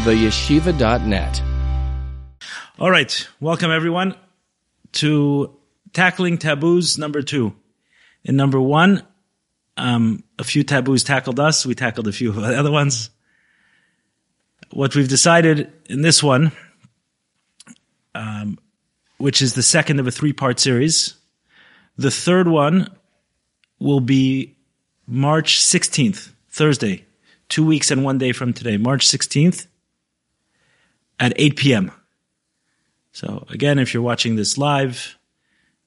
theyeshiva.net. All right. Welcome, everyone, to Tackling Taboos number two. In number one, um, a few taboos tackled us. We tackled a few of the other ones. What we've decided in this one, um, which is the second of a three part series, the third one will be March 16th, Thursday, two weeks and one day from today, March 16th at 8 p.m. So again, if you're watching this live,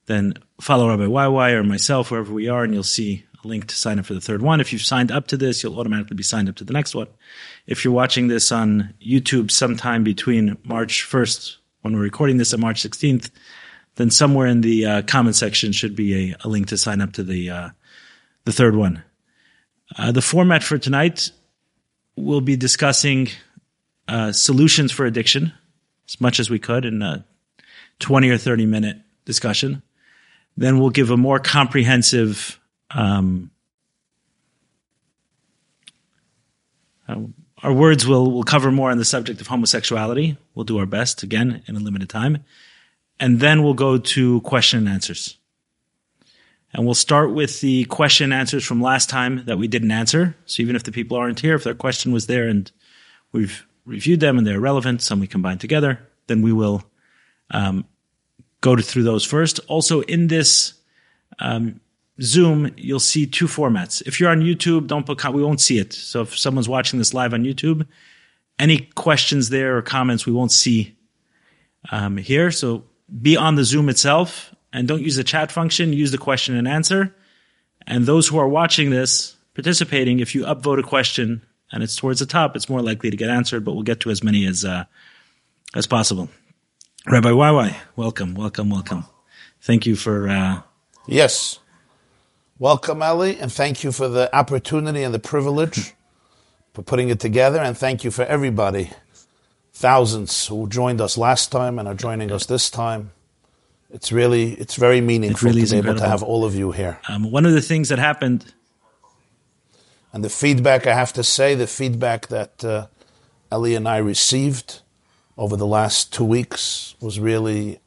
then follow Rabbi YY or myself, wherever we are, and you'll see a link to sign up for the third one. If you've signed up to this, you'll automatically be signed up to the next one. If you're watching this on YouTube sometime between March 1st, when we're recording this, and March 16th, then somewhere in the uh, comment section should be a, a, link to sign up to the uh, the third one. Uh, the format for tonight we'll be discussing uh, solutions for addiction as much as we could in a 20 or 30 minute discussion. Then we'll give a more comprehensive um, uh, our words will, will cover more on the subject of homosexuality. We'll do our best, again, in a limited time. And then we'll go to question and answers. And we'll start with the question and answers from last time that we didn't answer. So even if the people aren't here, if their question was there and we've reviewed them and they're relevant, some we combine together, then we will um, go through those first. Also, in this um, Zoom, you'll see two formats. If you're on YouTube, don't put we won't see it. So if someone's watching this live on YouTube, any questions there or comments we won't see um, here. So be on the Zoom itself and don't use the chat function. Use the question and answer. And those who are watching this, participating, if you upvote a question and it's towards the top, it's more likely to get answered. But we'll get to as many as uh, as possible. Rabbi YY, welcome, welcome, welcome. Thank you for. Uh, yes. Welcome, Eli, and thank you for the opportunity and the privilege for putting it together. And thank you for everybody, thousands who joined us last time and are joining us this time. It's really, it's very meaningful it really to be incredible. able to have all of you here. Um, one of the things that happened, and the feedback, I have to say, the feedback that uh, Ellie and I received over the last two weeks was really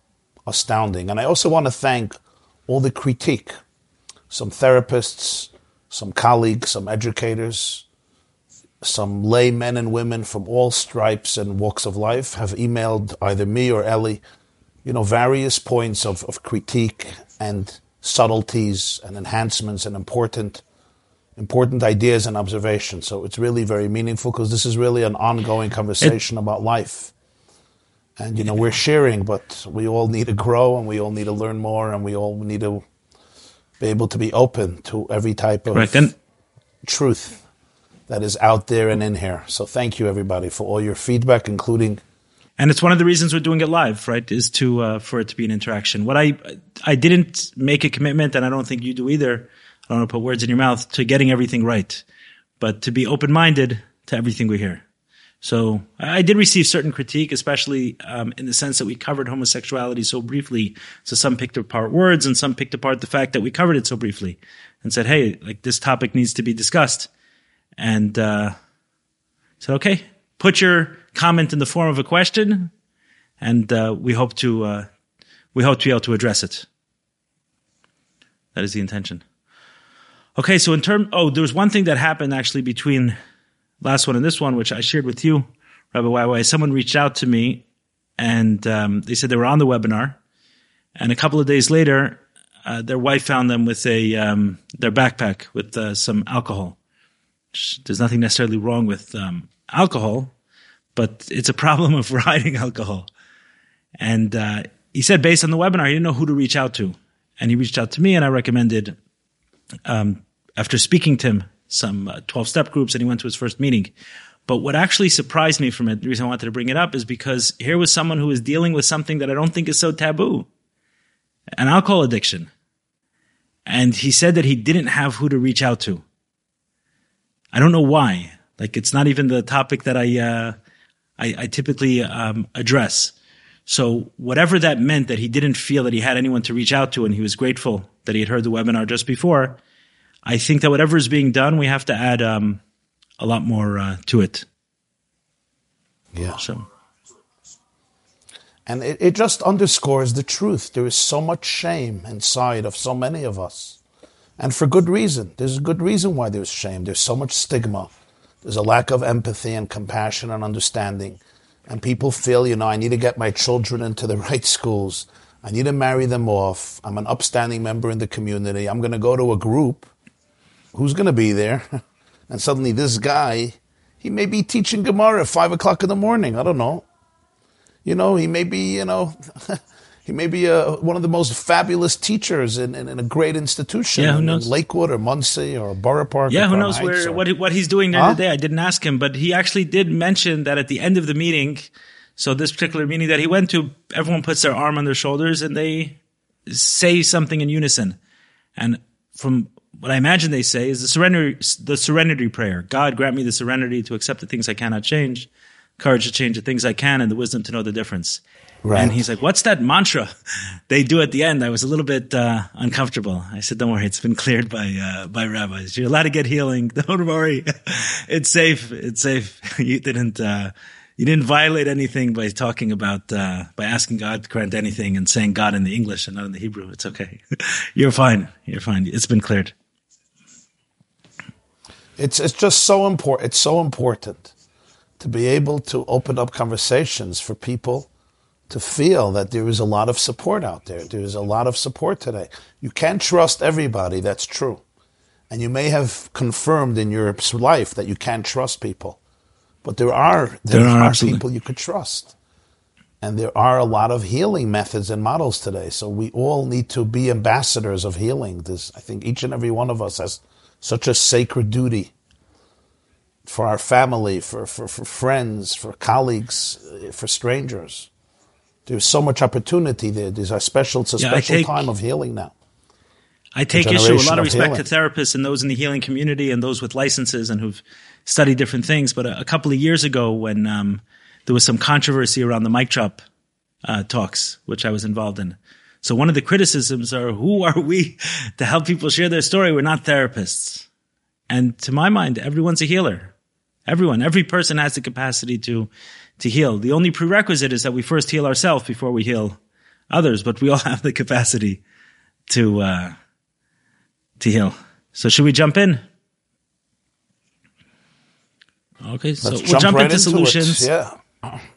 astounding. And I also want to thank all the critique, some therapists, some colleagues, some educators, some lay men and women from all stripes and walks of life have emailed either me or Ellie, you know, various points of, of critique and subtleties and enhancements and important important ideas and observations. So it's really very meaningful because this is really an ongoing conversation it, about life. And you know, we're sharing, but we all need to grow and we all need to learn more and we all need to be able to be open to every type of right, then, truth that is out there and in here. So thank you everybody for all your feedback, including and it's one of the reasons we're doing it live, right? Is to uh, for it to be an interaction. What I I didn't make a commitment, and I don't think you do either. I don't want to put words in your mouth to getting everything right, but to be open minded to everything we hear. So I did receive certain critique, especially um, in the sense that we covered homosexuality so briefly. So some picked apart words and some picked apart the fact that we covered it so briefly and said, "Hey, like this topic needs to be discussed." And uh, said, "Okay, put your comment in the form of a question, and uh, we hope to uh, we hope to be able to address it." That is the intention. Okay, so in term, oh, there was one thing that happened actually between last one and this one, which I shared with you, Rabbi YY, someone reached out to me and um, they said they were on the webinar. And a couple of days later, uh, their wife found them with a um, their backpack with uh, some alcohol. There's nothing necessarily wrong with um, alcohol, but it's a problem of hiding alcohol. And uh, he said, based on the webinar, he didn't know who to reach out to, and he reached out to me, and I recommended, um, after speaking to him, some 12 uh, step groups and he went to his first meeting. But what actually surprised me from it, the reason I wanted to bring it up is because here was someone who was dealing with something that I don't think is so taboo an alcohol addiction. And he said that he didn't have who to reach out to. I don't know why. Like it's not even the topic that I, uh, I, I, typically um, address. So whatever that meant that he didn't feel that he had anyone to reach out to and he was grateful that he had heard the webinar just before, I think that whatever is being done, we have to add um, a lot more uh, to it. Yeah. So And it, it just underscores the truth. There is so much shame inside of so many of us. And for good reason. There's a good reason why there's shame. There's so much stigma. There's a lack of empathy and compassion and understanding. And people feel, you know, I need to get my children into the right schools. I need to marry them off. I'm an upstanding member in the community. I'm going to go to a group. Who's going to be there? And suddenly this guy, he may be teaching Gemara at five o'clock in the morning. I don't know. You know, he may be, you know, he may be a, one of the most fabulous teachers in, in, in a great institution. Yeah, who in knows? Lakewood or Monsey or Borough Park. yeah, who knows Heights where or- what he- what he's doing there Huh? today? I didn't ask him, but he actually did mention that at the end of the meeting. So this particular meeting that he went to, everyone puts their arm on their shoulders and they say something in unison. And from what I imagine they say is the serenity, the serenity prayer. God grant me the serenity to accept the things I cannot change, courage to change the things I can, and the wisdom to know the difference. Right. And he's like, "What's that mantra they do at the end?" I was a little bit uh, uncomfortable. I said, "Don't worry, it's been cleared by uh, by rabbis. You're allowed to get healing. Don't worry, it's safe. It's safe. You didn't." Uh, you didn't violate anything by talking about uh, by asking God to grant anything and saying God in the English and not in the Hebrew. It's okay. You're fine. You're fine. It's been cleared. It's it's just so important. It's so important to be able to open up conversations for people to feel that there is a lot of support out there. There is a lot of support today. You can't trust everybody. That's true, and you may have confirmed in your life that you can't trust people, but there are there, There are, are people you could trust. And there are a lot of healing methods and models today. So we all need to be ambassadors of healing. This, I think each and every one of us has such a sacred duty for our family, for, for, for friends, for colleagues, uh, for strangers. There's so much opportunity there. There's a special, it's a Yeah, special take- time of healing now. I take issue a lot of of respect healing. to therapists and those in the healing community and those with licenses and who've studied different things. But a, a couple of years ago, when um, there was some controversy around the mic drop uh, talks, which I was involved in. So one of the criticisms are, who are we to help people share their story? We're not therapists. And to my mind, everyone's a healer. Everyone, every person has the capacity to to heal. The only prerequisite is that we first heal ourselves before we heal others. But we all have the capacity to uh, to heal. So should we jump in? Okay, so Let's we'll jump, right into it. solutions. Yeah.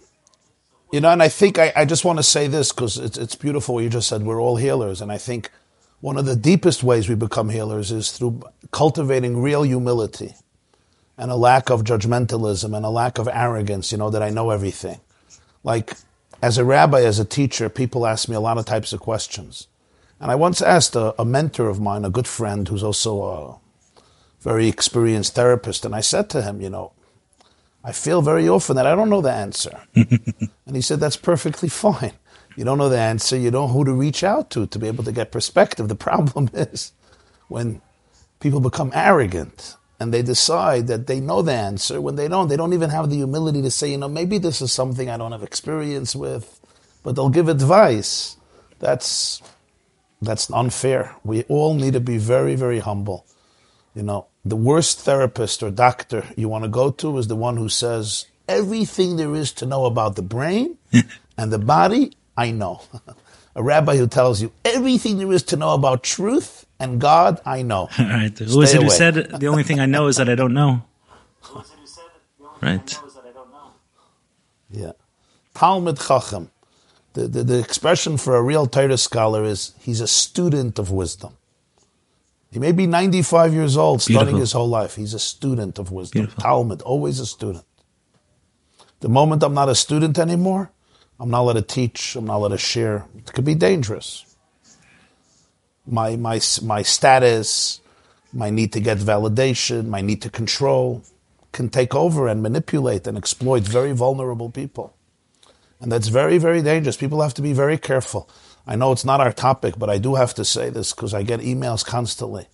You know, and I think I, I just want to say this because it's, it's beautiful what you just said. We're all healers. And I think one of the deepest ways we become healers is through cultivating real humility and a lack of judgmentalism and a lack of arrogance, you know, that I know everything. Like, as a rabbi, as a teacher, people ask me a lot of types of questions. And I once asked a, a mentor of mine, a good friend who's also a very experienced therapist, and I said to him, you know, I feel very often that I don't know the answer. and he said, That's perfectly fine. You don't know the answer, you don't know who to reach out to to be able to get perspective. The problem is when people become arrogant and they decide that they know the answer when they don't. They don't even have the humility to say, you know, maybe this is something I don't have experience with, but they'll give advice. That's that's unfair. We all need to be very, very humble. You know, the worst therapist or doctor you want to go to is the one who says, everything there is to know about the brain and the body, I know. A rabbi who tells you everything there is to know about truth and God, I know. All right. Who is Stay it who away. said the only thing I know is that I don't know? Right. Yeah. Talmid Chacham. The, the, the expression for a real Torah scholar is he's a student of wisdom. He may be 95 years old, studying Beautiful. his whole life. He's a student of wisdom. Beautiful. Talmid, always a student. The moment I'm not a student anymore, I'm not allowed to teach, I'm not allowed to share. It could be dangerous. My, my, my status, my need to get validation, my need to control can take over and manipulate and exploit very vulnerable people. And that's very, very dangerous. People have to be very careful. I know it's not our topic, but I do have to say this because I get emails constantly.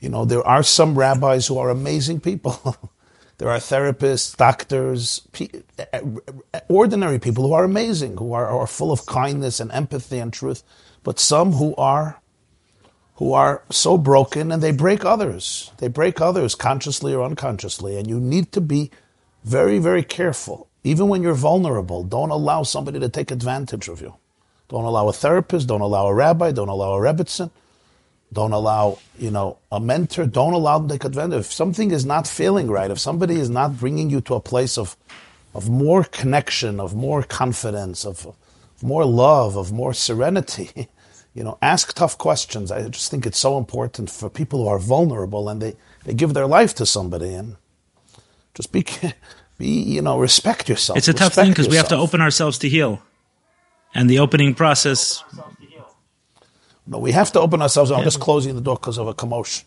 You know, there are some rabbis who are amazing people. there are therapists, doctors, pe- ordinary people who are amazing, who are, are full of kindness and empathy and truth. But some who are who are so broken and they break others. They break others consciously or unconsciously. And you need to be very, very careful. even when you're vulnerable, don't allow somebody to take advantage of you. Don't allow a therapist, don't allow a rabbi, don't allow a rebbetzin, don't allow, you know, a mentor, don't allow them to take advantage. If something is not feeling right, if somebody is not bringing you to a place of, of more connection, of more confidence, of, of more love, of more serenity, you know, ask tough questions. I just think it's so important for people who are vulnerable and they, they give their life to somebody and just be, be you know, respect yourself. It's a tough thing because we have to open ourselves to heal. And the opening process. No, we have to open ourselves. I'm just closing the door because of a commotion.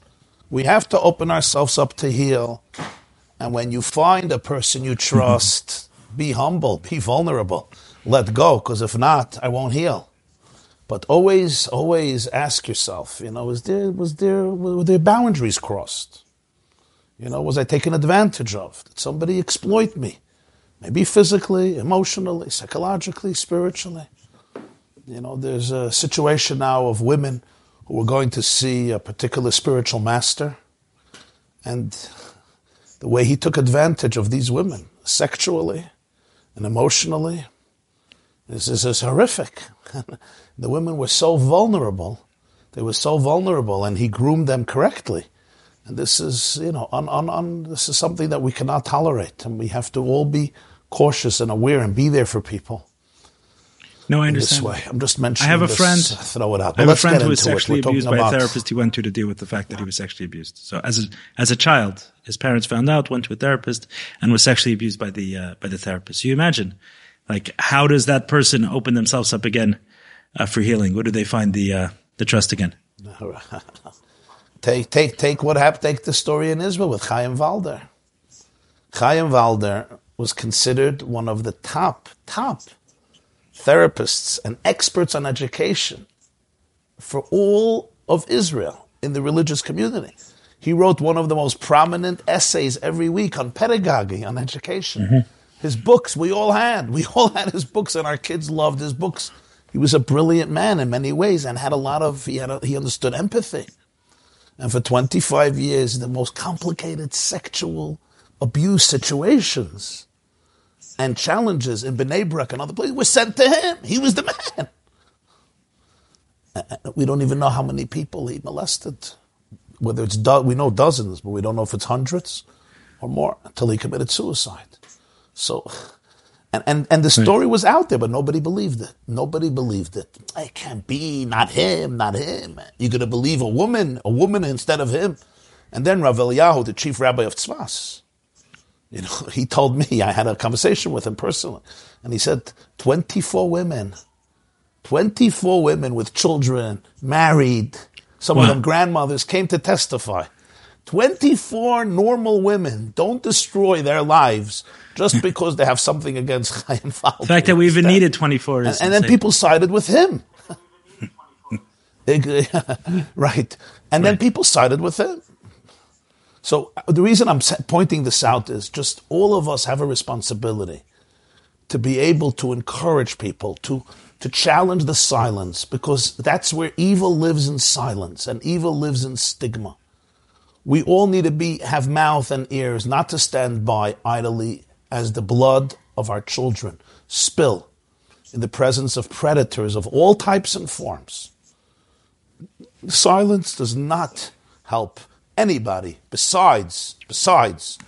We have to open ourselves up to heal. And when you find a person you mm-hmm. trust, be humble, be vulnerable, let go, because if not, I won't heal. But always, always ask yourself, you know, was there, was there, were there boundaries crossed? You know, was I taken advantage of? Did somebody exploit me? Maybe physically, emotionally, psychologically, spiritually. You know, there's a situation now of women who are going to see a particular spiritual master, and the way he took advantage of these women sexually and emotionally this is, is horrific. the women were so vulnerable. They were so vulnerable, and he groomed them correctly. And this is, you know, on, on, on, this is something that we cannot tolerate, and we have to all be cautious and aware and be there for people. No, I understand. This way, I'm just mentioning. I have a this, friend. Throw it out. I have a friend who was sexually abused by a therapist he went to to deal with the fact that he was sexually abused. So as a, as a child, his parents found out, went to a therapist, and was sexually abused by the uh, by the therapist. So you imagine, like, how does that person open themselves up again uh, for healing? Where do they find the uh, the trust again? Take take take what happened. Take the story in Israel with Chaim Walder. Chaim Walder was considered one of the top top therapists and experts on education for all of Israel in the religious community. He wrote one of the most prominent essays every week on pedagogy, on education. Mm-hmm. His books we all had. We all had his books, and our kids loved his books. He was a brilliant man in many ways, and had a lot of he had a, he understood empathy. And for 25 years, the most complicated sexual abuse situations and challenges in Bnei Brak and other places were sent to him. He was the man. We don't even know how many people he molested. Whether it's do- we know dozens, but we don't know if it's hundreds or more until he committed suicide. So, and and, and the hmm. story was out there, but nobody believed it. Nobody believed it. It can't be, not him, not him. You're going to believe a woman, a woman instead of him. And then Rav Eliyahu, the chief rabbi of Tzfas, you know, he told me, I had a conversation with him personally, and he said, 24 women, 24 women with children, married, some of them grandmothers came to testify. 24 normal women don't destroy their lives just because they have something against Chaim Falk. The fact that we even needed 24 is And, and then people sided with him. right. And then people sided with him. So uh, the reason I'm pointing this out is just all of us have a responsibility to be able to encourage people to to challenge the silence because that's where evil lives in silence and evil lives in stigma. We all need to be have mouth and ears, not to stand by idly as the blood of our children spill in the presence of predators of all types and forms. Silence does not help anybody besides besides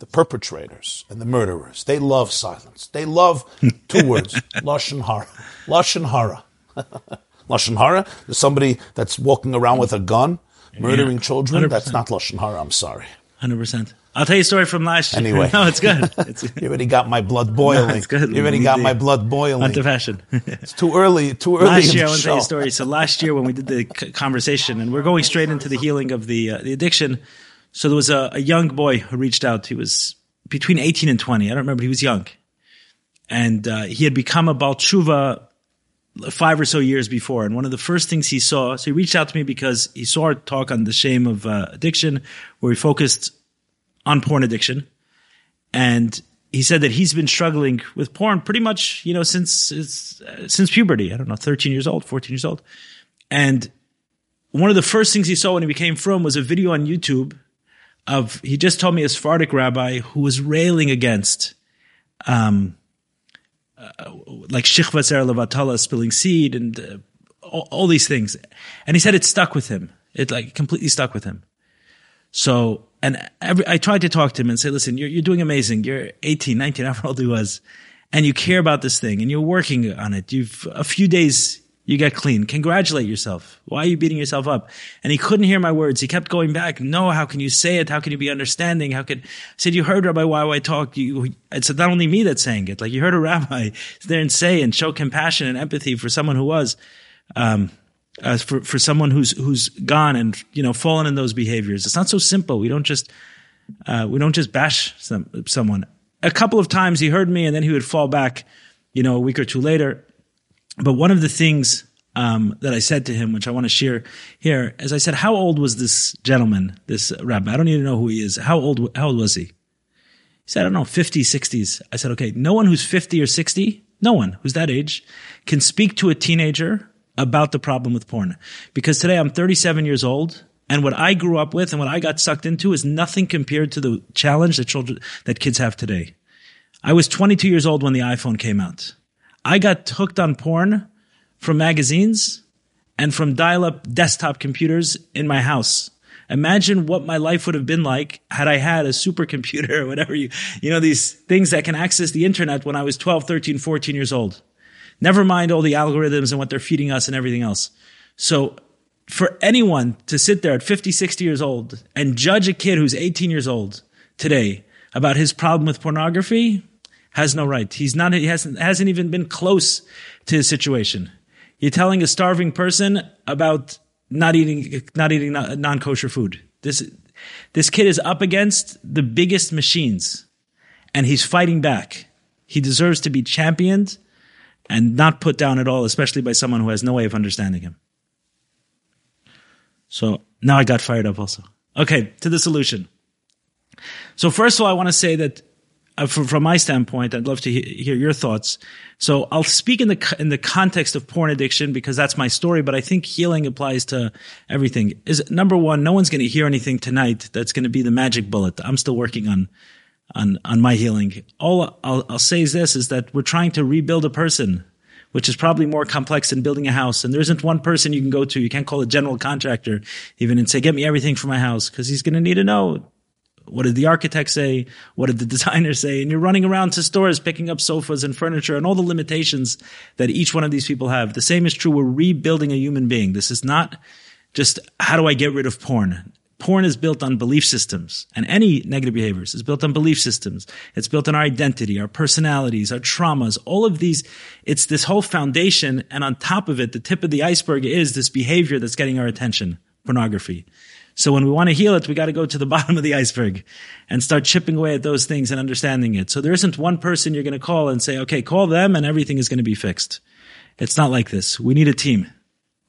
the perpetrators and the murderers. They love silence. They love two words: lashon hara. Lashon hara. lashon hara. There's somebody that's walking around with a gun, murdering Yeah, children. That's not lashon hara. I'm sorry. 100%. I'll tell you a story from last year. Anyway. no, it's good. It's, You already got my blood boiling. it's good. You already got my blood boiling. on to fashion. It's too early. Too early. last year, I the want to tell you a story. So last year, when we did the conversation, and we're going straight into the healing of the uh, the addiction. So there was a, a young boy who reached out. He was between 18 and 20. I don't remember. He was young, and uh, he had become a Baal Tshuva five or so years before. And one of the first things he saw, so he reached out to me because he saw our talk on the shame of uh, addiction, where we focused on porn addiction, and he said that he's been struggling with porn pretty much, you know, since uh, since puberty. I don't know, 13 years old, 14 years old. And one of the first things he saw when he became from was a video on YouTube of, he just told me a Sephardic rabbi who was railing against um, uh, like Shichva Zer Levatala, spilling seed, and uh, all, all, these things. And he said it stuck with him. It like completely stuck with him. So, and every, I tried to talk to him and say, listen, you're, you're doing amazing. You're 18, 19, however old he was, and you care about this thing and you're working on it. You've a few days you get clean. Congratulate yourself. Why are you beating yourself up? And he couldn't hear my words. He kept going back. No, how can you say it? How can you be understanding? How could, I said, you heard Rabbi Why talk. You, it's not only me that's saying it. Like you heard a rabbi sit there and say and show compassion and empathy for someone who was, um, uh, for, for someone who's, who's gone and, you know, fallen in those behaviors. It's not so simple. We don't just, uh, we don't just bash some, someone. A couple of times he heard me and then he would fall back, you know, a week or two later but one of the things um, that I said to him, which I want to share here, is I said, "How old was this gentleman, this rabbi? I don't even know who he is. How old? How old was he?" He said, "I don't know, 50s, 60s." I said, "Okay, no one who's 50 or 60, no one who's that age, can speak to a teenager about the problem with porn, because today I'm 37 years old." And what I grew up with and what I got sucked into is nothing compared to the challenge that children, that kids have today. I was 22 years old when the iPhone came out. I got hooked on porn from magazines and from dial up desktop computers in my house. Imagine what my life would have been like had I had a supercomputer or whatever you, you know, these things that can access the internet when I was 12, 13, 14 years old. Never mind all the algorithms and what they're feeding us and everything else. So for anyone to sit there at 50, 60 years old and judge a kid who's 18 years old today about his problem with pornography, has no right. He's not, he hasn't, hasn't even been close to his situation. You're telling a starving person about not eating, not eating non-kosher food. This, this kid is up against the biggest machines and he's fighting back. He deserves to be championed and not put down at all, especially by someone who has no way of understanding him. So now I got fired up also. Okay, to the solution. So first of all, I want to say that uh, from, from, my standpoint, I'd love to he- hear your thoughts. So I'll speak in the in the context of porn addiction because that's my story, but I think healing applies to everything. Is number one, no one's going to hear anything tonight that's going to be the magic bullet. I'm still working on on on my healing. All I'll, I'll say is this: is that we're trying to rebuild a person which is probably more complex than building a house. And there isn't one person you can go to. You can't call a general contractor even and say, get me everything for my house because he's going to need to know what did the architect say? What did the designer say? And you're running around to stores picking up sofas and furniture and all the limitations that each one of these people have. The same is true. We're rebuilding a human being. This is not just how do I get rid of porn? Porn is built on belief systems and any negative behaviors is built on belief systems. It's built on our identity, our personalities, our traumas, all of these. It's this whole foundation. And on top of it, the tip of the iceberg is this behavior that's getting our attention, pornography. So when we want to heal it, we got to go to the bottom of the iceberg and start chipping away at those things and understanding it. So there isn't one person you're going to call and say, okay, call them and everything is going to be fixed. It's not like this. We need a team.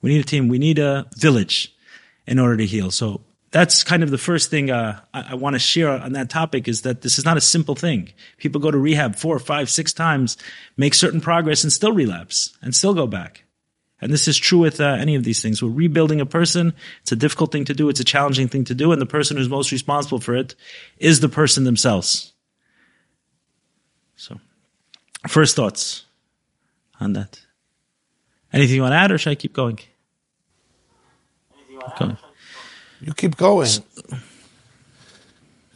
We need a team. We need a village in order to heal. So that's kind of the first thing uh, I, I want to share on that topic is that this is not a simple thing. People go to rehab four, five, six times, make certain progress, and still relapse and still go back. And this is true with uh, any of these things. We're rebuilding a person. It's a difficult thing to do. It's a challenging thing to do. And the person who's most responsible for it is the person themselves. So, first thoughts on that. Anything you want to add, or should I keep going? Keep going. You keep going.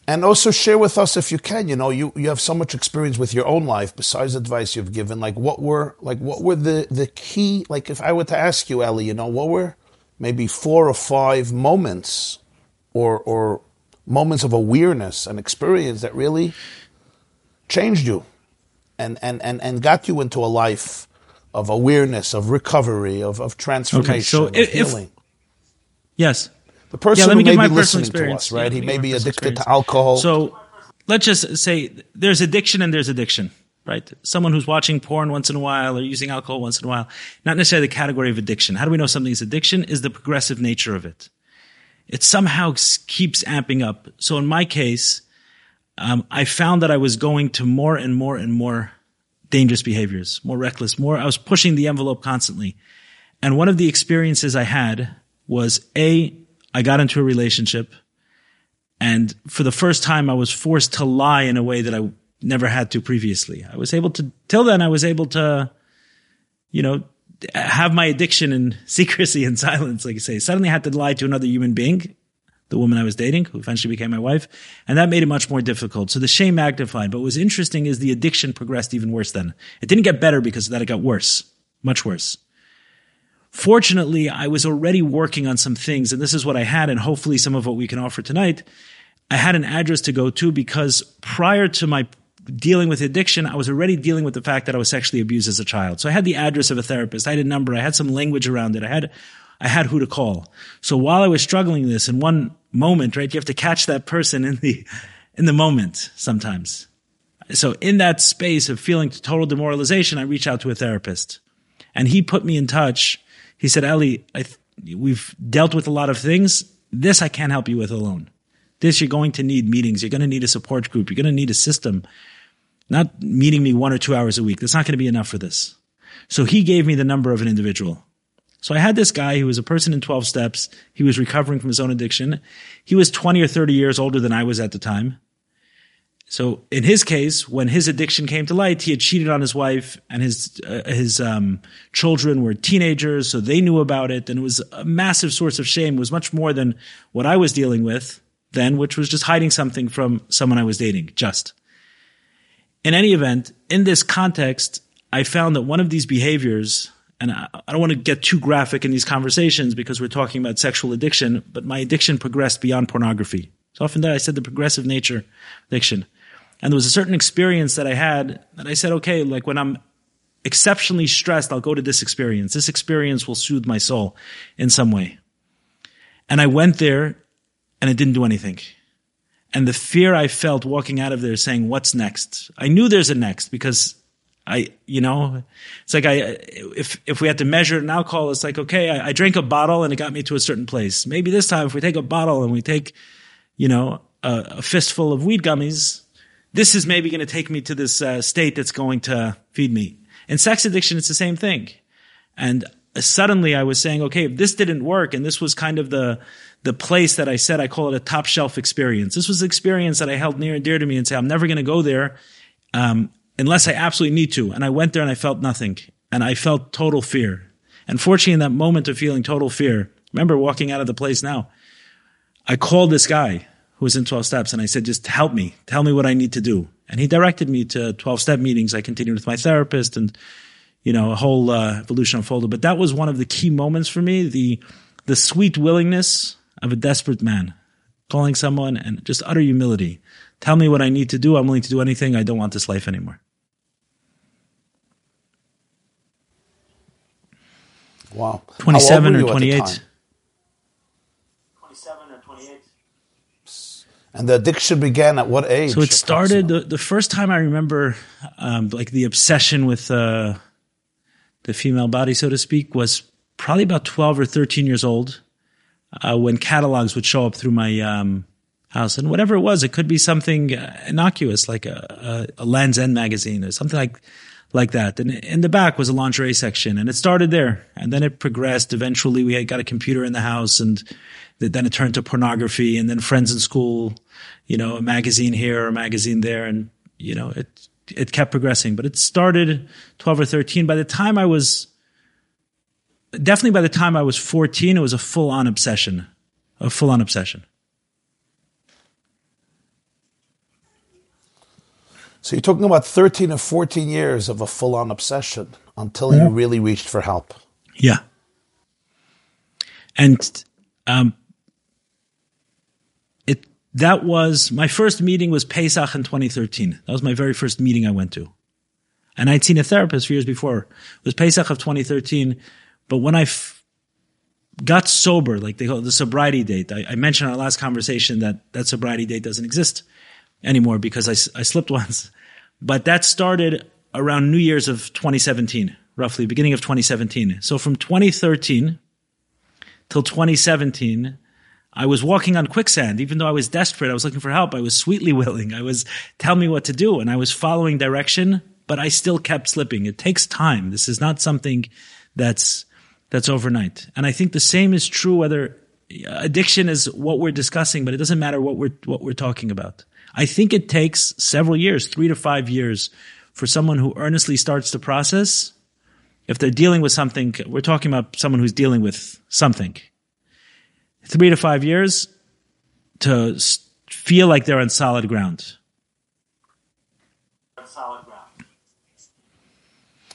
And also share with us if you can you know you, you have so much experience with your own life besides advice you've given. Like what were like what were the the key like if i were to ask you ellie you know what were maybe four or five moments or or moments of awareness and experience that really changed you and and and, and got you into a life of awareness of recovery of, of transformation okay, so if, healing? If, yes the person yeah, who may be listening to us, right? Yeah, he may be addicted experience. to alcohol. So let's just say there's addiction and there's addiction, right? Someone who's watching porn once in a while or using alcohol once in a while, not necessarily the category of addiction. How do we know something is addiction? Is the progressive nature of it. It somehow keeps amping up. So in my case, um, I found that I was going to more and more and more dangerous behaviors, more reckless, more, I was pushing the envelope constantly. And one of the experiences I had was A, I got into a relationship and for the first time I was forced to lie in a way that I never had to previously. I was able to, till then, I was able to, you know, have my addiction in secrecy and silence, like I say. Suddenly I had to lie to another human being, the woman I was dating, who eventually became my wife. And that made it much more difficult. So the shame magnified. But what was interesting is the addiction progressed even worse then. It didn't get better because of that. It got worse, much worse. Fortunately, I was already working on some things, and this is what I had, and hopefully some of what we can offer tonight. I had an address to go to because prior to my dealing with addiction, I was already dealing with the fact that I was sexually abused as a child. So I had the address of a therapist. I had a number. I had some language around it. I had, I had who to call. So while I was struggling this in one moment, right, you have to catch that person in the, in the moment sometimes. So in that space of feeling total demoralization, I reached out to a therapist and he put me in touch. He said, Eli, th- we've dealt with a lot of things. This I can't help you with alone. This you're going to need meetings. You're going to need a support group. You're going to need a system not meeting me one or two hours a week. That's not going to be enough for this. So he gave me the number of an individual. So I had this guy who was a person in 12 steps. He was recovering from his own addiction. He was 20 or 30 years older than I was at the time. So in his case, when his addiction came to light, he had cheated on his wife and his, uh, his, um, children were teenagers. So they knew about it. And it was a massive source of shame. It was much more than what I was dealing with then, which was just hiding something from someone I was dating, just. In any event, in this context, I found that one of these behaviors, and I, I don't want to get too graphic in these conversations because we're talking about sexual addiction, but my addiction progressed beyond pornography. So often that I said the progressive nature addiction. And there was a certain experience that I had that I said, okay, like when I'm exceptionally stressed, I'll go to this experience. This experience will soothe my soul in some way. And I went there and it didn't do anything and the fear I felt walking out of there saying, what's next? I knew there's a next because I, you know, it's like I, if, if we had to measure an alcohol, it's like, okay, I, I drank a bottle and it got me to a certain place. Maybe this time if we take a bottle and we take, you know, a, a fistful of weed gummies, this is maybe going to take me to this uh, state that's going to feed me. In sex addiction, it's the same thing. And suddenly I was saying, okay, if this didn't work and this was kind of the, the place that I said I call it a top shelf experience. This was an experience that I held near and dear to me and say, I'm never going to go there um, unless I absolutely need to. And I went there and I felt nothing. And I felt total fear. And fortunately, in that moment of feeling total fear, remember walking out of the place now, I called this guy who was in 12 steps and I said, just help me. Tell me what I need to do. And he directed me to 12 step meetings. I continued with my therapist and, you know, a whole uh, evolution unfolded. But that was one of the key moments for me. The, the sweet willingness of a desperate man, calling someone and just utter humility. Tell me what I need to do. I'm willing to do anything. I don't want this life anymore. Wow. 27 or 28. 27 or 28. And the addiction began at what age? So it started the, the first time I remember, um, like the obsession with uh, the female body, so to speak, was probably about 12 or 13 years old uh, when catalogs would show up through my um, house and whatever it was, it could be something uh, innocuous like a, a, a Land's End magazine or something like like that. And in the back was a lingerie section, and it started there, and then it progressed. Eventually, we got a computer in the house, and then it turned to pornography, and then friends in school, you know, a magazine here or a magazine there, and you know, it it kept progressing. But it started twelve or thirteen. By the time I was definitely by the time I was 14, it was a full on obsession, a full on obsession. So you're talking about 13 or 14 years of a full on obsession until you really reached for help. Yeah. And um, that was my first meeting was Pesach in 2013. That was my very first meeting I went to. And I'd seen a therapist for years before. It was Pesach of 2013 but when I f- got sober, like they call the sobriety date, I, I, mentioned in our last conversation that that sobriety date doesn't exist anymore because I, I slipped once. But that started around New Year's of 2017, roughly beginning of 2017. So from 2013 till 2017, I was walking on quicksand. Even though I was desperate, I was looking for help. I was sweetly willing. I was tell me what to do, and I was following direction, but I still kept slipping. It takes time. This is not something that's that's overnight. And I think the same is true whether uh, addiction is what we're discussing, but it doesn't matter what we're what we're talking about. I think it takes several years, three to five years, for someone who earnestly starts the process. If they're dealing with something, we're talking about someone who's dealing with something. Three to five years to feel like they're on solid ground.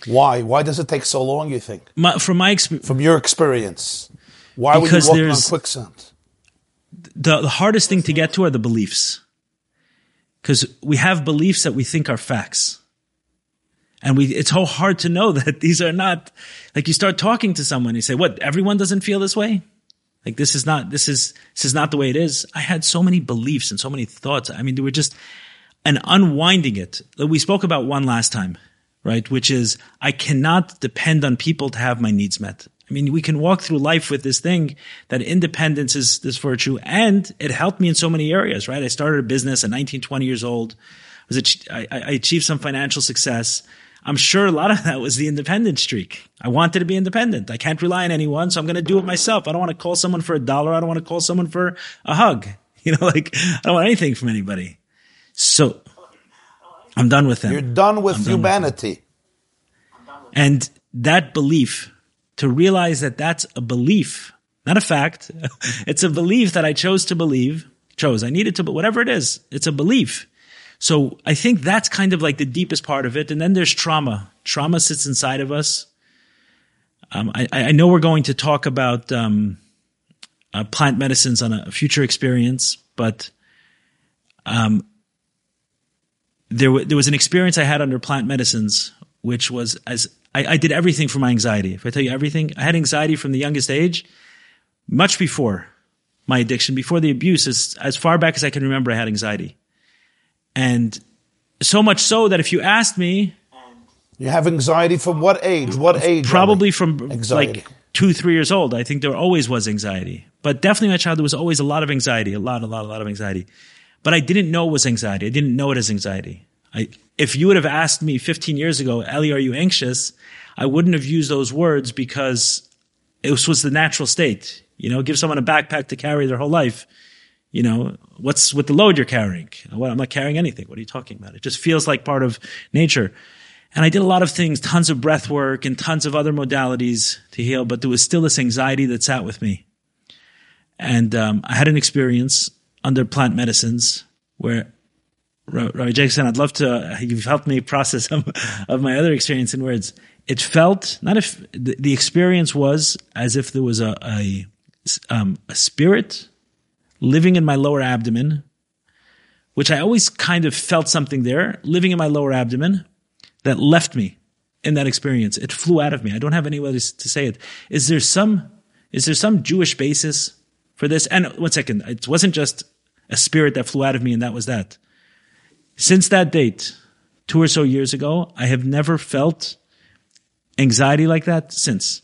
Why? Why does it take so long? You think? My, from my experience, from your experience, why would you walk on quicksand? The, the hardest thing to get to are the beliefs, because we have beliefs that we think are facts, and we it's so hard to know that these are not. Like you start talking to someone, you say, "What? Everyone doesn't feel this way." Like this is not this is this is not the way it is. I had so many beliefs and so many thoughts. I mean, they were just and unwinding it. We spoke about one last time right? Which is I cannot depend on people to have my needs met. I mean, we can walk through life with this thing that independence is this virtue and it helped me in so many areas, right? I started a business at 19, 20 years old. I, was I, I achieved some financial success. I'm sure a lot of that was the independent streak. I wanted to be independent. I can't rely on anyone, so I'm going to do it myself. I don't want to call someone for a dollar. I don't want to call someone for a hug. You know, like I don't want anything from anybody. So I'm done with them. You're done with done humanity. With and that belief, to realize that that's a belief, not a fact. it's a belief that I chose to believe, chose. I needed to, but whatever it is, it's a belief. So I think that's kind of like the deepest part of it. And then there's trauma. Trauma sits inside of us. Um, I, I, know we're going to talk about um, uh, plant medicines on a future experience, but um, there, w- there was an experience I had under plant medicines, which was as I, I did everything for my anxiety. If I tell you everything, I had anxiety from the youngest age, much before my addiction, before the abuse, as, as far back as I can remember, I had anxiety. And so much so that if you asked me, you have anxiety from what age? What age? Probably from anxiety. like two, three years old. I think there always was anxiety, but definitely my childhood was always a lot of anxiety, a lot, a lot, a lot of anxiety. But I didn't know it was anxiety. I didn't know it as anxiety. I, if you would have asked me 15 years ago, Ellie, are you anxious? I wouldn't have used those words because it was, was the natural state. You know, give someone a backpack to carry their whole life. You know, what's with the load you're carrying? Well, I'm not carrying anything. What are you talking about? It just feels like part of nature. And I did a lot of things, tons of breath work and tons of other modalities to heal, but there was still this anxiety that sat with me. And um, I had an experience under plant medicines where Rabbi Jacobson, I'd love to, you've helped me process some of my other experience in words. It felt, not if, the, the experience was as if there was a, a, um, a spirit living in my lower abdomen, which I always kind of felt something there, living in my lower abdomen that left me in that experience. It flew out of me. I don't have any way to say it. Is there some, is there some Jewish basis for this? And one second, it wasn't just a spirit that flew out of me and that was that. Since that date, two or so years ago, I have never felt anxiety like that since.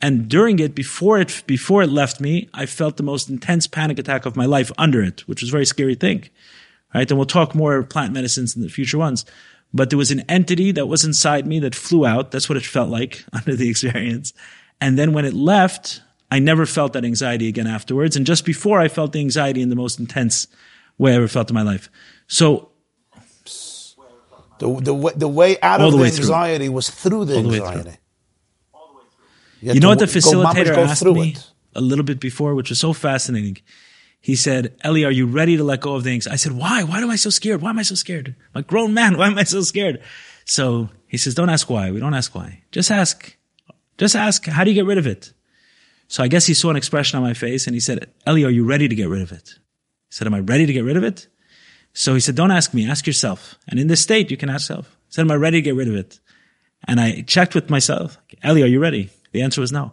And during it, before it, before it left me, I felt the most intense panic attack of my life under it, which was a very scary thing. Right. And we'll talk more plant medicines in the future ones. But there was an entity that was inside me that flew out. That's what it felt like under the experience. And then when it left, I never felt that anxiety again afterwards. And just before I felt the anxiety in the most intense way I ever felt in my life. So the, the, the way out of the, the anxiety through. was through the All anxiety. You, you know what the facilitator asked me it. a little bit before, which was so fascinating. He said, Ellie, are you ready to let go of things?" I said, why? Why am I so scared? Why am I so scared? I'm a grown man. Why am I so scared? So he says, don't ask why. We don't ask why. Just ask. Just ask, how do you get rid of it? So I guess he saw an expression on my face and he said, Ellie, are you ready to get rid of it? He said, am I ready to get rid of it? So he said, don't ask me, ask yourself. And in this state, you can ask yourself. He said, am I ready to get rid of it? And I checked with myself, Ellie, are you ready? The answer was no.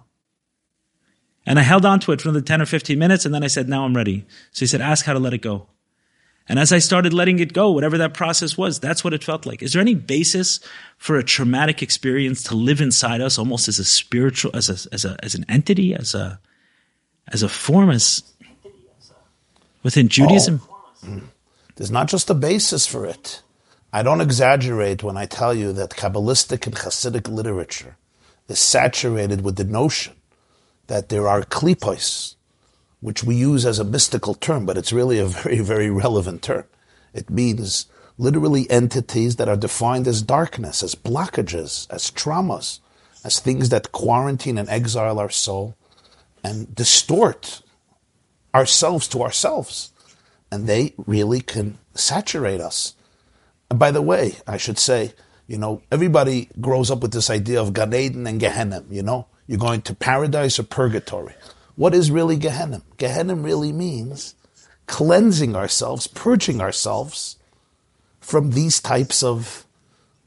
And I held on to it for another 10 or 15 minutes. And then I said, now I'm ready. So he said, ask how to let it go. And as I started letting it go, whatever that process was, that's what it felt like. Is there any basis for a traumatic experience to live inside us almost as a spiritual, as a, as a, as an entity, as a, as a form, as within Judaism? Oh. There's not just a basis for it. I don't exaggerate when I tell you that Kabbalistic and Hasidic literature is saturated with the notion that there are klipos, which we use as a mystical term, but it's really a very, very relevant term. It means literally entities that are defined as darkness, as blockages, as traumas, as things that quarantine and exile our soul and distort ourselves to ourselves. And they really can saturate us. And by the way, I should say, you know, everybody grows up with this idea of Gan Eden and Gehenna, you know? You're going to paradise or purgatory. What is really Gehenna? Gehenna really means cleansing ourselves, purging ourselves from these types of,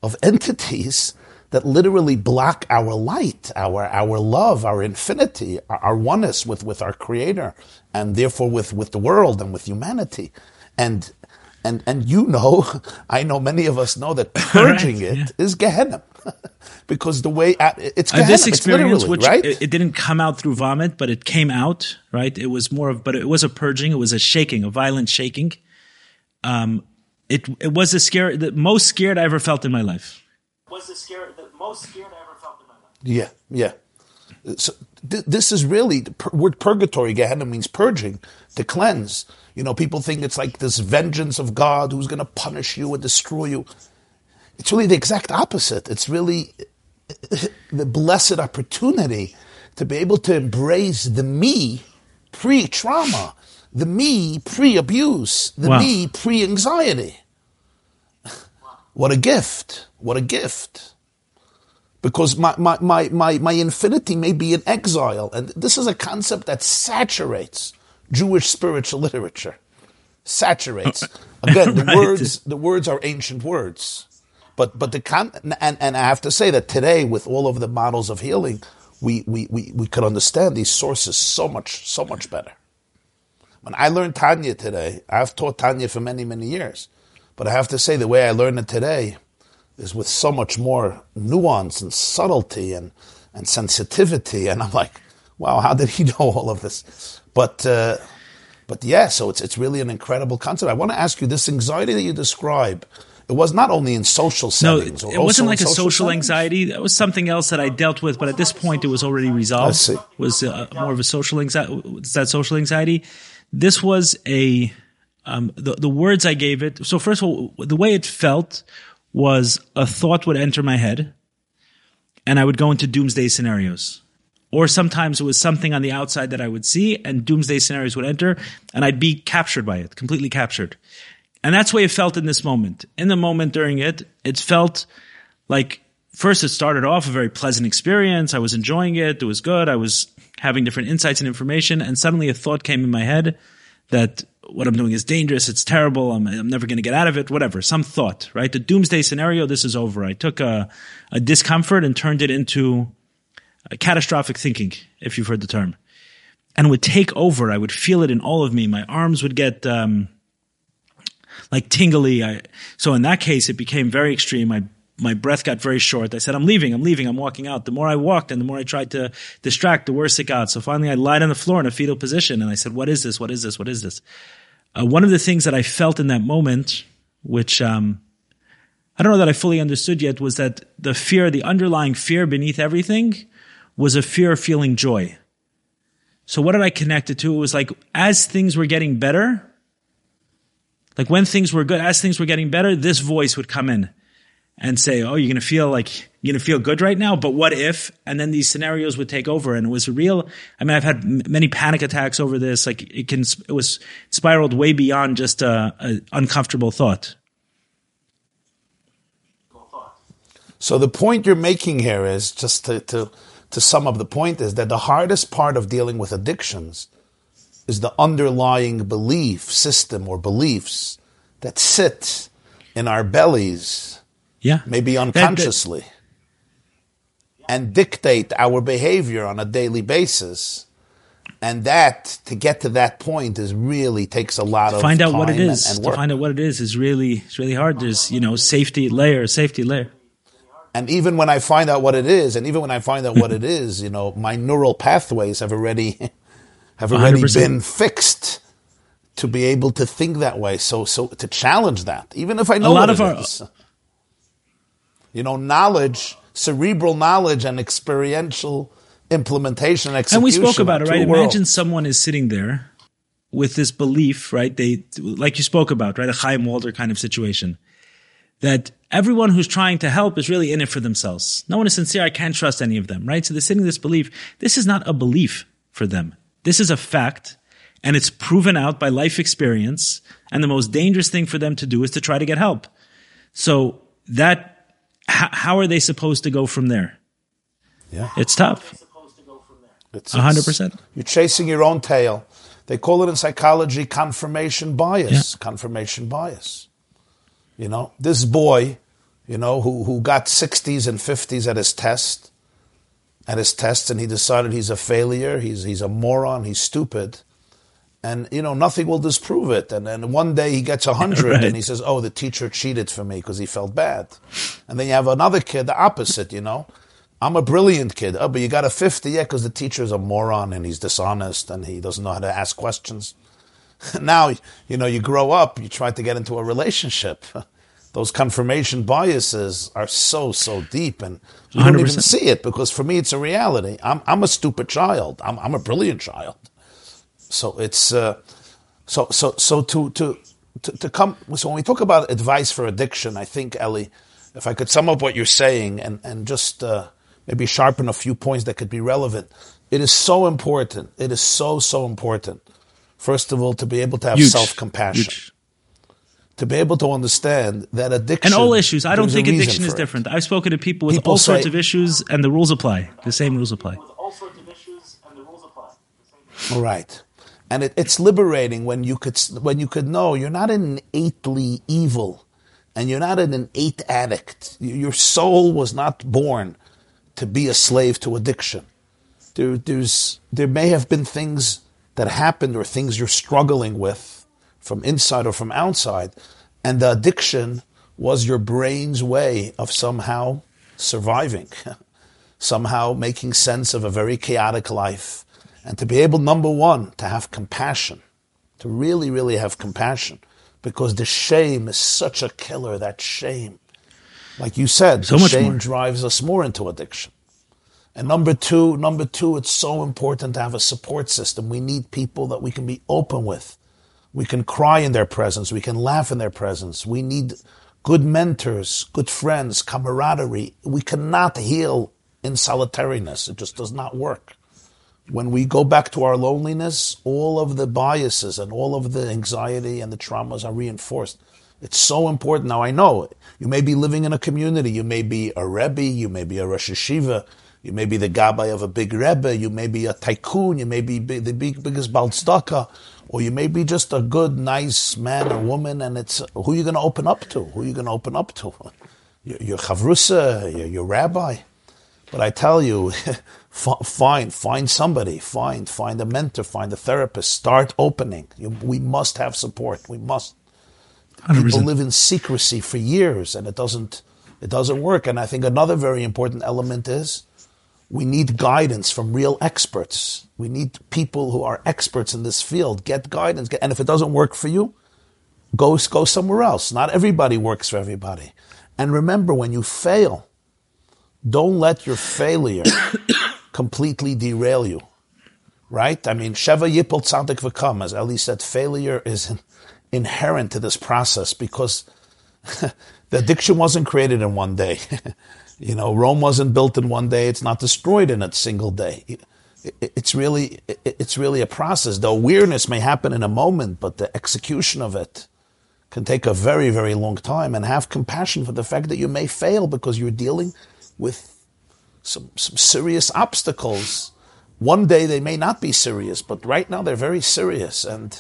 of entities that literally block our light, our, our love, our infinity, our, our oneness with, with our creator, and therefore with, with the world and with humanity. And, and, and you know, I know many of us know that purging right, yeah. it is Gehenna. because the way it's Gehenna, uh, this experience, which right? it, it, didn't come out through vomit, but it came out, right? It was more of, but it was a purging. It was a shaking, a violent shaking. Um, it it was the scare, the most scared I ever felt in my life. Was the scare, the most scared I ever felt in my life. Yeah, yeah. So th- this is really the pur- word purgatory. Gehenna means purging, to cleanse. You know, people think it's like this vengeance of God who's going to punish you and destroy you. It's really the exact opposite. It's really the blessed opportunity to be able to embrace the me pre trauma, the me pre abuse, the wow. me pre anxiety. What a gift. What a gift. Because my, my, my, my, my infinity may be in exile. And this is a concept that saturates Jewish spiritual literature. Saturates. Again, the right. words, the words are ancient words. But but the con- and and I have to say that today with all of the models of healing, we we we, we could understand these sources so much so much better. When I learned Tanya today, I've taught Tanya for many many years, but I have to say the way I learned it today is with so much more nuance and subtlety and and sensitivity, and I'm like, wow, how did he know all of this? But. Uh, but yeah, so it's it's really an incredible concept. I want to ask you this anxiety that you describe it was not only in social settings. No, it wasn't like a social, social anxiety. That was something else that I dealt with, but at this point, it was already resolved. I see. It was uh, more of a social anxiety. Was that social anxiety? This was a um, the the words I gave it. So first of all, the way it felt was a thought would enter my head, and I would go into doomsday scenarios. Or sometimes it was something on the outside that I would see, and doomsday scenarios would enter, and I'd be captured by it, completely captured. And that's the way it felt in this moment. In the moment during it, it felt like first it started off a very pleasant experience. I was enjoying it. It was good. I was having different insights and information. And suddenly a thought came in my head that what I'm doing is dangerous. It's terrible. I'm, I'm never going to get out of it. Whatever. Some thought, right? The doomsday scenario. This is over. I took a, a discomfort and turned it into catastrophic thinking, if you've heard the term. And would take over. I would feel it in all of me. My arms would get, um, like tingly. I, so in that case, it became very extreme. My my breath got very short. I said, I'm leaving, I'm leaving, I'm walking out. The more I walked and the more I tried to distract, the worse it got. So finally I lied on the floor in a fetal position and I said, what is this? What is this? What is this? Uh, one of the things that I felt in that moment, which, um, I don't know that I fully understood yet was that the fear, the underlying fear beneath everything was a fear of feeling joy. So what did I connect it to? It was like as things were getting better, like when things were good, as things were getting better, this voice would come in and say, "Oh, you're going to feel like you're going to feel good right now, but what if?" And then these scenarios would take over, and it was real. I mean, I've had m- many panic attacks over this. Like it can, it was spiraled way beyond just a, a uncomfortable thought. So the point you're making here is just to, to to sum up the point is that the hardest part of dealing with addictions is the underlying belief system or beliefs that sit in our bellies, yeah, maybe unconsciously, that, that, and dictate our behavior on a daily basis. And that to get to that point is really takes a lot of find out what it is. And, and to find out what it is is really it's really hard. There's you know safety layer, safety layer. And even when I find out what it is, and even when I find out what it is, you know, my neural pathways have already have already 100%. been fixed to be able to think that way. So, so to challenge that, even if I know a lot of our, is, you know, knowledge, cerebral knowledge, and experiential implementation and execution. And we spoke about it, right? Imagine someone is sitting there, with this belief, right? They, like you spoke about, right? A Chaim Walder kind of situation that everyone who's trying to help is really in it for themselves. No one is sincere. I can't trust any of them, right? So they're sitting in this belief. This is not a belief for them. This is a fact and it's proven out by life experience. And the most dangerous thing for them to do is to try to get help. So that, h- how are they supposed to go from there? Yeah. It's tough. Supposed to go from there. It's, A 100%. You're chasing your own tail. They call it in psychology confirmation bias. Confirmation bias. You know, this boy, you know, who, who got 60s and 50s at his test, at his test, and he decided he's a failure, he's, he's a moron, he's stupid. And, you know, nothing will disprove it. And then one day he gets 100 Right. and he says, oh, the teacher cheated for me because he felt bad. And then you have another kid, the opposite, you know. I'm a brilliant kid. Oh, but you got a 50, yeah, because the teacher's a moron and he's dishonest and he doesn't know how to ask questions. now, you know, you grow up, you try to get into a relationship. Those confirmation biases are so, so deep and you don't even see it because for me it's a reality. I'm, I'm a stupid child. I'm, I'm a brilliant child. So it's, uh, so, so, so to, to, to, to come, so when we talk about advice for addiction, I think, Ellie, if I could sum up what you're saying and, and just uh, maybe sharpen a few points that could be relevant, it is so important. It is so, so important. First of all, to be able to have self compassion, to be able to understand that addiction. And all issues. I don't think addiction is for it. different. I've spoken to people with People all sorts of issues and the rules apply. The same rules apply. All sorts of issues, and the rules apply. The same thing. All right. And it, it's liberating when you could when you could know you're not innately evil, and you're not an innate addict. Your soul was not born to be a slave to addiction. There, there's there may have been things that happened or things you're struggling with from inside or from outside, and the addiction was your brain's way of somehow surviving, somehow making sense of a very chaotic life, and to be able, number one, to have compassion, to really, really have compassion, because the shame is such a killer. That shame, like you said, So the much shame more. drives us more into addiction. And number two, number two, it's so important to have a support system. We need people that we can be open with. We can cry in their presence. We can laugh in their presence. We need good mentors, good friends, camaraderie. We cannot heal in solitariness. It just does not work. When we go back to our loneliness, all of the biases and all of the anxiety and the traumas are reinforced. It's so important. Now I know you may be living in a community. You may be a rebbe. You may be a rosh yeshiva. You may be the gabbai of a big rebbe. You may be a tycoon. You may be big, the big, biggest baal tzedakah, or you may be just a good, nice man or woman. And it's who you're going to open up to? Who you're going to open up to? Your, your chavrusa, your, your rabbi. But I tell you, find find somebody, find find a mentor, find a therapist. Start opening. You, we must have support. We must. People 100%. live in secrecy for years, and it doesn't it doesn't work. And I think another very important element is we need guidance from real experts. We need people who are experts in this field. Get guidance, and if it doesn't work for you, go go somewhere else. Not everybody works for everybody. And remember, when you fail, don't let your failure completely derail you. Right? I mean, Sheva Yipol Tzadik V'kam, as Eli said, failure is in- inherent to this process because the addiction wasn't created in one day. you know, Rome wasn't built in one day. It's not destroyed in a single day. It- it- It's really, it's really a process. The awareness may happen in a moment, but the execution of it can take a very, very long time. And have compassion for the fact that you may fail because you're dealing with some, some serious obstacles. One day they may not be serious, but right now they're very serious. And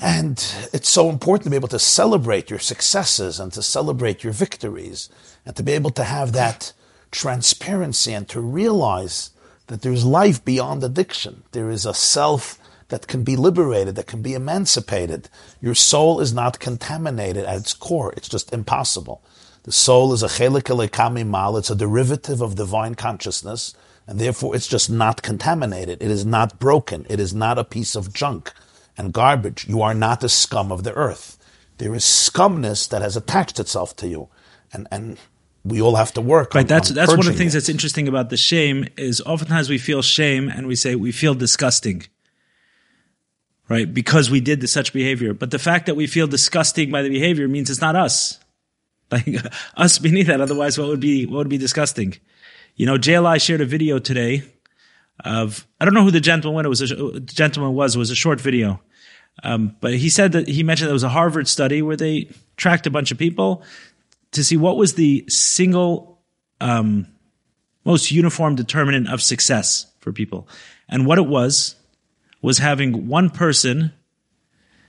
and it's so important to be able to celebrate your successes and to celebrate your victories and to be able to have that transparency and to realize that there's life beyond addiction. There is a self that can be liberated, that can be emancipated. Your soul is not contaminated at its core. It's just impossible. The soul is a chelek Eloka mima'al. It's a derivative of divine consciousness, and therefore it's just not contaminated. It is not broken. It is not a piece of junk and garbage. You are not the scum of the earth. There is scumness that has attached itself to you, and and we all have to work. Right. on- That's on that's one of the things it. that's interesting about the shame is oftentimes we feel shame and we say we feel disgusting. right? Because we did such behavior. But the fact that we feel disgusting by the behavior means it's not us. Like us beneath that. Otherwise, what would be, what would be disgusting? You know, JLI shared a video today of, I don't know who the gentleman it was, a, gentleman was, it was a short video. Um, but he said that he mentioned there was a Harvard study where they tracked a bunch of people to see what was the single, um, most uniform determinant of success for people. And what it was, was having one person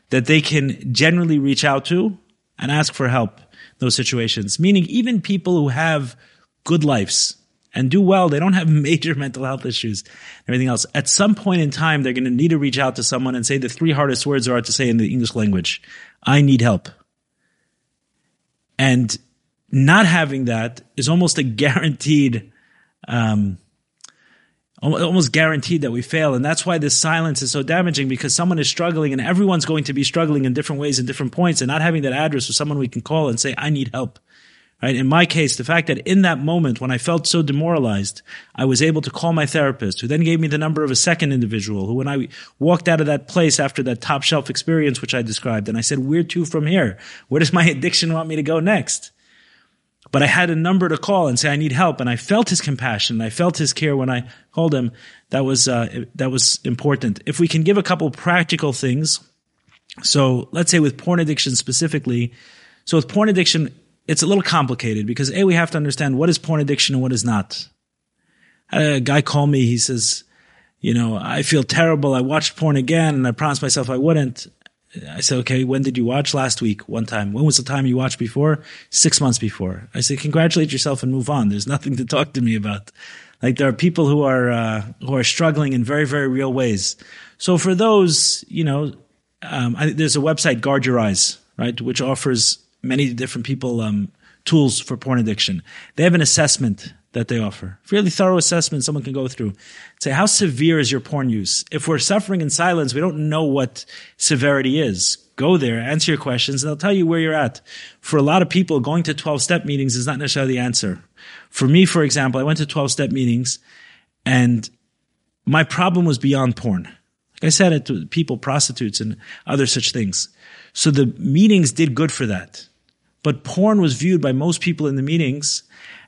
that they can generally reach out to and ask for help in those situations. Meaning even people who have good lives and do well, they don't have major mental health issues and everything else. At some point in time, they're going to need to reach out to someone and say the three hardest words there are to say in the English language. I need help. And not having that is almost a guaranteed, um, almost guaranteed that we fail. And that's why this silence is so damaging because someone is struggling and everyone's going to be struggling in different ways and different points and not having that address or someone we can call and say, I need help. Right. In my case, the fact that in that moment when I felt so demoralized, I was able to call my therapist who then gave me the number of a second individual who when I walked out of that place after that top shelf experience, which I described, and I said, where to from here? Where does my addiction want me to go next? But I had a number to call and say I need help, and I felt his compassion. I felt his care when I called him. That was uh, that was important. If we can give a couple practical things, so let's say with porn addiction specifically. So with porn addiction, it's a little complicated because a we have to understand what is porn addiction and what is not. A guy called me. He says, you know, I feel terrible. I watched porn again, and I promised myself I wouldn't. I said, okay, when did you watch? Last week, one time. When was the time you watched before? Six months before. I said, congratulate yourself and move on. There's nothing to talk to me about. Like there are people who are, uh, who are struggling in very, very real ways. So for those, you know, um, I, there's a website, Guard Your Eyes, right, which offers many different people, um, tools for porn addiction. They have an assessment that they offer. Fairly thorough assessment someone can go through. Say, how severe is your porn use? If we're suffering in silence, we don't know what severity is. Go there, answer your questions, and they'll tell you where you're at. For a lot of people, going to 12 step meetings is not necessarily the answer. For me, for example, I went to 12 step meetings and my problem was beyond porn. Like I said it to people, prostitutes and other such things. So the meetings did good for that. But porn was viewed by most people in the meetings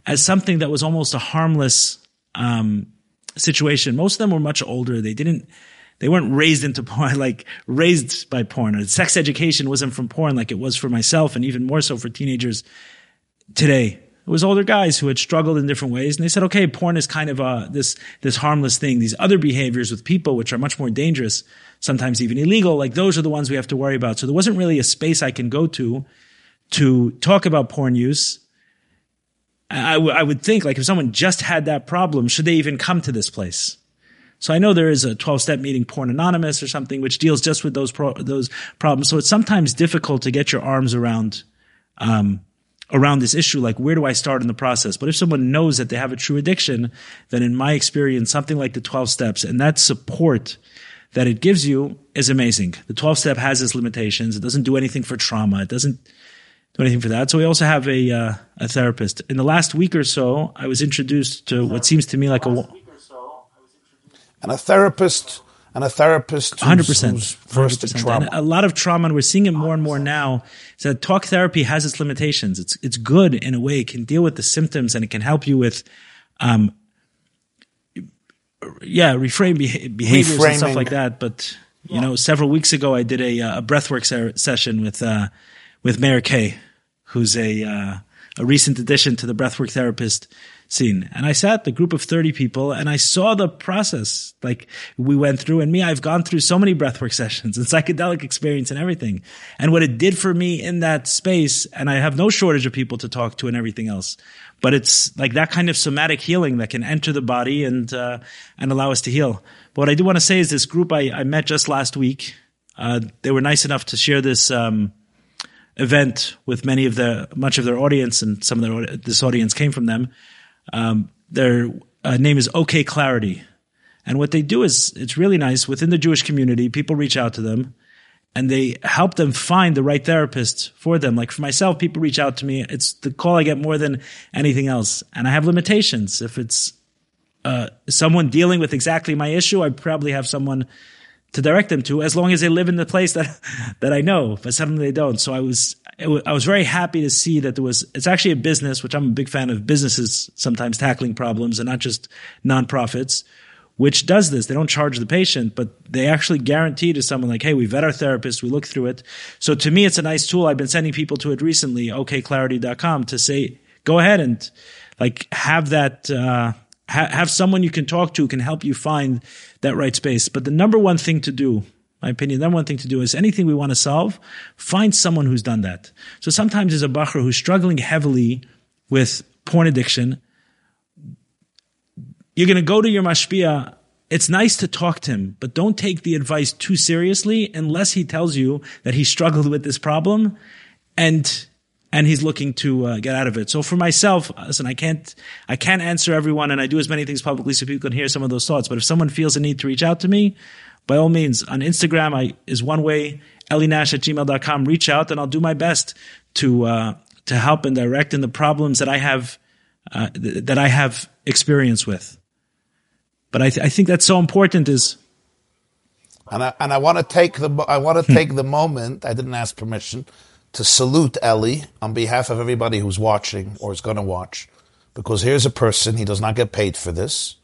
as something that was almost a harmless um, situation. Most of them were much older. They didn't, they weren't raised into porn, like raised by porn. Sex education wasn't from porn like it was for myself and even more so for teenagers today. It was older guys who had struggled in different ways. And they said, okay, porn is kind of a, this, this harmless thing. These other behaviors with people, which are much more dangerous, sometimes even illegal, like those are the ones we have to worry about. So there wasn't really a space I can go to to talk about porn use I, w- I would think like if someone just had that problem, should they even come to this place? So I know there is a 12 step meeting, Porn Anonymous or something, which deals just with those pro- those problems. So it's sometimes difficult to get your arms around, um, around this issue. Like, where do I start in the process? But if someone knows that they have a true addiction, then in my experience, something like the 12 steps and that support that it gives you is amazing. The 12 step has its limitations. It doesn't do anything for trauma. It doesn't, do anything for that. So we also have a uh, a therapist. In the last week or so, I was introduced to what seems to me like a week or so. and a therapist and a therapist. Hundred percent, first trauma. And a lot of trauma, and we're seeing it more and more now. Is that talk therapy has its limitations. It's it's good in a way. It can deal with the symptoms and it can help you with, um, yeah, reframe behaviors Reframing. and stuff like that. But you yeah. know, several weeks ago, I did a, uh, a breathwork se- session with. Uh, with Meir Kay, who's a uh, a recent addition to the breathwork therapist scene. And I sat the group of 30 people and I saw the process like we went through and me, I've gone through so many breathwork sessions and psychedelic experience and everything. And what it did for me in that space, and I have no shortage of people to talk to and everything else, but it's like that kind of somatic healing that can enter the body and, uh, and allow us to heal. But what I do want to say is this group I, I met just last week, uh, they were nice enough to share this, um, event with many of the much of their audience, and some of their this audience came from them. Um, their uh, name is OK Clarity, and what they do is it's really nice within the Jewish community. People reach out to them, and they help them find the right therapist for them. Like for myself, people reach out to me. It's the call I get more than anything else, and I have limitations. If it's uh, someone dealing with exactly my issue, I probably have someone to direct them to, as long as they live in the place that that I know. But suddenly they don't. So I was I was very happy to see that there was. It's actually a business, which I'm a big fan of. Businesses sometimes tackling problems and not just nonprofits, which does this. They don't charge the patient, but they actually guarantee to someone like, "Hey, we vet our therapist, we look through it." So to me, it's a nice tool. I've been sending people to it recently. OKClarity.com to say, go ahead and like have that. Uh, ha- have someone you can talk to who can help you find that right space. But the number one thing to do, my opinion, number one thing to do is anything we want to solve, find someone who's done that. So sometimes there's a bacher who's struggling heavily with porn addiction. You're going to go to your mashpia. It's nice to talk to him, but don't take the advice too seriously unless he tells you that he struggled with this problem and and he's looking to uh, get out of it. So for myself, listen, I can't, I can't answer everyone and I do as many things publicly so people can hear some of those thoughts. But if someone feels a need to reach out to me, by all means, on Instagram, I is one way, elinash at gmail.com, reach out and I'll do my best to, uh, to help and direct in the problems that I have, uh, th- that I have experience with. But I, th- I think that's so important is, And I, and I want to take the I want Hmm. to take the moment. I didn't ask permission to salute Ellie on behalf of everybody who's watching or is going to watch, because here's a person he does not get paid for this,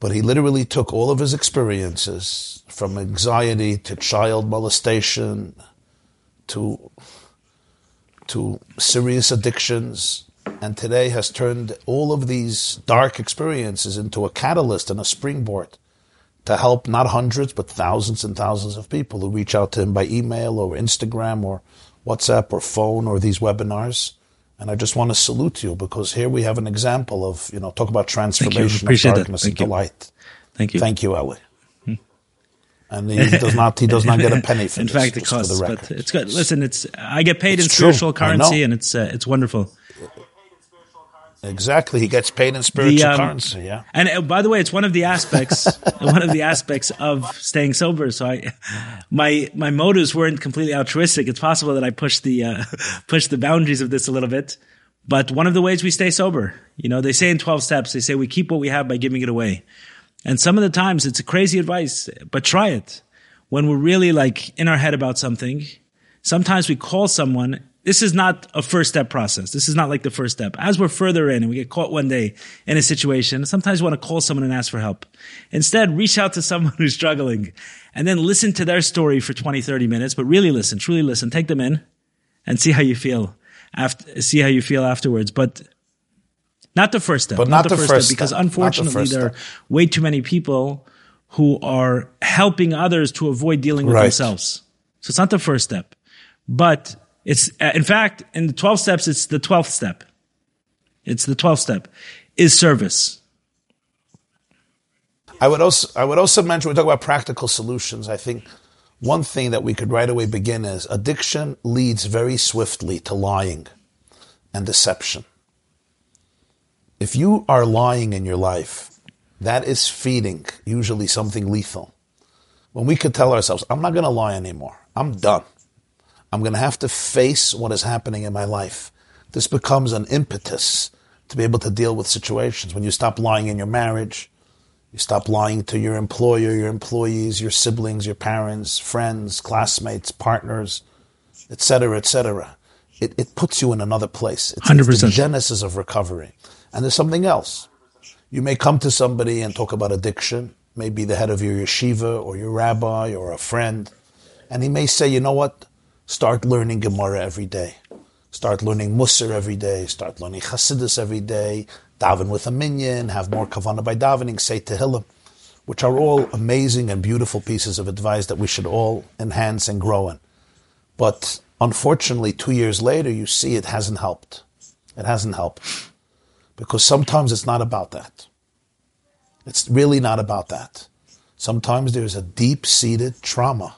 but he literally took all of his experiences from anxiety to child molestation to to serious addictions and today has turned all of these dark experiences into a catalyst and a springboard to help not hundreds but thousands and thousands of people who reach out to him by email or Instagram or WhatsApp or phone or these webinars. And I just want to salute you because here we have an example of, you know, talk about transformation of darkness Thank into you. light. thank you. Thank you, Ellie. And he does not he does not get a penny for in this, fact, it costs, but it's good. Listen, it's, I get paid in It's true. spiritual currency and it's, uh, it's wonderful. Exactly. He gets paid in spiritual um, currency, yeah. And uh, by the way, it's one of the aspects, one of the aspects of staying sober. So I, my, my motives weren't completely altruistic. It's possible that I pushed the, uh, pushed the boundaries of this a little bit. But one of the ways we stay sober, you know, they say in 12 steps, they say we keep what we have by giving it away. And some of the times it's a crazy advice, but try it. When we're really like in our head about something, sometimes we call someone. This is not a first step process. This is not like the first step. As we're further in and we get caught one day in a situation, sometimes we want to call someone and ask for help. Instead, reach out to someone who's struggling and then listen to their story for 20, 30 minutes, but really listen, truly listen, take them in and see how you feel after, see how you feel afterwards. But not the first step. But not the first step, because step. Not the unfortunately first there are way too many people who are helping others to avoid dealing with Right. themselves. So it's not the first step, but it's, uh, in fact, in the 12 steps, it's the 12th step. It's the 12th step is service. I would also I would also mention we talk about practical solutions. I think one thing that we could right away begin is addiction leads very swiftly to lying and deception. If you are lying in your life, that is feeding usually something lethal. When we could tell ourselves, I'm not going to lie anymore. I'm done. I'm going to have to face what is happening in my life. This becomes an impetus to be able to deal with situations. When you stop lying in your marriage, you stop lying to your employer, your employees, your siblings, your parents, friends, classmates, partners, etc., etc. It, it puts you in another place. It's, it's the genesis of recovery. And there's something else. You may come to somebody and talk about addiction, maybe the head of your yeshiva or your rabbi or a friend, and he may say, you know what? Start learning Gemara every day. Start learning Musar every day. Start learning Hasidus every day. Daven with a minyan. Have more kavanah by davening. Say Tehillim, which are all amazing and beautiful pieces of advice that we should all enhance and grow in. But unfortunately, two years later, you see it hasn't helped. It hasn't helped. Because sometimes it's not about that. It's really not about that. Sometimes there's a deep seated trauma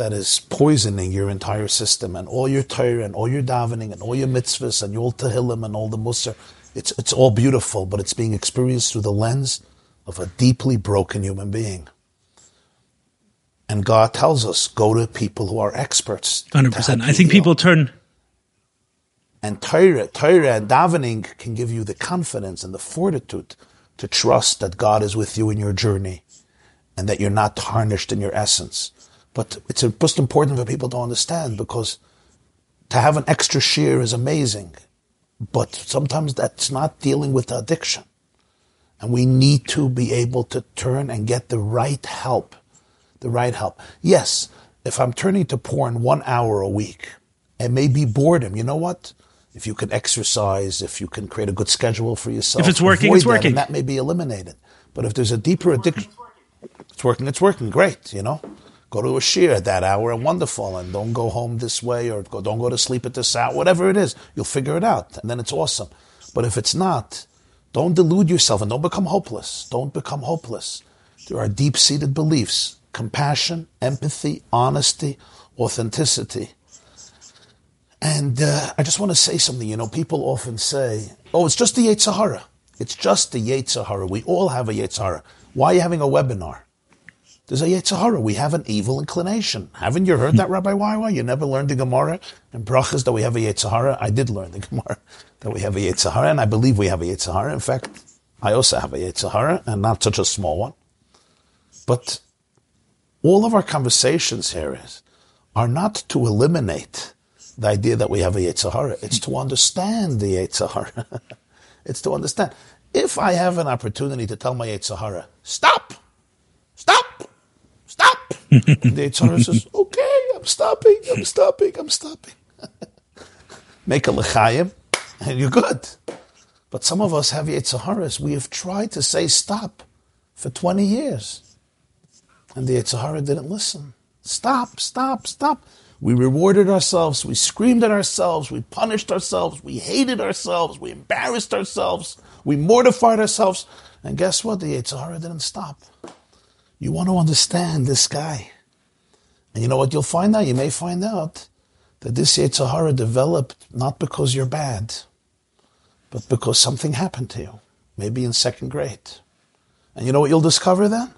that is poisoning your entire system and all your Torah and all your davening and all your mitzvahs and your Tehillim and all the Musar. It's, it's all beautiful, but it's being experienced through the lens of a deeply broken human being. And God tells us, go to people who are experts. 100%. I think people turn, And Torah, Torah and davening can give you the confidence and the fortitude to trust that God is with you in your journey and that you're not tarnished in your essence. But it's just important for people to understand because to have an extra shiur is amazing, but sometimes that's not dealing with the addiction. And we need to be able to turn and get the right help. The right help. Yes, if I'm turning to porn one hour a week, it may be boredom. You know what? If you can exercise, if you can create a good schedule for yourself, If it's working, it's working. and that may be eliminated. But if there's a deeper addiction, it's working, it's working, great, you know. Go to a shiur at that hour and wonderful, and don't go home this way or don't go to sleep at this hour, whatever it is, you'll figure it out, and then it's awesome. But if it's not, don't delude yourself and don't become hopeless. Don't become hopeless. There are deep seated beliefs compassion, empathy, honesty, authenticity. And uh, I just want to say something. You know, people often say, oh, it's just the Yetzer Hara. It's just the Yetzer Hara. We all have a Yetzer Hara. Why are you having a webinar? There's a Yetzer Hara. We have an evil inclination. Haven't you heard that, hmm. Rabbi Wawa? You never learned the Gemara and Brachas that we have a Yetzer Hara? I did learn the Gemara that we have a Yetzer Hara, and I believe we have a Yetzer Hara. In fact, I also have a Yetzer Hara, and not such a small one. But all of our conversations here is, are not to eliminate the idea that we have a Yetzer Hara. It's to understand the Yetzer Hara. it's to understand. If I have an opportunity to tell my Yetzer Hara, stop, stop, the Yetzer Hara says, okay, I'm stopping, I'm stopping, I'm stopping. Make a l'chaim, and you're good. But some of us have Yetzer Haras. We have tried to say stop for 20 years. And the Yetzer Hara didn't listen. Stop, stop, stop. We rewarded ourselves. We screamed at ourselves. We punished ourselves. We hated ourselves. We embarrassed ourselves. We mortified ourselves. And guess what? The Yetzer Hara didn't stop. You want to understand this guy. And you know what you'll find out? You may find out that this Yetzer Hara developed not because you're bad, but because something happened to you, maybe in second grade. And you know what you'll discover then?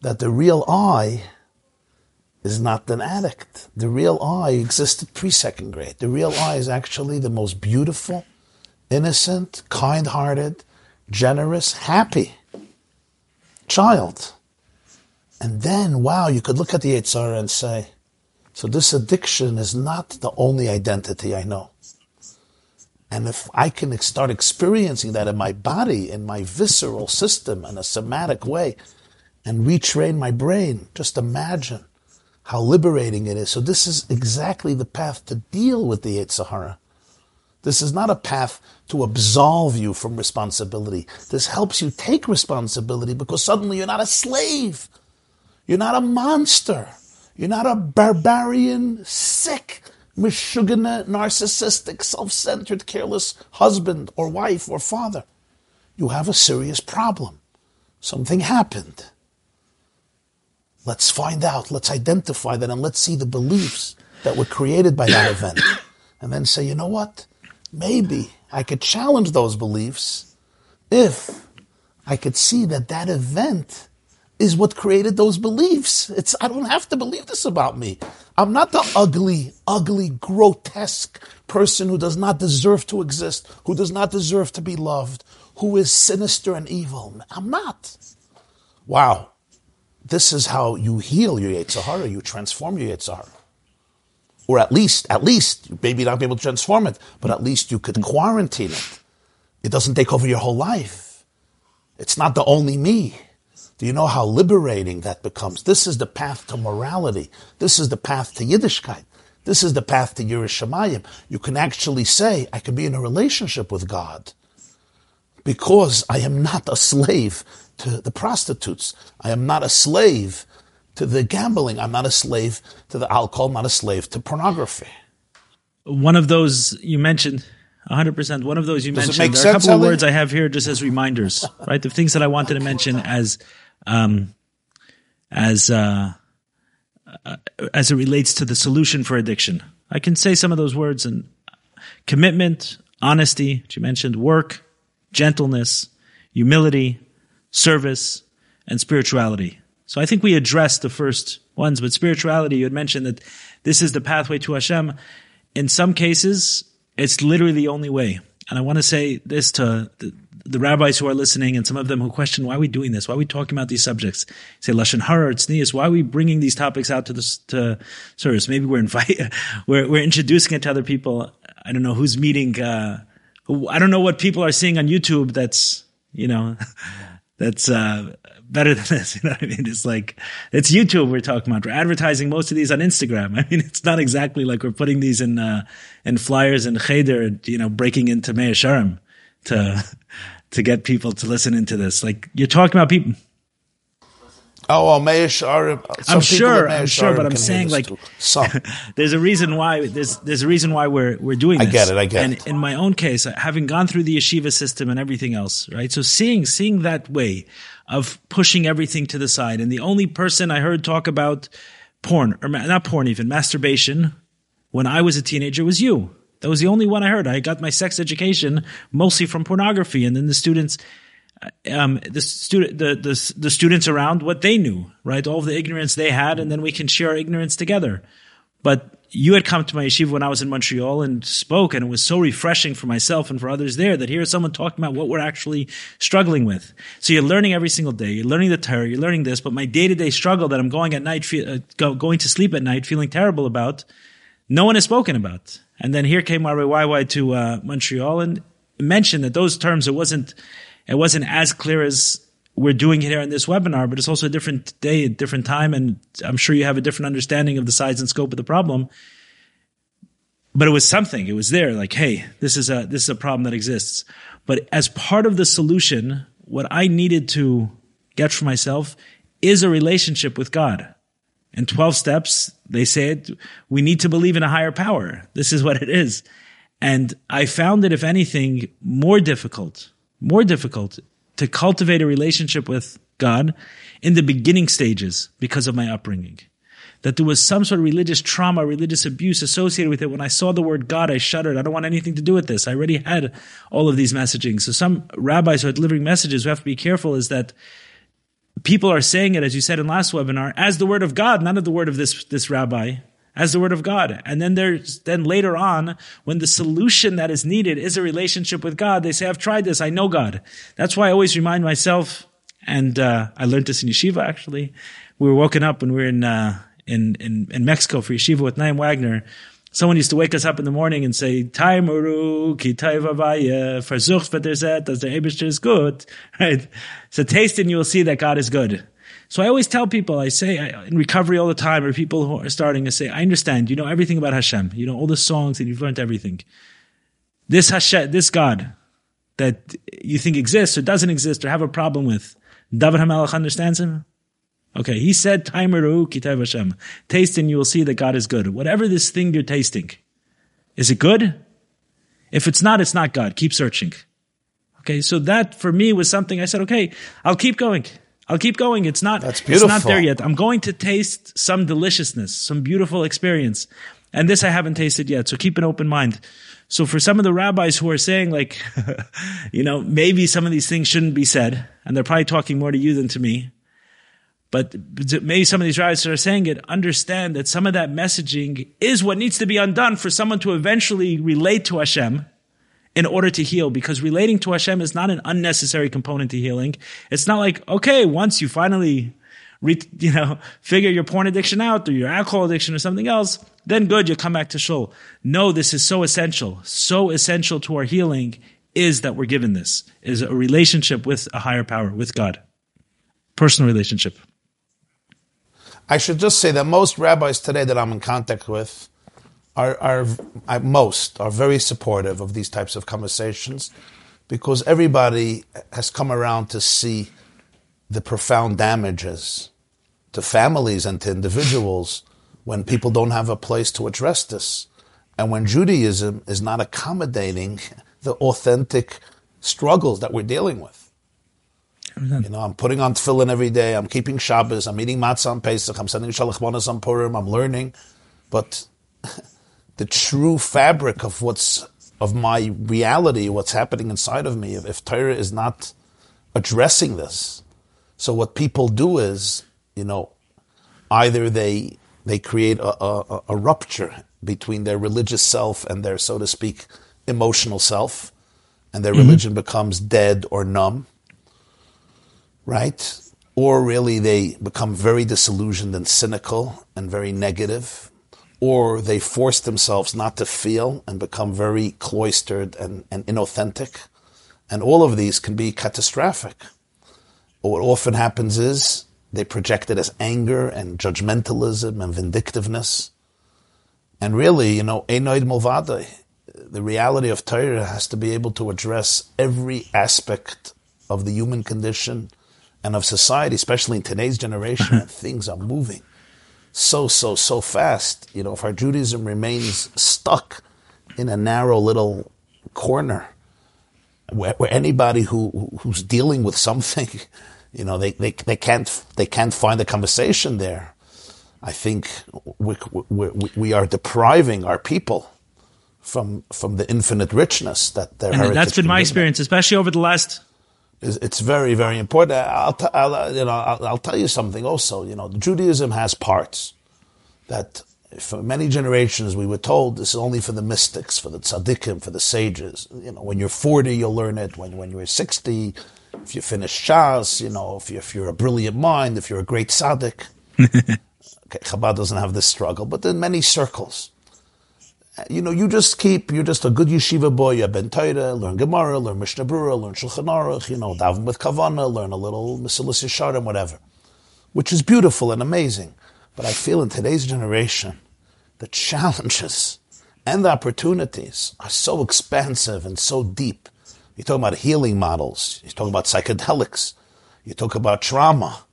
That the real I is not an addict. The real I existed pre second grade. The real I is actually the most beautiful, innocent, kind hearted, generous, happy child. And then, wow, you could look at the Yetzer Hara and say, so this addiction is not the only identity I know. And if I can start experiencing that in my body, in my visceral system, in a somatic way, and retrain my brain, just imagine how liberating it is. So this is exactly the path to deal with the Yetzer Hara. This is not a path to absolve you from responsibility. This helps you take responsibility because suddenly you're not a slave. You're not a monster. You're not a barbarian, sick, mishugana, narcissistic, self-centered, careless husband or wife or father. You have a serious problem. Something happened. Let's find out. Let's identify that and let's see the beliefs that were created by that event. And then say, you know what? Maybe I could challenge those beliefs if I could see that that event is what created those beliefs. It's, I don't have to believe this about me. I'm not the ugly, ugly, grotesque person who does not deserve to exist, who does not deserve to be loved, who is sinister and evil. I'm not. Wow. This is how you heal your Yetzer Hara. You transform your Yetzer Hara. Or at least, at least, maybe not be able to transform it, but at least you could quarantine it. It doesn't take over your whole life. It's not the only me. Do you know how liberating that becomes? This is the path to morality. This is the path to Yiddishkeit. This is the path to Yerushalayim. You can actually say, I can be in a relationship with God because I am not a slave to the prostitutes. I am not a slave to the gambling. I'm not a slave to the alcohol. I'm not a slave to pornography. One of those you mentioned, 100%. One of those you Does mentioned. there are a couple of words I have here just as reminders, right? The things that I wanted to mention as, um, as, uh, uh, as it relates to the solution for addiction. I can say some of those words and commitment, honesty, which you mentioned, work, gentleness, humility, service, and spirituality. So I think we addressed the first ones, but spirituality, you had mentioned that this is the pathway to Hashem. In some cases, it's literally the only way. And I want to say this to the, rabbis who are listening and some of them who question why are we doing this? Why are we talking about these subjects? Say lashon hara, tznius. Why are we bringing these topics out to the to service? Maybe we're inviting, we're we're introducing it to other people. I don't know who's meeting. Uh, I don't know what people are seeing on YouTube. That's you know, that's uh, better than this. You know what I mean? It's like it's YouTube we're talking about. We're advertising most of these on Instagram. I mean, it's not exactly like we're putting these in uh, in flyers and cheder. You know, breaking into Mea Shearim to to get people to listen into this. Like you're talking about people. Oh, well, Sharim. I'm sure, I'm sure, but I'm saying like there's a reason why there's there's a reason why we're we're doing. This. I get it. I get and it. in my own case, having gone through the yeshiva system and everything else, right? So seeing seeing that way of pushing everything to the side, and the only person I heard talk about porn or not porn even masturbation when I was a teenager was you. That was the only one I heard. I got my sex education mostly from pornography, and then the students, um, the student, the, the the students around what they knew, right? All the ignorance they had, and then we can share our ignorance together. But you had come to my yeshiva when I was in Montreal and spoke, and it was so refreshing for myself and for others there that here's someone talking about what we're actually struggling with. So you're learning every single day. You're learning the Torah. You're learning this. But my day to day struggle that I'm going at night, uh, go, going to sleep at night, feeling terrible about, no one has spoken about. And then here came RYY to uh, Montreal and mentioned that those terms, it wasn't, it wasn't as clear as we're doing it here in this webinar, but it's also a different day, a different time, and I'm sure you have a different understanding of the size and scope of the problem. But it was something. It was there, like, hey, this is a this is a problem that exists. But as part of the solution, what I needed to get for myself is a relationship with God. In 12 steps, they said, we need to believe in a higher power. This is what it is. And I found it, if anything, more difficult, more difficult to cultivate a relationship with God in the beginning stages because of my upbringing. That there was some sort of religious trauma, religious abuse associated with it. When I saw the word God, I shuddered. I don't want anything to do with this. I already had all of these messaging. So some rabbis who are delivering messages who have to be careful is that people are saying it, as you said in last webinar, as the word of God, not of the word of this, this rabbi, as the word of God. And then there's, then later on, when the solution that is needed is a relationship with God, they say, I've tried this. I know God. That's why I always remind myself, and, uh, I learned this in yeshiva actually. We were woken up when we were in, uh, in, in, in Mexico for yeshiva with Naim Wagner. Someone used to wake us up in the morning and say, Taimuru, ki taivavaya, versucht wird er that the Abishter is good, right? So taste and you will see that God is good. So I always tell people, I say in recovery all the time, or people who are starting, I say, I understand, you know everything about Hashem. You know all the songs and you've learned everything. This Hashem, this God that you think exists or doesn't exist or have a problem with, David HaMelech understands him? Okay, he said, Hashem. Taste and you will see that God is good. Whatever this thing you're tasting, is it good? If it's not, it's not God. Keep searching. Okay, so that for me was something I said, okay, I'll keep going. I'll keep going. It's not, That's beautiful. it's not there yet. I'm going to taste some deliciousness, some beautiful experience. And this I haven't tasted yet. So keep an open mind. So for some of the rabbis who are saying like, you know, maybe some of these things shouldn't be said, and they're probably talking more to you than to me. But maybe some of these rabbis that are saying it understand that some of that messaging is what needs to be undone for someone to eventually relate to Hashem in order to heal, because relating to Hashem is not an unnecessary component to healing. It's not like, okay, once you finally, re- you know, figure your porn addiction out or your alcohol addiction or something else, then good, you come back to shul. No, this is so essential, so essential to our healing is that we're given this, is a relationship with a higher power, with God. Personal relationship. I should just say that most rabbis today that I'm in contact with are, are, most are very supportive of these types of conversations because everybody has come around to see the profound damages to families and to individuals when people don't have a place to address this. And when Judaism is not accommodating the authentic struggles that we're dealing with. You know, I'm putting on tefillin every day. I'm keeping Shabbos. I'm eating matzah on Pesach. I'm sending shalach manas on Purim. I'm learning, but the true fabric of what's of my reality, what's happening inside of me, if, if Torah is not addressing this, so what people do is, you know, either they they create a, a, a rupture between their religious self and their, so to speak, emotional self, and their mm-hmm. religion becomes dead or numb, right? Or really they become very disillusioned and cynical and very negative, or they force themselves not to feel and become very cloistered and, and inauthentic. And all of these can be catastrophic. But what often happens is they project it as anger and judgmentalism and vindictiveness. And really, you know, Ein od milvado, the reality of Torah has to be able to address every aspect of the human condition and of society, especially in today's generation, mm-hmm. things are moving so, so, so fast. You know, if our Judaism remains stuck in a narrow little corner where, where anybody who, who's dealing with something, you know, they, they, they can't, they can't find a conversation there. I think we, we, we are depriving our people from from the infinite richness that their and that's been my experience, especially over the last. It's very very important. I'll, t- I'll uh, you know I'll, I'll, tell you something also. You know, Judaism has parts that for many generations we were told this is only for the mystics, for the tzaddikim, for the sages. You know, when you're 40, you'll learn it. When when you're 60, if you finish Shas, you know, if, you, if you're a brilliant mind, if you're a great tzaddik. okay, Chabad doesn't have this struggle, but in many circles you know, you just keep, you're just a good yeshiva boy, you ben Torah, learn Gemara, learn Mishnah Berurah, learn Shulchan Aruch, you know, daven with Kavana, learn a little Mesilas Yesharim, whatever. Which is beautiful and amazing. But I feel in today's generation, the challenges and the opportunities are so expansive and so deep. You talk about healing models, you talk about psychedelics, you talk about trauma,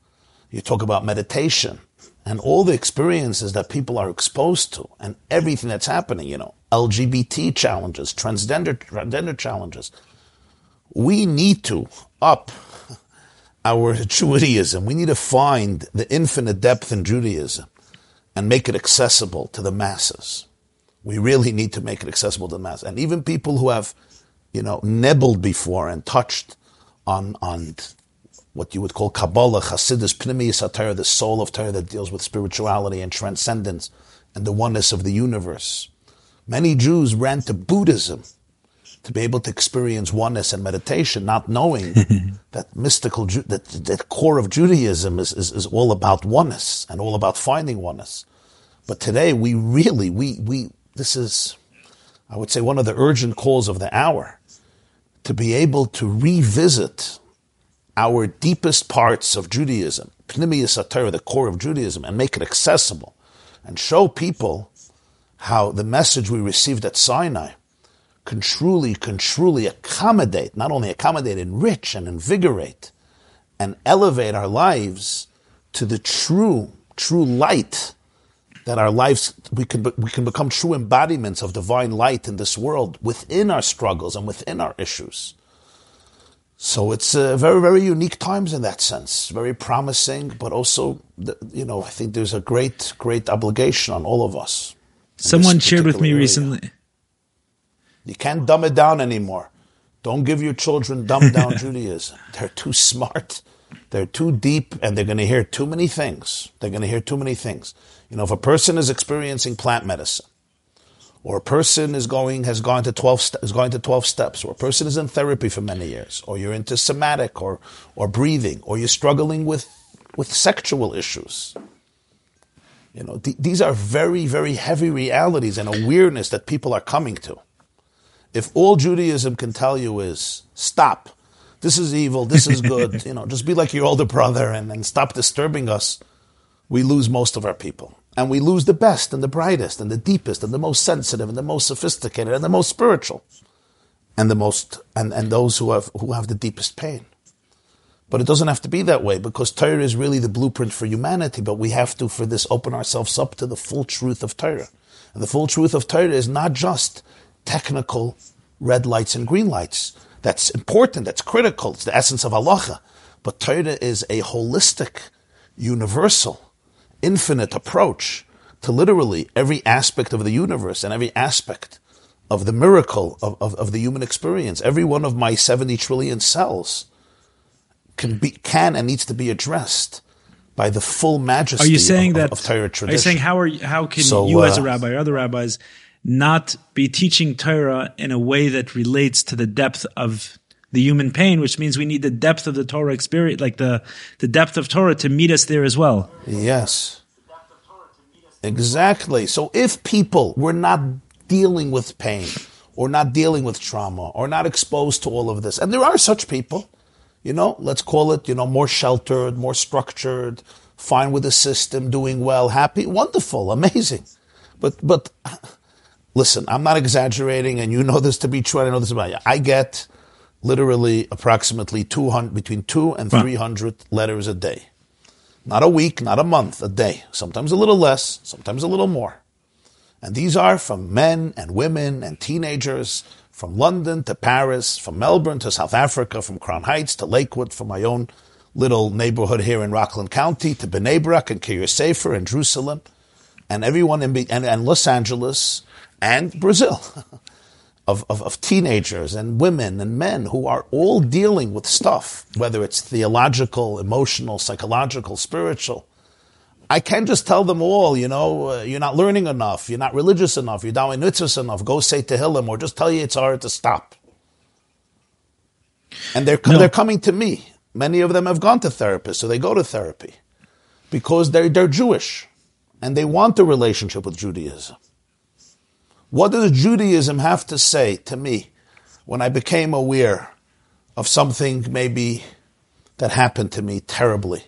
you talk about meditation, and all the experiences that people are exposed to and everything that's happening, you know, LGBT challenges, transgender, transgender challenges. We need to up our Judaism. We need to find the infinite depth in Judaism and make it accessible to the masses. We really need to make it accessible to the masses. And even people who have, you know, nibbled before and touched on, on what you would call Kabbalah, Hasidus, Pnimiyas Torah, the soul of Torah that deals with spirituality and transcendence and the oneness of the universe. Many Jews ran to Buddhism to be able to experience oneness and meditation, not knowing that mystical, that, that core of Judaism is, is, is all about oneness and all about finding oneness. But today we really, we, we, this is, I would say, one of the urgent calls of the hour to be able to revisit our deepest parts of Judaism, Pnimiyas Torah, the core of Judaism, and make it accessible, and show people how the message we received at Sinai can truly, can truly accommodate, not only accommodate, enrich and invigorate, and elevate our lives to the true, true light that our lives we can we can become true embodiments of divine light in this world within our struggles and within our issues. So it's uh, very, very unique times in that sense. Very promising, but also, you know, I think there's a great, great obligation on all of us. Someone shared with me area. recently. You can't dumb it down anymore. Don't give your children dumb down Judaism. They're too smart. They're too deep and they're going to hear too many things. They're going to hear too many things. You know, if a person is experiencing plant medicine, or a person is going has gone to 12 st- is going to 12 steps or a person is in therapy for many years or you're into somatic or or breathing or you're struggling with with sexual issues. You know th- these are very very heavy realities and awareness that people are coming to. If all judaism can tell you is stop this is evil this is good you know just be like your older brother and, and stop disturbing us we lose most of our people and we lose the best and the brightest and the deepest and the most sensitive and the most sophisticated and the most spiritual and the most and, and those who have who have the deepest pain. But it doesn't have to be that way because Torah is really the blueprint for humanity, but we have to for this open ourselves up to the full truth of Torah. And the full truth of Torah is not just technical red lights and green lights. That's important, that's critical, it's the essence of halacha. But Torah is a holistic, universal, infinite approach to literally every aspect of the universe and every aspect of the miracle of, of, of, the human experience. Every one of my 70 trillion cells can be can and needs to be addressed by the full majesty are you saying of, that, of Torah tradition. Are you saying how are how can so, you as a uh, rabbi or other rabbis not be teaching Torah in a way that relates to the depth of the human pain, which means we need the depth of the Torah experience, like the, the depth of Torah to meet us there as well. Yes. Exactly. So if people were not dealing with pain or not dealing with trauma or not exposed to all of this, and there are such people, you know, let's call it, you know, more sheltered, more structured, fine with the system, doing well, happy, wonderful, amazing. But, but, listen, I'm not exaggerating, and you know this to be true, I know this about you. I get literally approximately 200, between two and 300 letters a day. Not a week, not a month, a day. Sometimes a little less, sometimes a little more. And these are from men and women and teenagers from London to Paris, from Melbourne to South Africa, from Crown Heights to Lakewood, from my own little neighborhood here in Rockland County to Bnei Brak and Kiryas Sefer and Jerusalem, and everyone in and, and Los Angeles and Brazil. of, of, of, teenagers and women and men who are all dealing with stuff, whether it's theological, emotional, psychological, spiritual. I can't just tell them all, you know, uh, you're not learning enough, you're not religious enough, you're doing mitzvahs enough, go say Tehillim, or just tell you it's hard to stop. And they're, no. they're coming to me. Many of them have gone to therapists, so they go to therapy because they're, they're Jewish and they want a relationship with Judaism. What does Judaism have to say to me when I became aware of something maybe that happened to me terribly,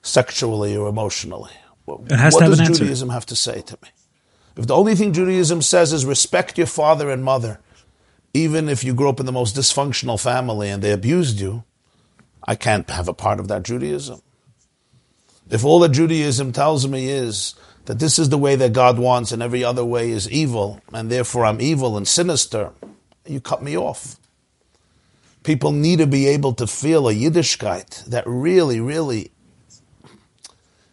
sexually or emotionally? what does Judaism have to say to me? If the only thing Judaism says is respect your father and mother, even if you grew up in the most dysfunctional family and they abused you, I can't have a part of that Judaism. If all that Judaism tells me is that this is the way that God wants and every other way is evil, and therefore I'm evil and sinister, you cut me off. People need to be able to feel a Yiddishkeit that really, really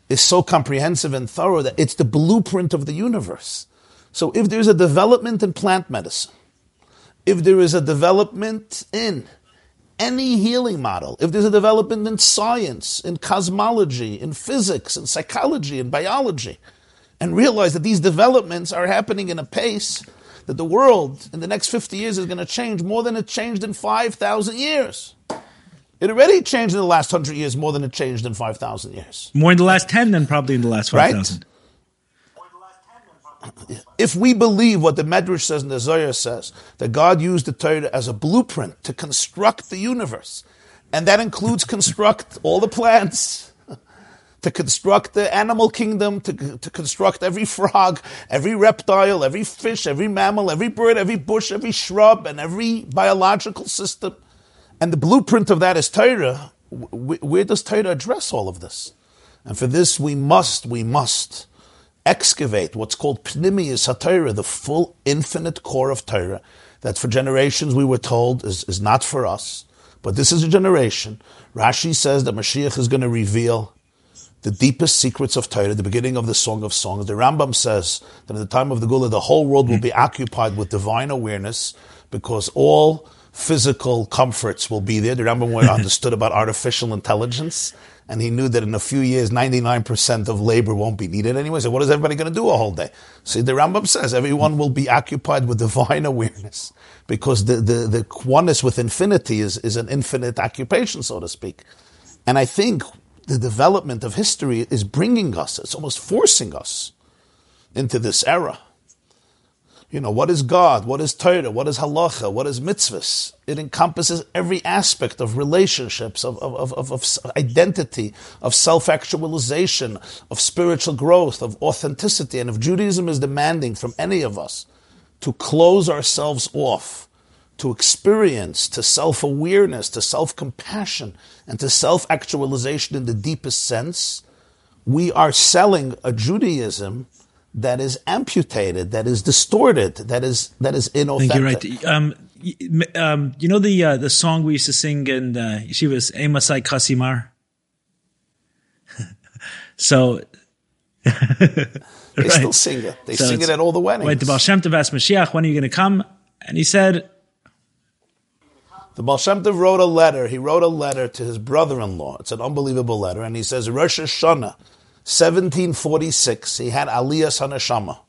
is so comprehensive and thorough that it's the blueprint of the universe. So if there's a development in plant medicine, if there is a development in any healing model, if there's a development in science, in cosmology, in physics, in psychology, in biology, and realize that these developments are happening in a pace that the world in the next 50 years is going to change more than it changed in 5,000 years. It already changed in the last 100 years more than it changed in 5,000 years. More in the last 10 than probably in the last 5,000. Right? If we believe what the Medrash says and the Zohar says, that God used the Torah as a blueprint to construct the universe, and that includes construct all the plants, to construct the animal kingdom, to, to construct every frog, every reptile, every fish, every mammal, every bird, every bush, every shrub, and every biological system. And the blueprint of that is Torah. Where does Torah address all of this? And for this, we must, we must excavate what's called Pnimius HaTorah, the full infinite core of Torah, that for generations we were told is, is not for us. But this is a generation. Rashi says that Mashiach is going to reveal the deepest secrets of Torah, the beginning of the Song of Songs. The Rambam says that at the time of the Geula, the whole world will be occupied with divine awareness because all physical comforts will be there. The Rambam understood about artificial intelligence, and he knew that in a few years, 99% of labor won't be needed anyway. So what is everybody going to do a whole day? See, the Rambam says everyone will be occupied with divine awareness because the, the, the oneness with infinity is, is an infinite occupation, so to speak. And I think the development of history is bringing us, it's almost forcing us into this era. You know, what is God? What is Torah? What is halacha? What is mitzvahs? It encompasses every aspect of relationships, of, of, of, of identity, of self-actualization, of spiritual growth, of authenticity. And if Judaism is demanding from any of us to close ourselves off to experience, to self awareness, to self compassion, and to self actualization in the deepest sense, we are selling a Judaism that is amputated, that is distorted, that is that is inauthentic. you're right. Um, um, you know the uh, the song we used to sing in uh, was Emasai Kasimar. so they right. still sing it. They so sing it at all the weddings. Right, the Baal Shem Tov asked Mashiach, "When are you going to come?" And he said, the Baal wrote a letter. He wrote a letter to his brother-in-law. It's an unbelievable letter, and he says Rosh Hashanah, 1746. He had Aliyas Haneshama,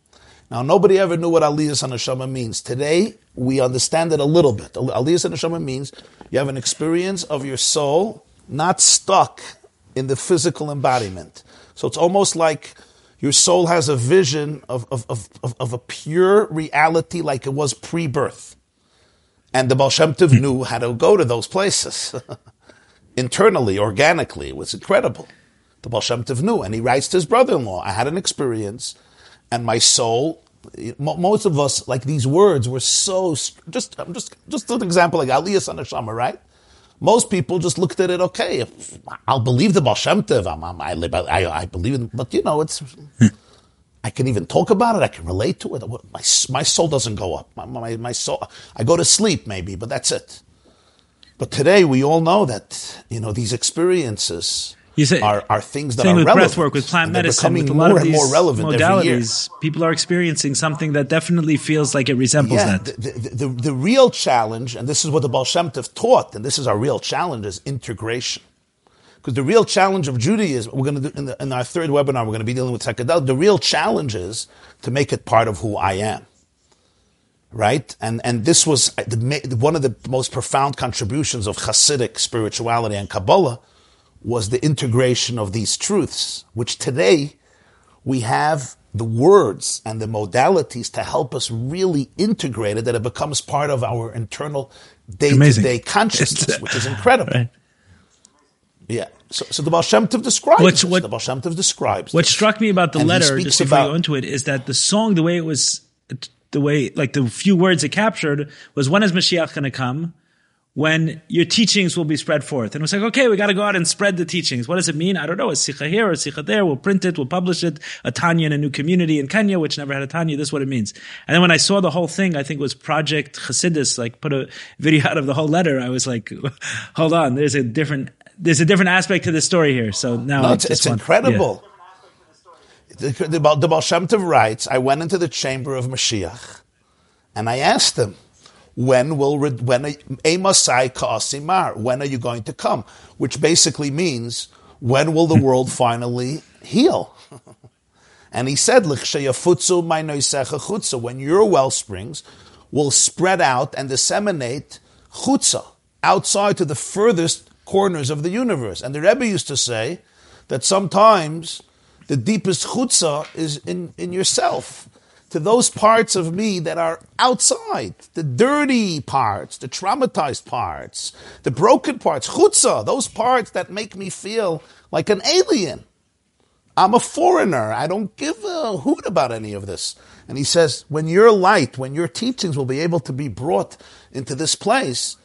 Now, nobody ever knew what Aliyah Neshama means. Today, we understand it a little bit. Aliyah Neshama means you have an experience of your soul not stuck in the physical embodiment. So it's almost like your soul has a vision of, of, of, of, a pure reality like it was pre-birth. And the Baal Shem Tov knew how to go to those places. Internally, organically, it was incredible. The Baal Shem Tov knew, and he writes to his brother-in-law, I had an experience, and my soul, most of us, like these words were so, just, I'm just, just an example, like Aliyas Haneshama, right? Most people just looked at it, okay, I'll believe the Baal Shem Tov, I'm, I, I, I believe in, but you know, it's, hmm. I can even talk about it, I can relate to it. My, my soul doesn't go up. My, my, my soul, I go to sleep maybe, but that's it. But today we all know that, you know, these experiences, you say, are, are things that are with relevant. breath work, with plant medicine, with a lot more of these more relevant modalities, people are experiencing something that definitely feels like it resembles yeah, that. The, the, the, the, real challenge, and this is what the Baal Shem Tov taught, and this is our real challenge, is integration. Because the real challenge of Judaism, we're going to do in, the, in our third webinar, we're going to be dealing with psychedelic. The real challenge is to make it part of who I am right? And and this was uh, the, one of the most profound contributions of Hasidic spirituality and Kabbalah was the integration of these truths, which today we have the words and the modalities to help us really integrate it, that it becomes part of our internal day-to-day consciousness, which is incredible. Right. Yeah. So, so the Baal Shem Tov describes What's, what, the Baal Shem Tov describes What this. struck me about the and letter, just before about, you go into it, is that the song, the way it was, the way, like the few words it captured was when is Mashiach going to come? when your teachings will be spread forth. And it was like, okay, we got to go out and spread the teachings. What does it mean? I don't know. A sikha here or a sikha there. We'll print it. We'll publish it. A Tanya in a new community in Kenya, which never had a Tanya. This is what it means. And then when I saw the whole thing, I think it was Project Chassidus, like put a video out of the whole letter. I was like, hold on. There's a different, there's a different aspect to the story here. So now no, it's, it's incredible. Yeah. The, the, the Baal Shem Tov writes, I went into the chamber of Mashiach and I asked him, when will when a Messiah ka'asimar? When are you going to come? Which basically means when will the world finally heal? and he said, when your well springs will spread out and disseminate chutza outside to the furthest corners of the universe. And the Rebbe used to say that sometimes the deepest chutza is in, in yourself to those parts of me that are outside, the dirty parts, the traumatized parts, the broken parts, chutza, those parts that make me feel like an alien. I'm a foreigner. I don't give a hoot about any of this. And he says, when your light, when your teachings will be able to be brought into this place,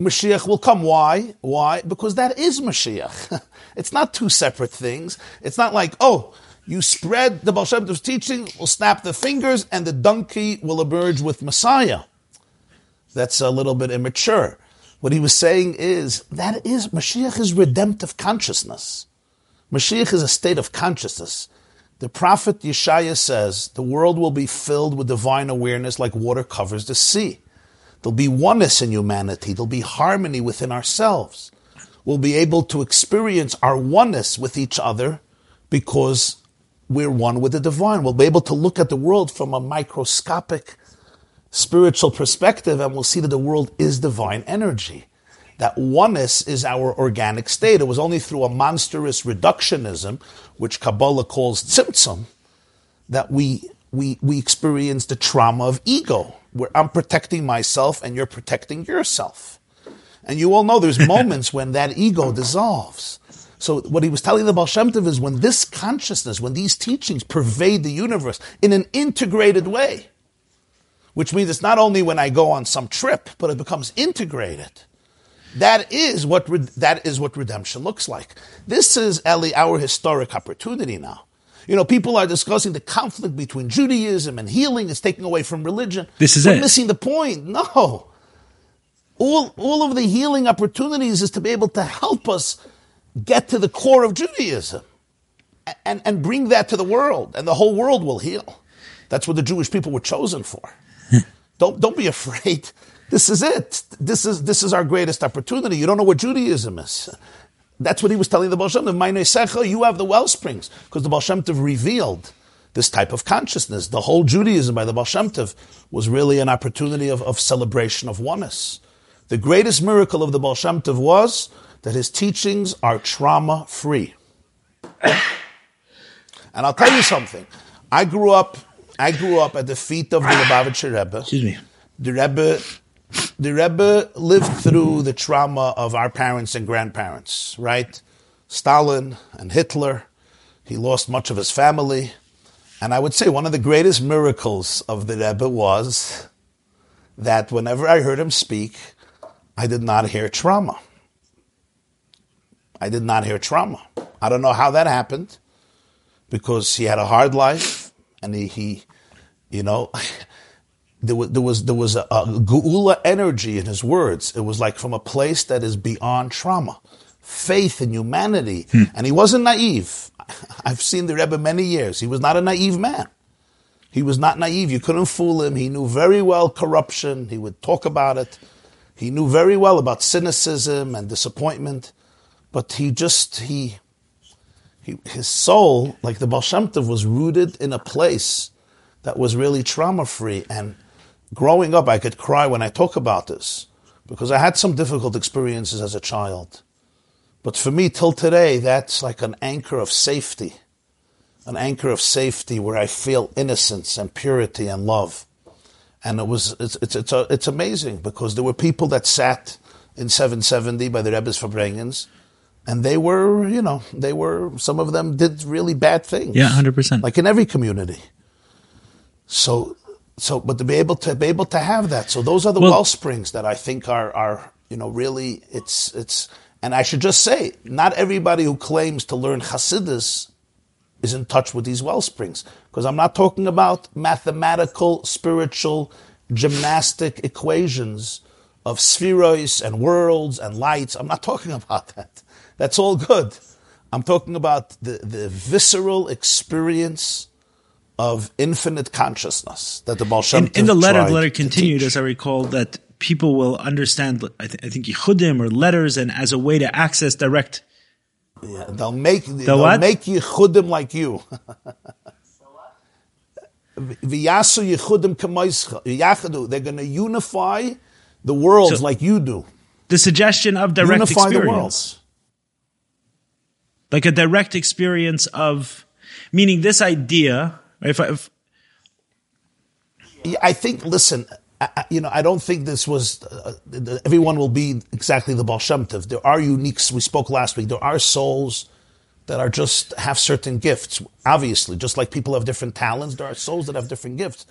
Mashiach will come. Why? Why? Because that is Mashiach. it's not two separate things. It's not like, oh, you spread the Baal Shem Tov's teaching, will snap the fingers, and the donkey will emerge with Messiah. That's a little bit immature. What he was saying is that is Mashiach is redemptive consciousness. Mashiach is a state of consciousness. The prophet Yeshaya says the world will be filled with divine awareness like water covers the sea. There'll be oneness in humanity. There'll be harmony within ourselves. We'll be able to experience our oneness with each other because we're one with the divine. We'll be able to look at the world from a microscopic spiritual perspective and we'll see that the world is divine energy. That oneness is our organic state. It was only through a monstrous reductionism, which Kabbalah calls tzimtzum, that we, we, we experience the trauma of ego, where I'm protecting myself and you're protecting yourself. And you all know there's moments when that ego dissolves. So what he was telling the Baal Shem Tov is when this consciousness, when these teachings pervade the universe in an integrated way, which means it's not only when I go on some trip, but it becomes integrated. That is what that is what redemption looks like. This is Eli our historic opportunity now. You know, people are discussing the conflict between Judaism and healing is taking away from religion. This is We're it. missing the point. No. All, all of the healing opportunities is to be able to help us get to the core of Judaism and, and bring that to the world, and the whole world will heal. That's what the Jewish people were chosen for. don't, don't be afraid. This is it. This is, this is our greatest opportunity. You don't know what Judaism is. That's what he was telling the Baal Shem Tov. You have the well springs, because the Baal Shem Tov revealed this type of consciousness. The whole Judaism by the Baal Shem Tov was really an opportunity of, of celebration of oneness. The greatest miracle of the Baal Shem Tov was that his teachings are trauma free. and I'll tell you something. I grew up. I grew up at the feet of the Lubavitcher Rebbe. Excuse me. The Rebbe, the Rebbe lived through the trauma of our parents and grandparents. Right, Stalin and Hitler. He lost much of his family, and I would say one of the greatest miracles of the Rebbe was that whenever I heard him speak, I did not hear trauma. I did not hear trauma. I don't know how that happened because he had a hard life and he, he you know, there was, there was, there was a, a geula energy in his words. It was like from a place that is beyond trauma, faith in humanity. Hmm. And he wasn't naive. I've seen the Rebbe many years. He was not a naive man. He was not naive. You couldn't fool him. He knew very well corruption. He would talk about it. He knew very well about cynicism and disappointment, but he just he, he his soul, like the Baal Shem Tov, was rooted in a place that was really trauma free. And growing up, I could cry when I talk about this because I had some difficult experiences as a child. But for me, till today, that's like an anchor of safety, an anchor of safety where I feel innocence and purity and love and it was it's it's it's, uh, it's amazing because there were people that sat in 770 by the Rebbe's Farbrengens, and they were you know they were some of them did really bad things. Yeah, 100%. Like in every community. So so but to be able to be able to have that, so those are the Well- well springs that I think are are you know really it's it's and I should just say not everybody who claims to learn Hasidus is in touch with these well springs. Because I'm not talking about mathematical, spiritual, gymnastic equations of spheroids and worlds and lights. I'm not talking about that. That's all good. I'm talking about the, the visceral experience of infinite consciousness that the Baal Shem in, in the letter, the letter continued, as I recall, that people will understand, I, th- I think, yichudim or letters, and as a way to access direct. Yeah, they'll make they'll what? make yichudim like you. V'yasu yichudim. They're going to unify the worlds So- like you do. The suggestion of direct unify the worlds. like a direct experience of, meaning this idea. If, I, if I think. Listen, I, you know, I don't think this was. Uh, everyone will be exactly the Baal There are uniques. We spoke last week. There are souls that are just have certain gifts. Obviously, just like people have different talents, there are souls that have different gifts.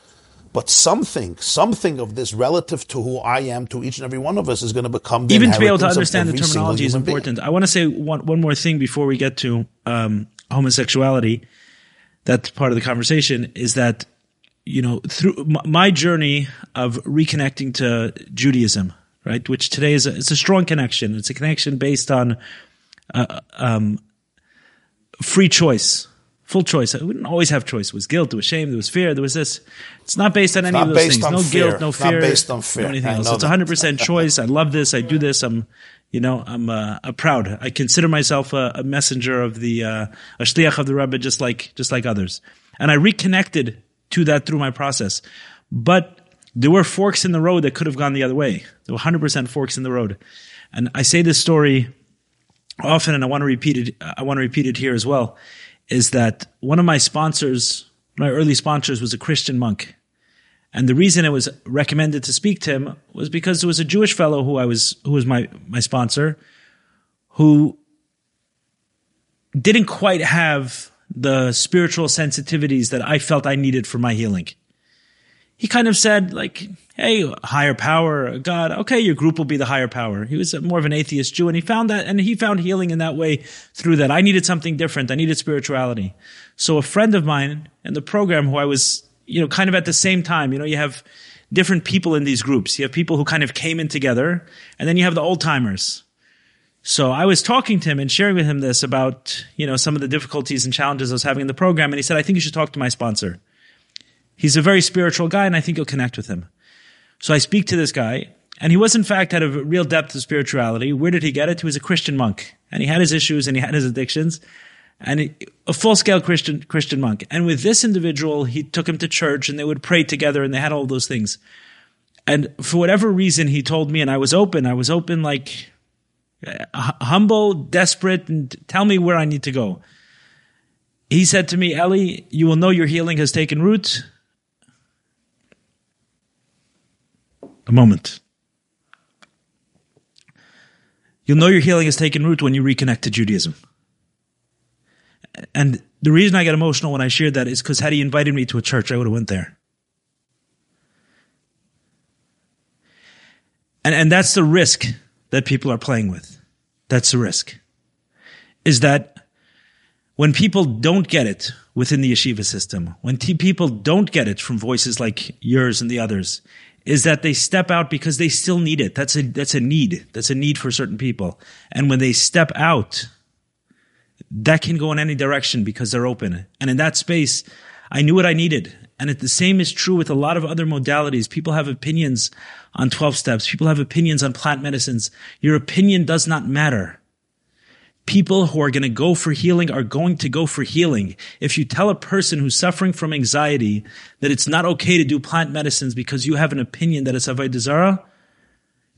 But something, something of this relative to who I am, to each and every one of us, is going to become the even to be able to understand the terminology is human being. important. I want to say one, one more thing before we get to um, homosexuality. That's part of the conversation is that, you know, through my journey of reconnecting to Judaism, right, which today is a, it's a strong connection. It's a connection based on uh, um, free choice, full choice. We didn't always have choice. It was guilt, there was shame, there was fear, there was this. It's not based on any of those things. No fear. guilt, no It's not fear. based on no fear. anything I else. It's 100% choice. I love this. I do this. I'm, you know, I'm uh, uh, proud. I consider myself a, a messenger of the, uh, a shliach of the Rebbe, just like, just like others. And I reconnected to that through my process. But there were forks in the road that could have gone the other way. There were 100% forks in the road. And I say this story often, and I want to repeat it. I want to repeat it here as well. Is that one of my sponsors, my early sponsors, was a Christian monk, and the reason it was recommended to speak to him was because there was a Jewish fellow who I was, who was my my sponsor, who didn't quite have the spiritual sensitivities that I felt I needed for my healing. He kind of said, like, hey, higher power, God, okay, your group will be the higher power. He was more of an atheist Jew and he found that, and he found healing in that way through that. I needed something different. I needed spirituality. So a friend of mine in the program who I was, you know, kind of at the same time, you know, you have different people in these groups. You have people who kind of came in together and then you have the old timers. So I was talking to him and sharing with him this about, you know, some of the difficulties and challenges I was having in the program. And he said, I think you should talk to my sponsor. He's a very spiritual guy and I think you'll connect with him. So I speak to this guy and he was in fact had a real depth of spirituality. Where did he get it? He was a Christian monk and he had his issues and he had his addictions. and he, a full scale Christian Christian monk. And with this individual, he took him to church, and they would pray together, and they had all those things. And for whatever reason, he told me, and I was open. I was open, like uh, humble, desperate, and tell me where I need to go. He said to me, Ellie, you will know your healing has taken root. A moment. You'll know your healing has taken root when you reconnect to Judaism. And the reason I get emotional when I shared that is because had he invited me to a church, I would have went there. And, and that's the risk that people are playing with. That's the risk. Is that when people don't get it within the yeshiva system, when t- people don't get it from voices like yours and the others, is that they step out because they still need it. That's a, that's a need. That's a need for certain people. And when they step out, that can go in any direction because they're open. And in that space, I knew what I needed. And it, the same is true with a lot of other modalities. People have opinions on 12 steps. People have opinions on plant medicines. Your opinion does not matter. People who are going to go for healing are going to go for healing. If you tell a person who's suffering from anxiety that it's not okay to do plant medicines because you have an opinion that it's avodah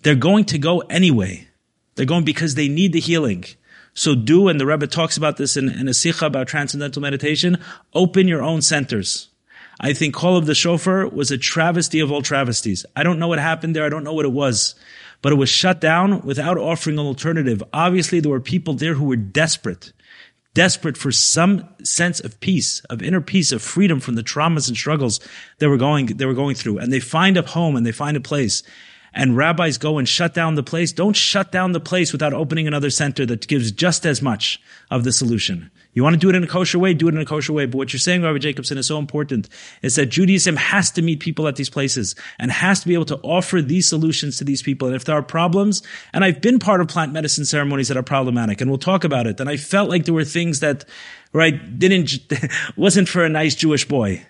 they're going to go anyway. They're going because they need the healing. So do, and the Rebbe talks about this in, in a sikha about transcendental meditation, open your own centers. I think Call of the Shofar was a travesty of all travesties. I don't know what happened there. I don't know what it was but it was shut down without offering an alternative. Obviously, there were people there who were desperate, desperate for some sense of peace, of inner peace, of freedom from the traumas and struggles they were going, they were going through. And they find a home and they find a place. And rabbis go and shut down the place. Don't shut down the place without opening another center that gives just as much of the solution. You want to do it in a kosher way, do it in a kosher way. But what you're saying, Rabbi Jacobson, is so important is that Judaism has to meet people at these places and has to be able to offer these solutions to these people. And if there are problems, and I've been part of plant medicine ceremonies that are problematic, and we'll talk about it. And I felt like there were things that, right, didn't, wasn't for a nice Jewish boy.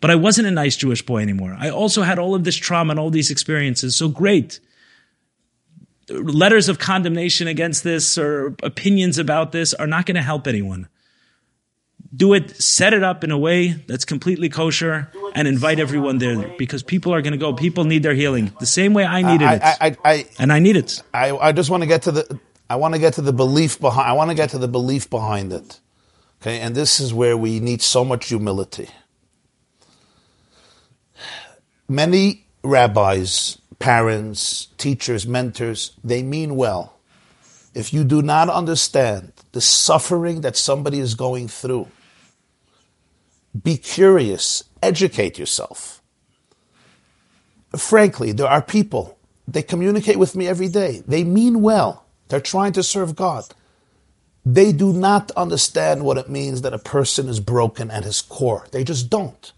But I wasn't a nice Jewish boy anymore. I also had all of this trauma and all these experiences. So great letters of condemnation against this or opinions about this are not going to help anyone. Do it, set it up in a way that's completely kosher and invite everyone there because people are going to go. People need their healing the same way I needed I, it. I, I, and I need it. I, I just want to get to the, I want to get to the belief behind, I want to get to the belief behind it. Okay. And this is where we need so much humility. Many rabbis parents, teachers, mentors, they mean well. If you do not understand the suffering that somebody is going through, be curious, educate yourself. Frankly, there are people, they communicate with me every day. They mean well. They're trying to serve God. They do not understand what it means that a person is broken at his core. They just don't.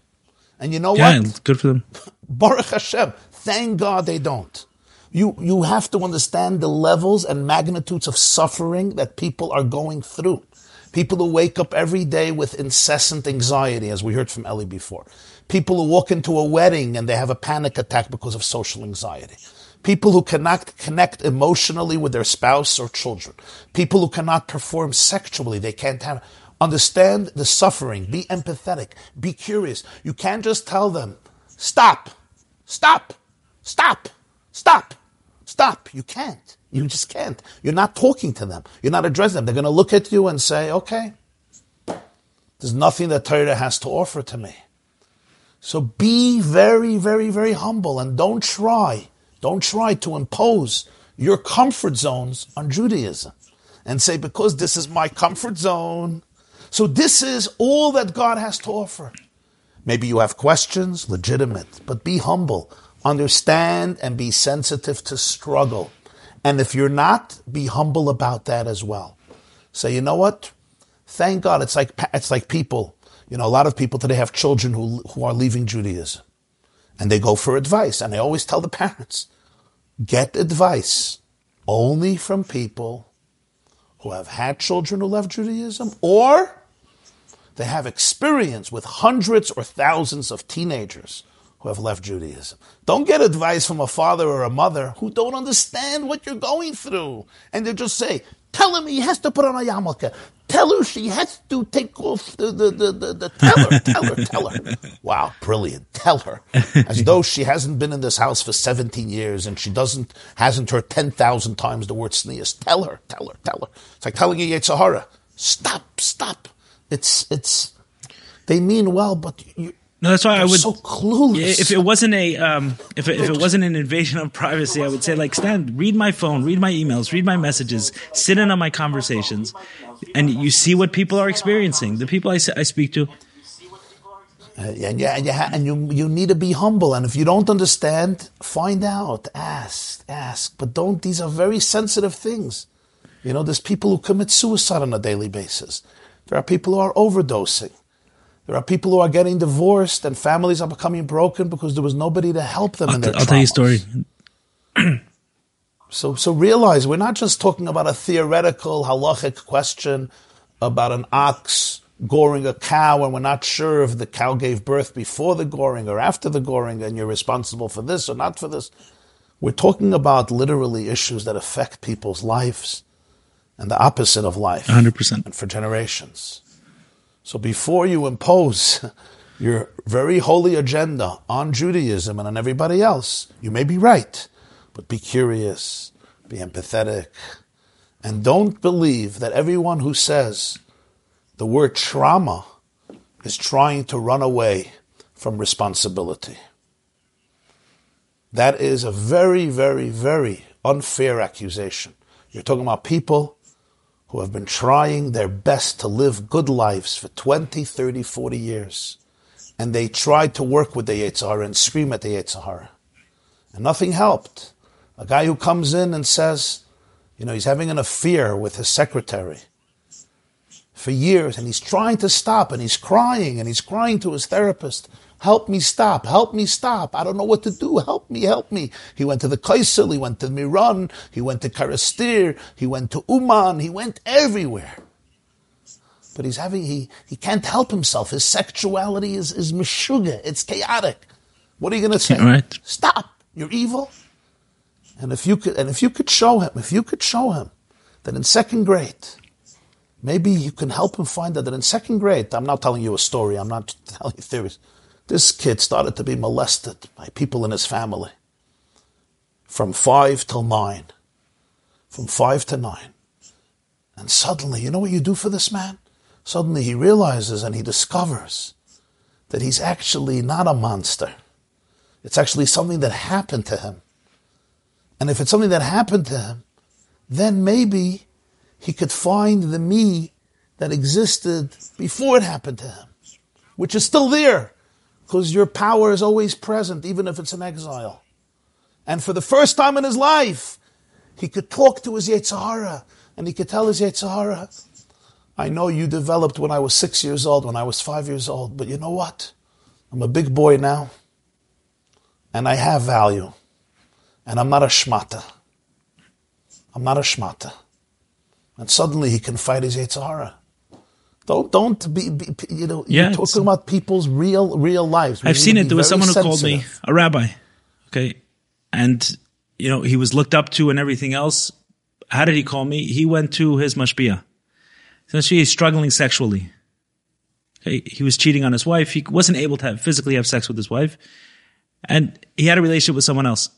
And you know yeah, what? good for them. Baruch Hashem. Thank God they don't. You, you have to understand the levels and magnitudes of suffering that people are going through. People who wake up every day with incessant anxiety, as we heard from Ellie before. People who walk into a wedding and they have a panic attack because of social anxiety. People who cannot connect emotionally with their spouse or children. People who cannot perform sexually. They can't have, understand the suffering. Be empathetic. Be curious. You can't just tell them, stop, stop. Stop! Stop! Stop! You can't. You just can't. You're not talking to them. You're not addressing them. They're going to look at you and say, okay, there's nothing that Torah has to offer to me. So be very, very, very humble and don't try, don't try to impose your comfort zones on Judaism and say, because this is my comfort zone, so this is all that God has to offer. Maybe you have questions, legitimate, but be humble understand and be sensitive to struggle. And if you're not, be humble about that as well. Say, you know what? Thank God. It's like, it's like people, you know, a lot of people today have children who, who are leaving Judaism and they go for advice. And I always tell the parents, get advice only from people who have had children who left Judaism or they have experience with hundreds or thousands of teenagers who have left Judaism. Don't get advice from a father or a mother who don't understand what you're going through. And they just say, tell him he has to put on a yarmulke. tell her she has to take off the, the, the, the, the tell her, tell her, tell her. Wow, brilliant. Tell her. As though she hasn't been in this house for 17 years and she doesn't, hasn't heard 10,000 times the word tznius. Tell her, tell her, tell her. It's like telling a Yetzer Hara, stop, stop. It's, it's, they mean well, but you, No, that's why I would. so clueless. if it wasn't a um, if it, if it wasn't an invasion of privacy, I would say like stand, read my phone, read my emails, read my messages, sit in on my conversations, and you see what people are experiencing. The people I, I speak to, You see what people are experiencing. And you, and, you ha- and you, you need to be humble. And if you don't understand, find out, ask, ask. But don't, these are very sensitive things. You know, there's people who commit suicide on a daily basis. There are people who are overdosing. There are people who are getting divorced and families are becoming broken because there was nobody to help them in I'll, their I'll tell you a story. So, so realize we're not just talking about a theoretical halachic question about an ox goring a cow, and we're not sure if the cow gave birth before the goring or after the goring, and you're responsible for this or not for this. We're talking about literally issues that affect people's lives and the opposite of life, 100%. and for generations. So before you impose your very holy agenda on Judaism and on everybody else, you may be right, but be curious, be empathetic, and don't believe that everyone who says the word trauma is trying to run away from responsibility. That is a very, very, very unfair accusation. You're talking about people who have been trying their best to live good lives for 20, 30, 40 years. And they tried to work with the Yetzer Hara and scream at the Yetzer Hara. And nothing helped. A guy who comes in and says, you know, he's having an affair with his secretary for years and he's trying to stop and he's crying and he's crying to his therapist, help me stop, help me stop. I don't know what to do. Help me, help me. He went to the Kosel, he went to Meron, he went to Kerestir, he went to Uman, he went everywhere. But he's having, he, he can't help himself. His sexuality is, is meshuga. It's chaotic. What are you going to say? Right. Stop. You're evil. And if you could, and if you could show him, if you could show him that in second grade, maybe you can help him find out that in second grade, I'm not telling you a story, I'm not telling you theories. This kid started to be molested by people in his family from five till nine, from five to nine. And suddenly, you know what you do for this man? Suddenly he realizes and he discovers that he's actually not a monster. It's actually something that happened to him. And if it's something that happened to him, then maybe he could find the me that existed before it happened to him, which is still there, because your power is always present, even if it's in exile. And for the first time in his life, he could talk to his Yetzer Hara, and he could tell his Yetzer Hara, I know you developed when I was six years old, when I was five years old, but you know what? I'm a big boy now, and I have value, and I'm not a shmata. I'm not a shmata. And suddenly he can fight his Yetzer Hara. Don't don't be, be you know Yeah, you're talking about people's real real lives. We I've seen it. There was someone who called me a rabbi. Okay. And, you know, he was looked up to and everything else. How did he call me? He went to his mashpia. Essentially, he's struggling sexually. Okay. He was cheating on his wife. He wasn't able to have, physically have sex with his wife. And he had a relationship with someone else.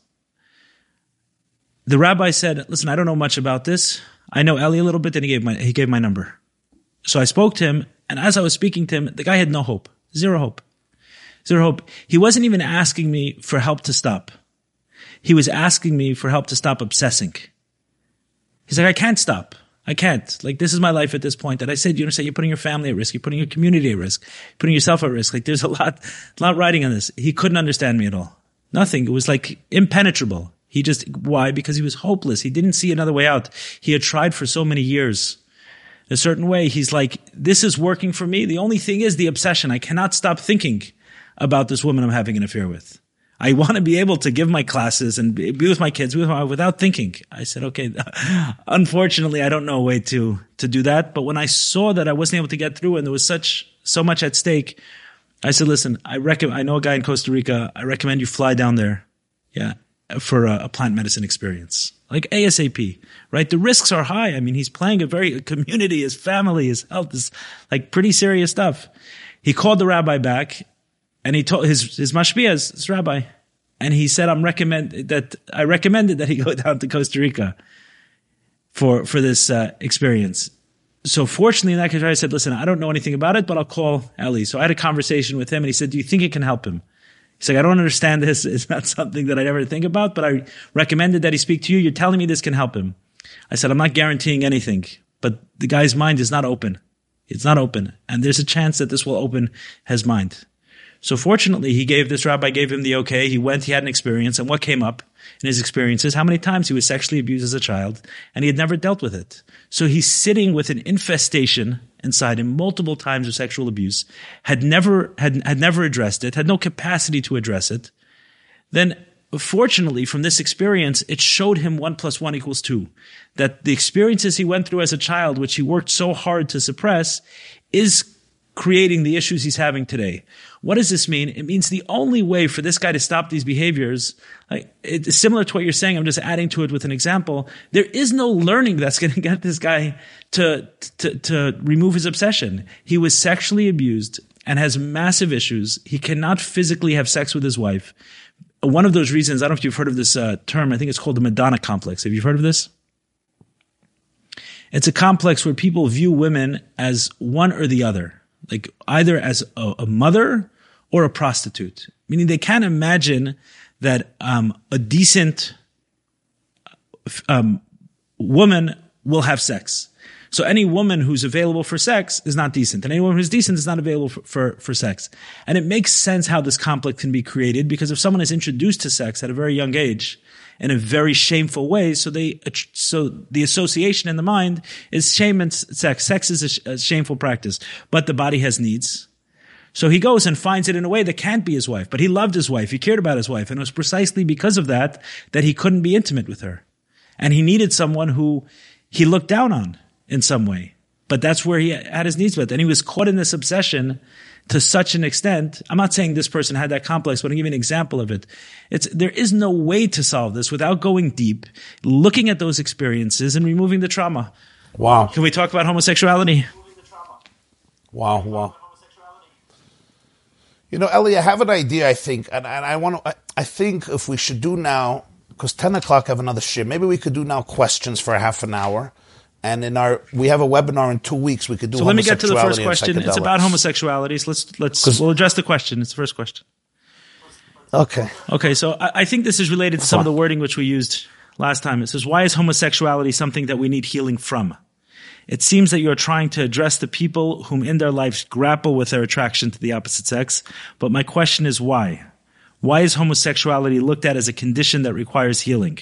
The rabbi said, listen, I don't know much about this. I know Ellie a little bit. Then he gave my, he gave my number. So I spoke to him. And as I was speaking to him, the guy had no hope, zero hope. Zero hope. He wasn't even asking me for help to stop. He was asking me for help to stop obsessing. He's like, I can't stop. I can't. Like, this is my life at this point. And I said, you know, understand, you're putting your family at risk. You're putting your community at risk. You're putting yourself at risk. Like, there's a lot, a lot riding on this. He couldn't understand me at all. Nothing. It was like impenetrable. He just, why? Because he was hopeless. He didn't see another way out. He had tried for so many years a certain way. He's like, this is working for me. The only thing is the obsession. I cannot stop thinking about this woman I'm having an affair with. I want to be able to give my classes and be with my kids without thinking. I said, okay, unfortunately, I don't know a way to, to do that. But when I saw that I wasn't able to get through and there was such, so much at stake, I said, listen, I recommend, I know a guy in Costa Rica. I recommend you fly down there. Yeah. For a, a plant medicine experience. Like ASAP, right? The risks are high. I mean, he's playing a very community, his family, his health is like pretty serious stuff. He called the rabbi back and he told his, his mashpia, his, his rabbi, and he said, I'm recommend that I recommended that he go down to Costa Rica for, for this uh, experience. So fortunately in that case, I said, listen, I don't know anything about it, but I'll call Eli. So I had a conversation with him and he said, do you think it can help him? He's like, I don't understand this. It's not something that I'd ever think about, but I recommended that he speak to you. You're telling me this can help him. I said, I'm not guaranteeing anything, but the guy's mind is not open. It's not open. And there's a chance that this will open his mind. So fortunately, he gave this rabbi gave him the okay. He went, he had an experience, and what came up in his experiences, how many times he was sexually abused as a child, and he had never dealt with it. So he's sitting with an infestation inside him multiple times of sexual abuse, had never had had never addressed it, had no capacity to address it. Then fortunately from this experience, it showed him one plus one equals two. That the experiences he went through as a child, which he worked so hard to suppress, is creating the issues he's having today. What does this mean? It means the only way for this guy to stop these behaviors, like it's similar to what you're saying. I'm just adding to it with an example. There is no learning that's going to get this guy to, to, to remove his obsession. He was sexually abused and has massive issues. He cannot physically have sex with his wife. One of those reasons, I don't know if you've heard of this uh, term. I think it's called the Madonna complex. Have you heard of this? It's a complex where people view women as one or the other like either as a, a mother or a prostitute, meaning they can't imagine that um, a decent um, woman will have sex. So any woman who's available for sex is not decent, and anyone who's decent is not available for, for, for, sex. And it makes sense how this conflict can be created because if someone is introduced to sex at a very young age, in a very shameful way. So they, so the association in the mind is shame and sex. Sex is a, a shameful practice, but the body has needs. So he goes and finds it in a way that can't be his wife, but he loved his wife. He cared about his wife. And it was precisely because of that that he couldn't be intimate with her. And he needed someone who he looked down on in some way. But that's where he had his needs met. And he was caught in this obsession to such an extent. I'm not saying this person had that complex, but I'll give you an example of it. It's, there is no way to solve this without going deep, looking at those experiences and removing the trauma. Wow. Can we talk about homosexuality? Wow, wow. You know, Ellie, I have an idea, I think, and, and I want to, I, I think if we should do now, because 10 o'clock I have another shift, maybe we could do now questions for a half an hour and in our, we have a webinar in two weeks. We could do. So let me get to the first question. It's about homosexuality. So let's let's we'll address the question. It's the first question. Okay. Okay. So I, I think this is related to some of the wording which we used last time. It says, "Why is homosexuality something that we need healing from?" It seems that you're trying to address the people whom in their lives grapple with their attraction to the opposite sex. But my question is why? Why is homosexuality looked at as a condition that requires healing?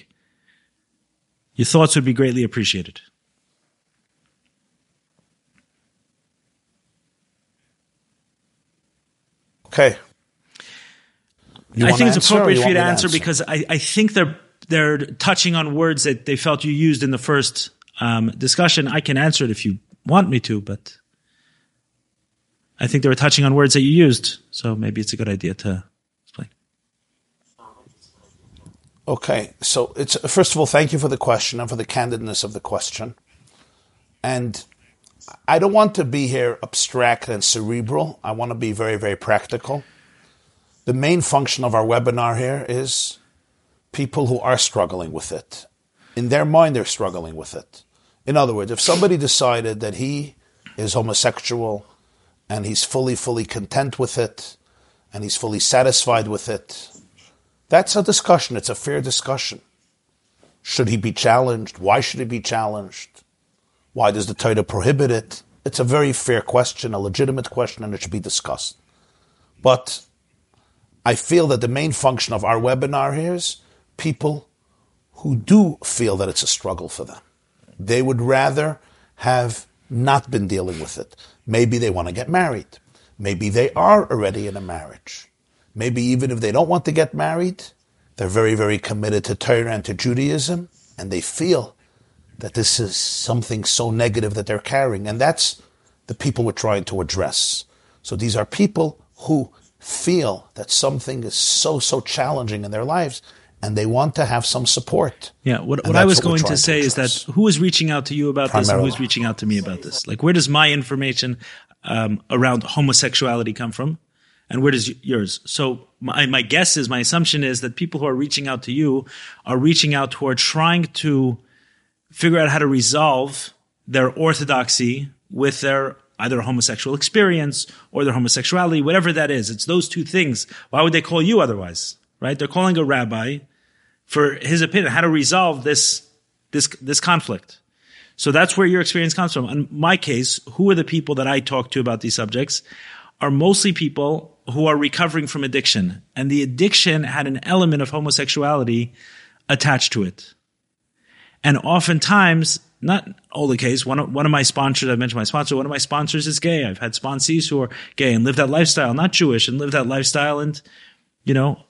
Your thoughts would be greatly appreciated. Okay. I think it's appropriate for you to answer, answer, because I, I think they're they're touching on words that they felt you used in the first um, discussion. I can answer it if you want me to, but I think they were touching on words that you used, so maybe it's a good idea to explain. Okay, so it's first of all, thank you for the question and for the candidness of the question, and I don't want to be here abstract and cerebral. I want to be very, very practical. The main function of our webinar here is people who are struggling with it. In their mind, they're struggling with it. In other words, if somebody decided that he is homosexual and he's fully, fully content with it and he's fully satisfied with it, that's a discussion. It's a fair discussion. Should he be challenged? Why should he be challenged? Why does the Torah prohibit it? It's a very fair question, a legitimate question, and it should be discussed. But I feel that the main function of our webinar here is people who do feel that it's a struggle for them. They would rather have not been dealing with it. Maybe they want to get married. Maybe they are already in a marriage. Maybe even if they don't want to get married, they're very, very committed to Torah and to Judaism, and they feel that this is something so negative that they're carrying. And that's the people we're trying to address. So these are people who feel that something is so, so challenging in their lives and they want to have some support. Yeah, what, what I was what going to say is that who is reaching out to you about this and who's reaching out to me about this? Like, where does my information um, around homosexuality come from? And where does yours? So my, my guess is, my assumption is that people who are reaching out to you are reaching out who are trying to figure out how to resolve their orthodoxy with their either homosexual experience or their homosexuality, whatever that is. It's those two things. Why would they call you otherwise? Right? They're calling a rabbi for his opinion, how to resolve this, this, this conflict. So that's where your experience comes from. In my case, who are the people that I talk to about these subjects are mostly people who are recovering from addiction. And the addiction had an element of homosexuality attached to it. And oftentimes, not all the case, one of, one of my sponsors, I mentioned my sponsor, one of my sponsors is gay. I've had sponsees who are gay and live that lifestyle, not Jewish, and live that lifestyle. And, you know,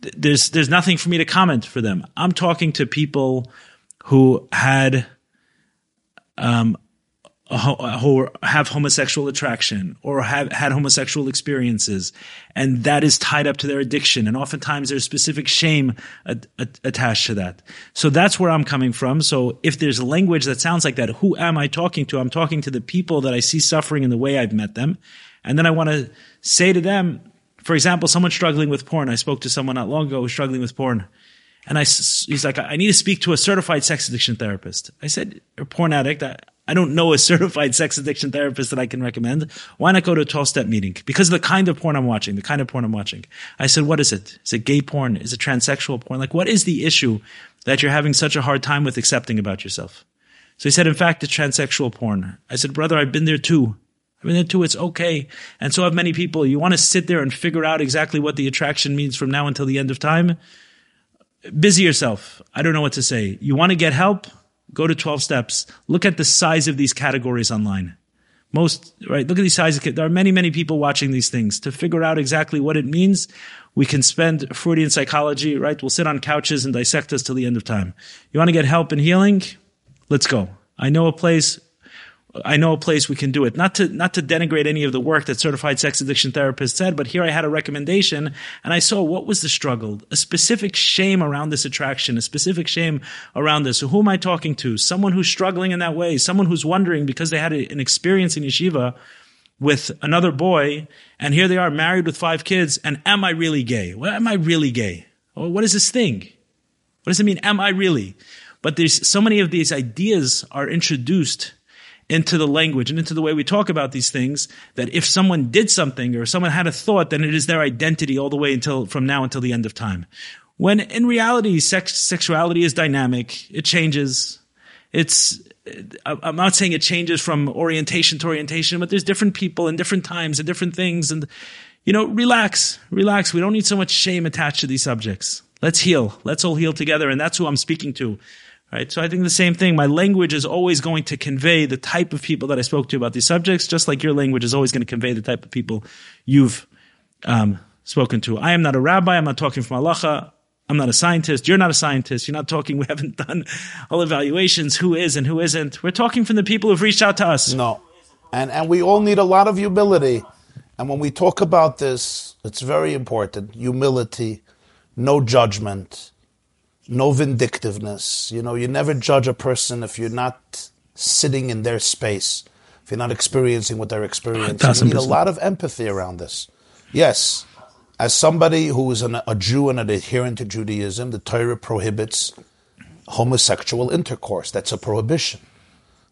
there's, there's nothing for me to comment for them. I'm talking to people who had, um, ho- have homosexual attraction or have had homosexual experiences, and that is tied up to their addiction. And oftentimes there's specific shame attached to that. So that's where I'm coming from. So if there's language that sounds like that, who am I talking to? I'm talking to the people that I see suffering in the way I've met them. And then I want to say to them, for example, someone struggling with porn. I spoke to someone not long ago who was struggling with porn. And I, he's like, I need to speak to a certified sex addiction therapist. I said, a porn addict. I don't know a certified sex addiction therapist that I can recommend. Why not go to a 12 step meeting? Because of the kind of porn I'm watching, the kind of porn I'm watching. I said, what is it? Is it gay porn? Is it transsexual porn? Like, what is the issue that you're having such a hard time with accepting about yourself? So he said, in fact, it's transsexual porn. I said, brother, I've been there too. I've been there too. It's okay. And so have many people. You want to sit there and figure out exactly what the attraction means from now until the end of time? busy yourself. I don't know what to say. You want to get help? Go to 12 steps. Look at the size of these categories online. Most, right? Look at these sizes. There are many, many people watching these things to figure out exactly what it means. We can spend Freudian psychology, right? We'll sit on couches and dissect us till the end of time. You want to get help and healing? Let's go. I know a place I know a place we can do it. Not to not to denigrate any of the work that certified sex addiction therapists said, but here I had a recommendation and I saw what was the struggle, a specific shame around this attraction, a specific shame around this. So who am I talking to? Someone who's struggling in that way, someone who's wondering because they had a- an experience in yeshiva with another boy, and here they are married with five kids, and am I really gay? Well, am I really gay? Well, what is this thing? What does it mean? Am I really? But there's so many of these ideas are introduced into the language and into the way we talk about these things that if someone did something or someone had a thought, then it is their identity all the way until from now until the end of time. When in reality, sex, sexuality is dynamic. It changes. It's, I'm not saying it changes from orientation to orientation, but there's different people and different times and different things. And, you know, relax, relax. We don't need so much shame attached to these subjects. Let's heal. Let's all heal together. And that's who I'm speaking to. Right. So I think the same thing. My language is always going to convey the type of people that I spoke to about these subjects, just like your language is always going to convey the type of people you've um, spoken to. I am not a rabbi. I'm not talking from halacha. I'm not a scientist. You're not a scientist. You're not talking. We haven't done all evaluations. Who is and who isn't. We're talking from the people who've reached out to us. No. And, and we all need a lot of humility. And when we talk about this, it's very important humility, no judgment, no vindictiveness. You know, you never judge a person if you're not sitting in their space, if you're not experiencing what they're experiencing. You need a lot of empathy around this. Yes, as somebody who is an, a Jew and an adherent to Judaism, the Torah prohibits homosexual intercourse. That's a prohibition.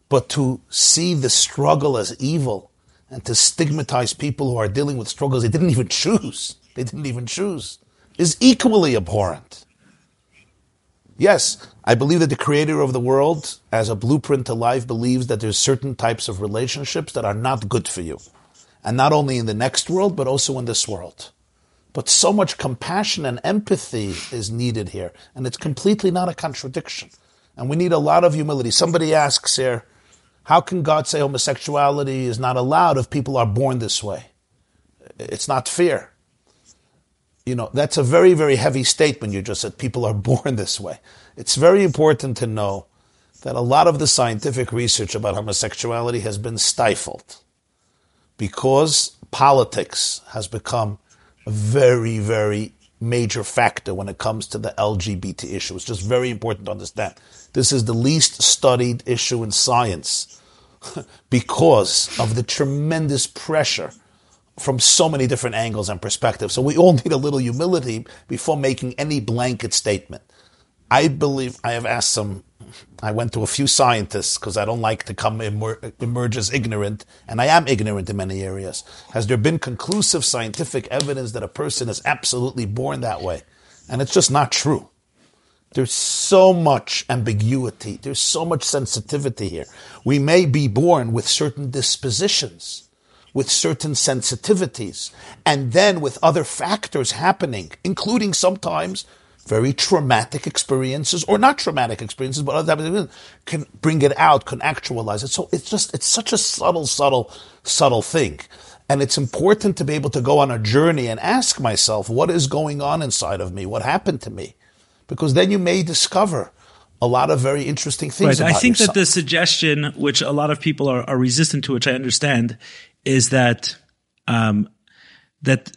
But to see the struggle as evil and to stigmatize people who are dealing with struggles they didn't even choose, they didn't even choose, is equally abhorrent. Yes, I believe that the creator of the world, as a blueprint to life, believes that there's certain types of relationships that are not good for you. And not only in the next world, but also in this world. But so much compassion and empathy is needed here. And it's completely not a contradiction. And we need a lot of humility. Somebody asks here, how can God say homosexuality is not allowed if people are born this way? It's not fair. You know, that's a very, very heavy statement you just said. People are born this way. It's very important to know that a lot of the scientific research about homosexuality has been stifled because politics has become a very, very major factor when it comes to the LGBT issue. It's just very important to understand. This is the least studied issue in science because of the tremendous pressure from so many different angles and perspectives. So we all need a little humility before making any blanket statement. I believe I have asked some I went to a few scientists because I don't like to come emer- emerge as ignorant, and I am ignorant in many areas. Has there been conclusive scientific evidence that a person is absolutely born that way? And it's just not true. There's so much ambiguity. There's so much sensitivity here. We may be born with certain dispositions, with certain sensitivities, and then with other factors happening, including sometimes very traumatic experiences or not traumatic experiences, but other can bring it out, can actualize it. So it's just, it's such a subtle, subtle, subtle thing. And it's important to be able to go on a journey and ask myself, what is going on inside of me? What happened to me? Because then you may discover a lot of very interesting things. Right. I think yourself. that the suggestion, which a lot of people are, are resistant to, which I understand, is that, um, that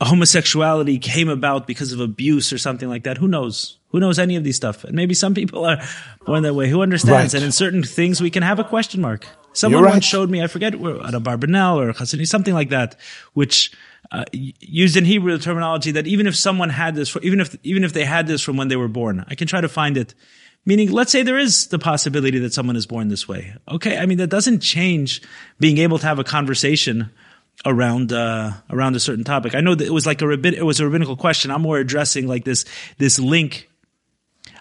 homosexuality came about because of abuse or something like that. Who knows? Who knows any of these stuff? And maybe some people are born that way. Who understands? Right. And in certain things, we can have a question mark. Someone right. once showed me, I forget, at a Barbanel or Hassani, something like that, which uh, used in Hebrew terminology that even if someone had this, even if even if they had this from when they were born, I can try to find it. Meaning, let's say there is the possibility that someone is born this way. Okay, I mean that doesn't change being able to have a conversation around uh, around a certain topic. I know that it was like a rabbin- it was a rabbinical question. I'm more addressing like this this link.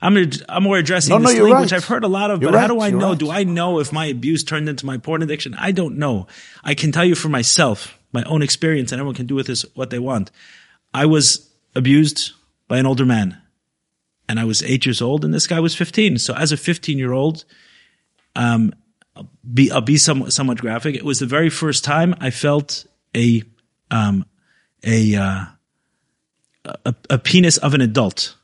I'm I'm more addressing no, this no, link, right. which I've heard a lot of. You're but right. how do I know? Right. Do I know if my abuse turned into my porn addiction? I don't know. I can tell you for myself, my own experience, and everyone can do with this what they want. I was abused by an older man, and I was eight years old, and this guy was 15. So as a 15 year old, um, be I'll be somewhat, somewhat graphic. It was the very first time I felt a um, a, uh, a a penis of an adult,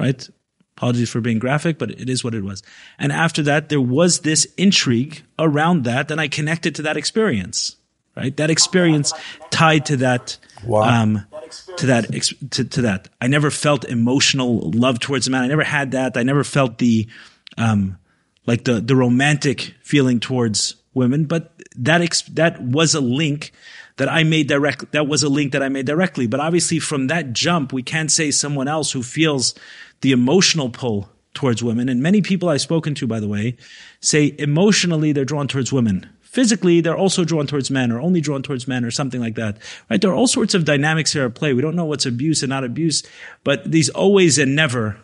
right? Apologies for being graphic, but it is what it was. And after that, there was this intrigue around that, and I connected to that experience, right? That experience tied to that, wow. um, to that, to, to that. I never felt emotional love towards a man. I never had that. I never felt the, um, like the the romantic feeling towards women, but that that was a link that I made direct. That was a link that I made directly. But obviously, from that jump, we can't say someone else who feels the emotional pull towards women. And many people I've spoken to, by the way, say emotionally they're drawn towards women. Physically, they're also drawn towards men or only drawn towards men or something like that. Right? There are all sorts of dynamics here at play. We don't know what's abuse and not abuse, but these always and never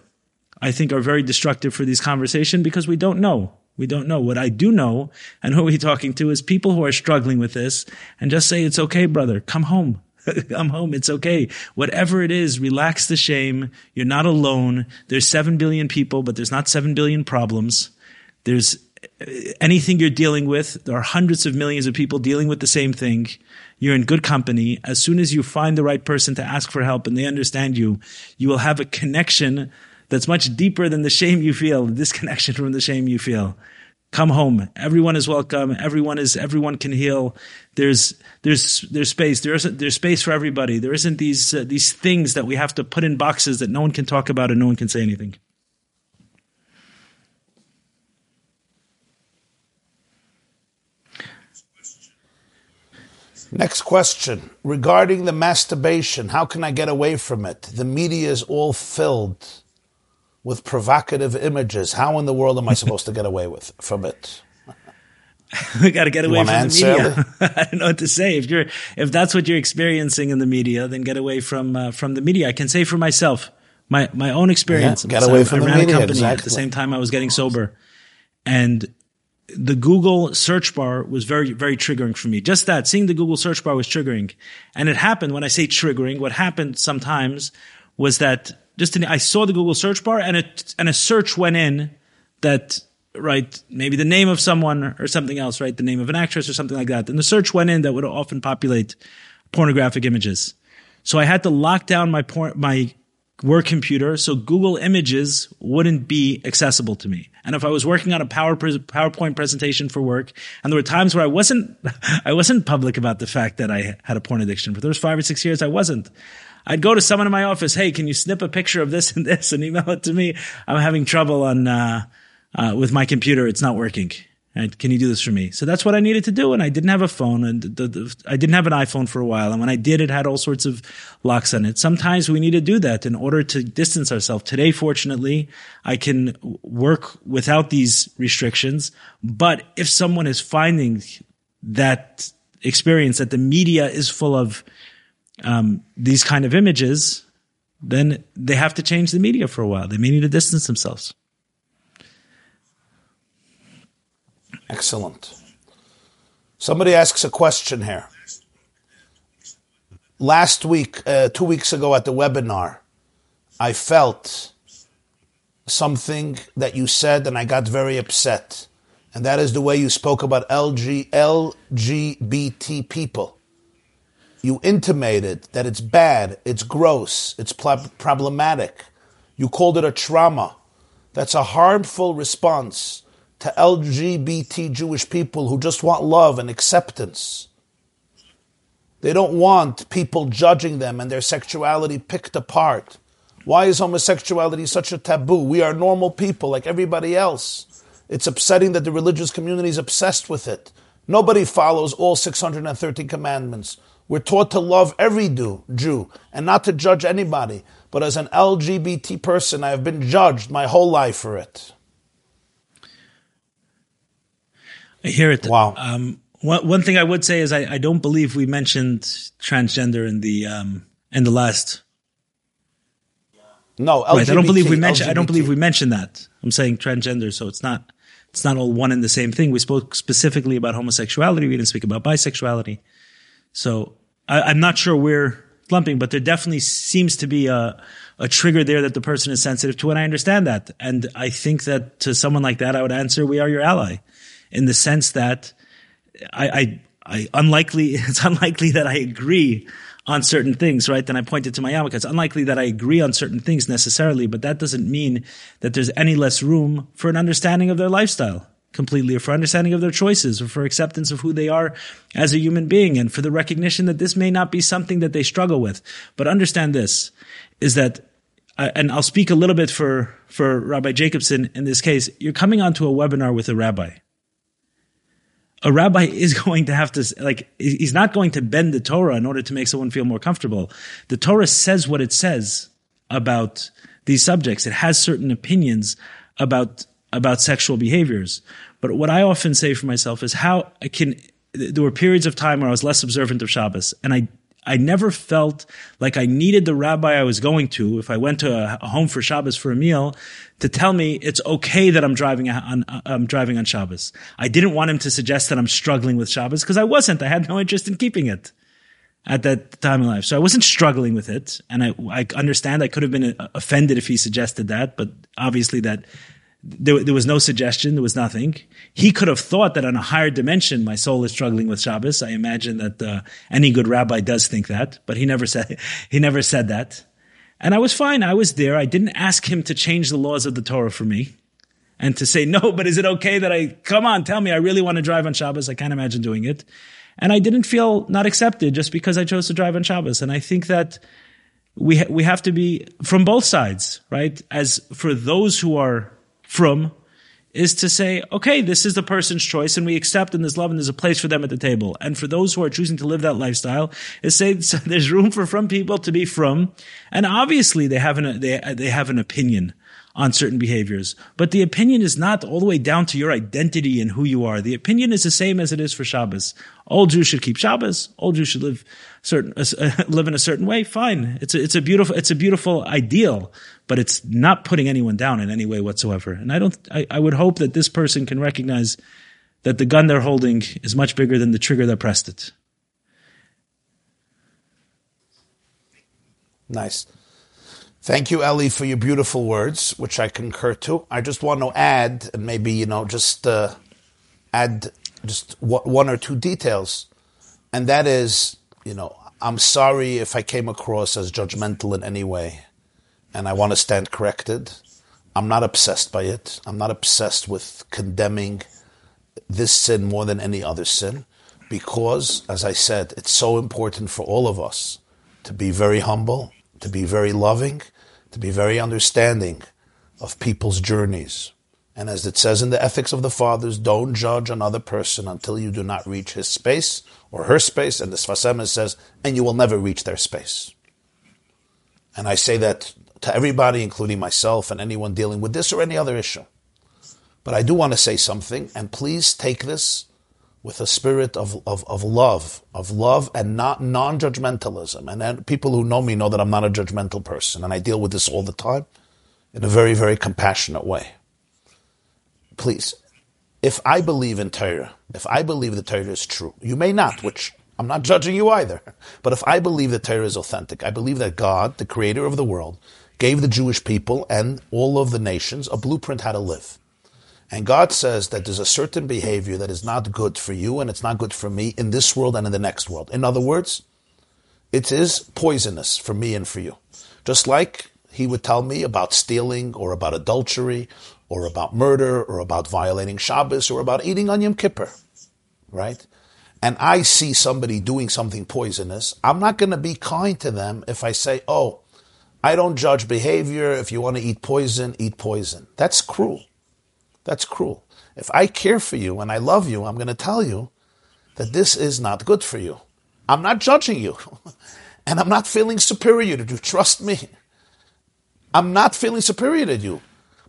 I think are very destructive for these conversation because we don't know. We don't know. What I do know and who we're talking to is people who are struggling with this and just say, it's okay, brother. Come home. Come home. It's okay. Whatever it is, relax the shame. You're not alone. There's 7 billion people, but there's not 7 billion problems. There's anything you're dealing with. There are hundreds of millions of people dealing with the same thing. You're in good company. As soon as you find the right person to ask for help and they understand you, you will have a connection that's much deeper than the shame you feel, the disconnection from the shame you feel. Come home. Everyone is welcome. Everyone is, everyone can heal. There's, there's, there's space. There isn't there's space for everybody. There isn't these, uh, these things that we have to put in boxes that no one can talk about and no one can say anything. Next question. Regarding the masturbation, how can I get away from it? The media is all filled with provocative images. How in the world am I supposed to get away with from it? we got to get away from the media. I don't know what to say. If you're, if that's what you're experiencing in the media, then get away from uh, from the media. I can say for myself, my my own experience. Yeah, get away from I the ran media. A company exactly. At the same time, I was getting sober, and the Google search bar was very very triggering for me. Just that seeing the Google search bar was triggering, and it happened when I say triggering. What happened sometimes was that just in, I saw the Google search bar and a, and a search went in that, right, maybe the name of someone or something else, right? The name of an actress or something like that. And the search went in that would often populate pornographic images. So I had to lock down my porn, my work computer so Google Images wouldn't be accessible to me. And if I was working on a Power PowerPoint presentation for work, and there were times where I wasn't, I wasn't public about the fact that I had a porn addiction, there was five or six years I wasn't. I'd go to someone in my office. Hey, can you snip a picture of this and this and email it to me? I'm having trouble on uh, uh, with my computer. It's not working. Right? Can you do this for me? So that's what I needed to do. And I didn't have a phone and the, the, I didn't have an iPhone for a while. And when I did, it had all sorts of locks on it. Sometimes we need to do that in order to distance ourselves. Today, fortunately, I can work without these restrictions. But if someone is finding that experience that the media is full of um, these kind of images, then they have to change the media for a while. They may need to distance themselves. Excellent. Somebody asks a question here. Last week, uh, two weeks ago at the webinar, I felt something that you said and I got very upset. And that is the way you spoke about LG, LGBT people. You intimated that it's bad, it's gross, it's pl- problematic. You called it a trauma. That's a harmful response to LGBT Jewish people who just want love and acceptance. They don't want people judging them and their sexuality picked apart. Why is homosexuality such a taboo? We are normal people like everybody else. It's upsetting that the religious community is obsessed with it. Nobody follows all 613 commandments. We're taught to love every Jew and not to judge anybody. But as an LGBT person, I have been judged my whole life for it. I hear it. Wow. Um, one, one thing I would say is I, I don't believe we mentioned transgender in the um, in the last. No, LGBT, right. I don't believe we mentioned. I don't believe we mentioned that. I'm saying transgender, so it's not. It's not all one and the same thing. We spoke specifically about homosexuality. We didn't speak about bisexuality. So I, I'm not sure we're lumping, but there definitely seems to be a a trigger there that the person is sensitive to, and I understand that. And I think that to someone like that, I would answer, "We are your ally." In the sense that I, I, I unlikely, it's unlikely that I agree on certain things, right? Then I pointed to my yarmulke. It's unlikely that I agree on certain things necessarily, but that doesn't mean that there's any less room for an understanding of their lifestyle completely, or for understanding of their choices, or for acceptance of who they are as a human being, and for the recognition that this may not be something that they struggle with. But understand this, is that uh, and I'll speak a little bit for, for Rabbi Jacobson in this case. You're coming onto a webinar with a rabbi a rabbi is going to have to, like, he's not going to bend the Torah in order to make someone feel more comfortable. The Torah says what it says about these subjects. It has certain opinions about, about sexual behaviors. But what I often say for myself is how I can, there were periods of time where I was less observant of Shabbos and I I never felt like I needed the rabbi I was going to, if I went to a, home for Shabbos for a meal, to tell me it's okay that I'm driving on, uh, I'm driving on Shabbos. I didn't want him to suggest that I'm struggling with Shabbos because I wasn't. I had no interest in keeping it at that time in life. So I wasn't struggling with it. And I, I understand I could have been uh, offended if he suggested that, but obviously that there, there, was no suggestion. There was nothing. He could have thought that on a higher dimension, my soul is struggling with Shabbos. I imagine that uh, any good rabbi does think that, but he never said he never said that. And I was fine. I was there. I didn't ask him to change the laws of the Torah for me, and to say no. But is it okay that I come on? Tell me. I really want to drive on Shabbos. I can't imagine doing it. And I didn't feel not accepted just because I chose to drive on Shabbos. And I think that we ha- we have to be from both sides, right? As for those who are from is to say, okay, this is the person's choice and we accept and there's love and there's a place for them at the table. And for those who are choosing to live that lifestyle, is say so there's room for from people to be from. And obviously they have an, they, they have an opinion on certain behaviors. But the opinion is not all the way down to your identity and who you are. The opinion is the same as it is for Shabbos. All Jews should keep Shabbos. All Jews should live certain, uh, live in a certain way. Fine. It's a, it's a beautiful, it's a beautiful ideal, but it's not putting anyone down in any way whatsoever. And I don't, I, I would hope that this person can recognize that the gun they're holding is much bigger than the trigger that pressed it. Nice. Thank you, Ellie, for your beautiful words, which I concur to. I just want to add, and maybe, you know, just uh, add just one or two details. And that is, you know, I'm sorry if I came across as judgmental in any way. And I want to stand corrected. I'm not obsessed by it. I'm not obsessed with condemning this sin more than any other sin because, as I said, it's so important for all of us to be very humble, to be very loving, to be very understanding of people's journeys. And as it says in the Ethics of the Fathers, don't judge another person until you do not reach his space or her space. And the Sfas Emes says, and you will never reach their space. And I say that to everybody, including myself and anyone dealing with this or any other issue. But I do want to say something, and please take this with a spirit of, of, of love, of love and not non-judgmentalism. And people who know me know that I'm not a judgmental person, and I deal with this all the time in a very, very compassionate way. Please, if I believe in Torah, if I believe the Torah is true, you may not, which I'm not judging you either. But if I believe that Torah is authentic, I believe that God, the creator of the world, gave the Jewish people and all of the nations a blueprint how to live. And God says that there's a certain behavior that is not good for you and it's not good for me in this world and in the next world. In other words, it is poisonous for me and for you. Just like he would tell me about stealing or about adultery or about murder or about violating Shabbos or about eating on Yom Kippur, right? And I see somebody doing something poisonous, I'm not going to be kind to them if I say, oh, I don't judge behavior. If you want to eat poison, eat poison. That's cruel. That's cruel. If I care for you and I love you, I'm going to tell you that this is not good for you. I'm not judging you. and I'm not feeling superior to you. Trust me. I'm not feeling superior to you.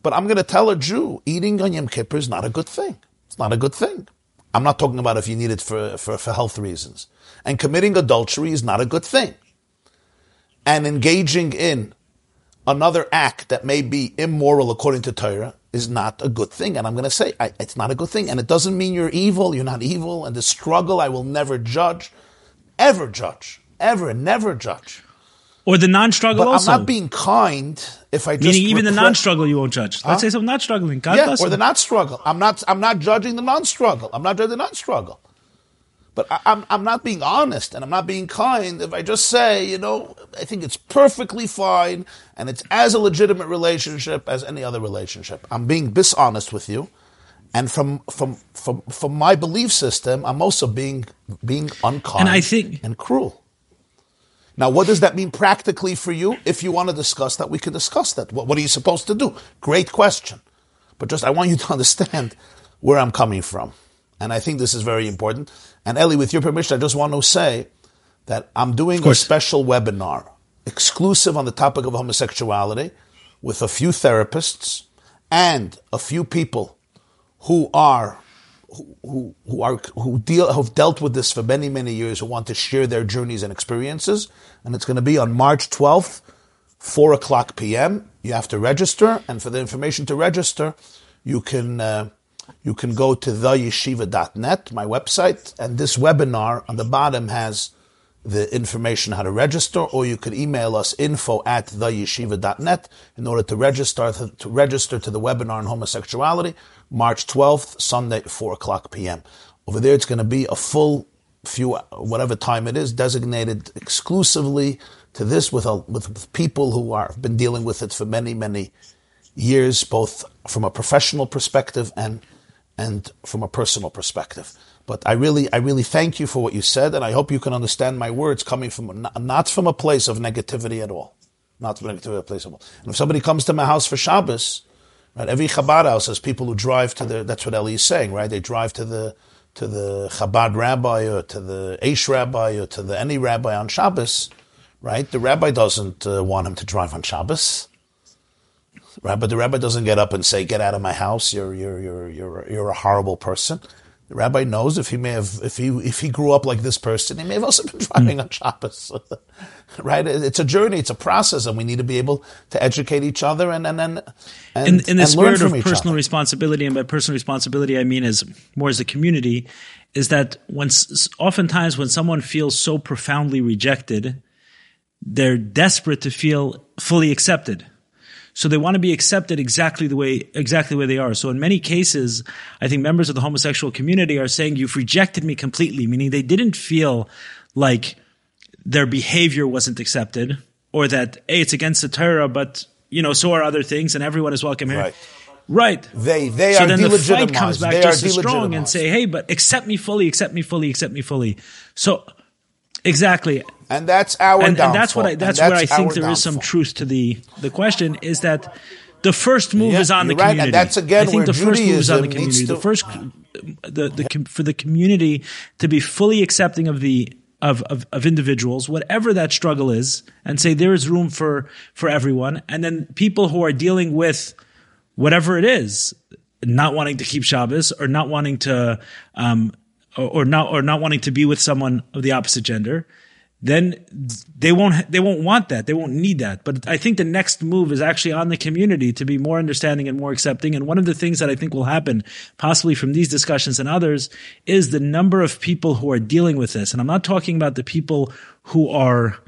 But I'm going to tell a Jew eating on Yom Kippur is not a good thing. It's not a good thing. I'm not talking about if you need it for, for, for health reasons. And committing adultery is not a good thing. And engaging in another act that may be immoral according to Torah is not a good thing. And I'm going to say I, it's not a good thing. And it doesn't mean you're evil. You're not evil. And the struggle, I will never judge, ever judge, ever, never judge. Or the non-struggle But also. I'm not being kind if I just Meaning even the non-struggle you won't judge. Let's Huh? say someone not struggling. God yeah, bless or the not struggle. I'm not. I'm not judging the non-struggle. I'm not judging the non-struggle. But I, I'm I'm not being honest and I'm not being kind if I just say, you know, I think it's perfectly fine and it's as a legitimate relationship as any other relationship. I'm being dishonest with you, and from from from from my belief system, I'm also being being unkind And I think- and cruel. Now, what does that mean practically for you? If you want to discuss that, we can discuss that. What, what are you supposed to do? Great question. But just, I want you to understand where I'm coming from. And I think this is very important. And Ellie, with your permission, I just want to say that I'm doing a special webinar exclusive on the topic of homosexuality with a few therapists and a few people who are who, who are who deal have dealt with this for many many years who want to share their journeys and experiences. And it's going to be on march 12th 4 o'clock p.m you have to register. And for the information to register you can uh, you can go to theyeshiva.net my website and this webinar on the bottom has the information how to register, or you could email us info at theyeshiva.net in order to register to register to the webinar on homosexuality, March 12th, Sunday, 4 o'clock p.m. Over there, it's going to be a full few, whatever time it is, designated exclusively to this with, a, with people who are have been dealing with it for many, many years, both from a professional perspective and and from a personal perspective. But I really, I really thank you for what you said, and I hope you can understand my words coming from not- from a place of negativity at all, not from a negativity place at all. And if somebody comes to my house for Shabbos, right, every Chabad house has people who drive to the. That's what Eli is saying, right? They drive to the to the Chabad rabbi or to the Aish rabbi or to the any rabbi on Shabbos, right? The rabbi doesn't uh, want him to drive on Shabbos. Right, but the rabbi doesn't get up and say, "Get out of my house! You're you're you're you're you're a horrible person." The rabbi knows if he may have if he if he grew up like this person, he may have also been driving on Shabbos. right? It's a journey, it's a process, and we need to be able to educate each other and and and, and, in, in the and spirit of personal other. responsibility, and by personal responsibility, I mean as more as a community, is that when oftentimes when someone feels so profoundly rejected, they're desperate to feel fully accepted. So they want to be accepted exactly the way exactly where they are. So in many cases, I think members of the homosexual community are saying you've rejected me completely, meaning they didn't feel like their behavior wasn't accepted or that hey, it's against the Torah, but you know, so are other things, and everyone is welcome here. Right. Right. They they so are then the fight comes back They just as strong and say, hey, but accept me fully, accept me fully, accept me fully. So exactly. And that's our and, downfall. and that's what I, that's, And where I think there is some truth to the the question is that the first move Yeah, is on the right, and community. that's again I think the first move is on the community. The first the the com- for the community to be fully accepting of the of, of of individuals, whatever that struggle is, and say there is room for for everyone, and then people who are dealing with whatever it is, not wanting to keep Shabbos or not wanting to, um, or, or not or not wanting to be with someone of the opposite gender, then they won't they won't want that. They won't need that. But I think the next move is actually on the community to be more understanding and more accepting. And one of the things that I think will happen, possibly from these discussions and others, is the number of people who are dealing with this. And I'm not talking about the people who are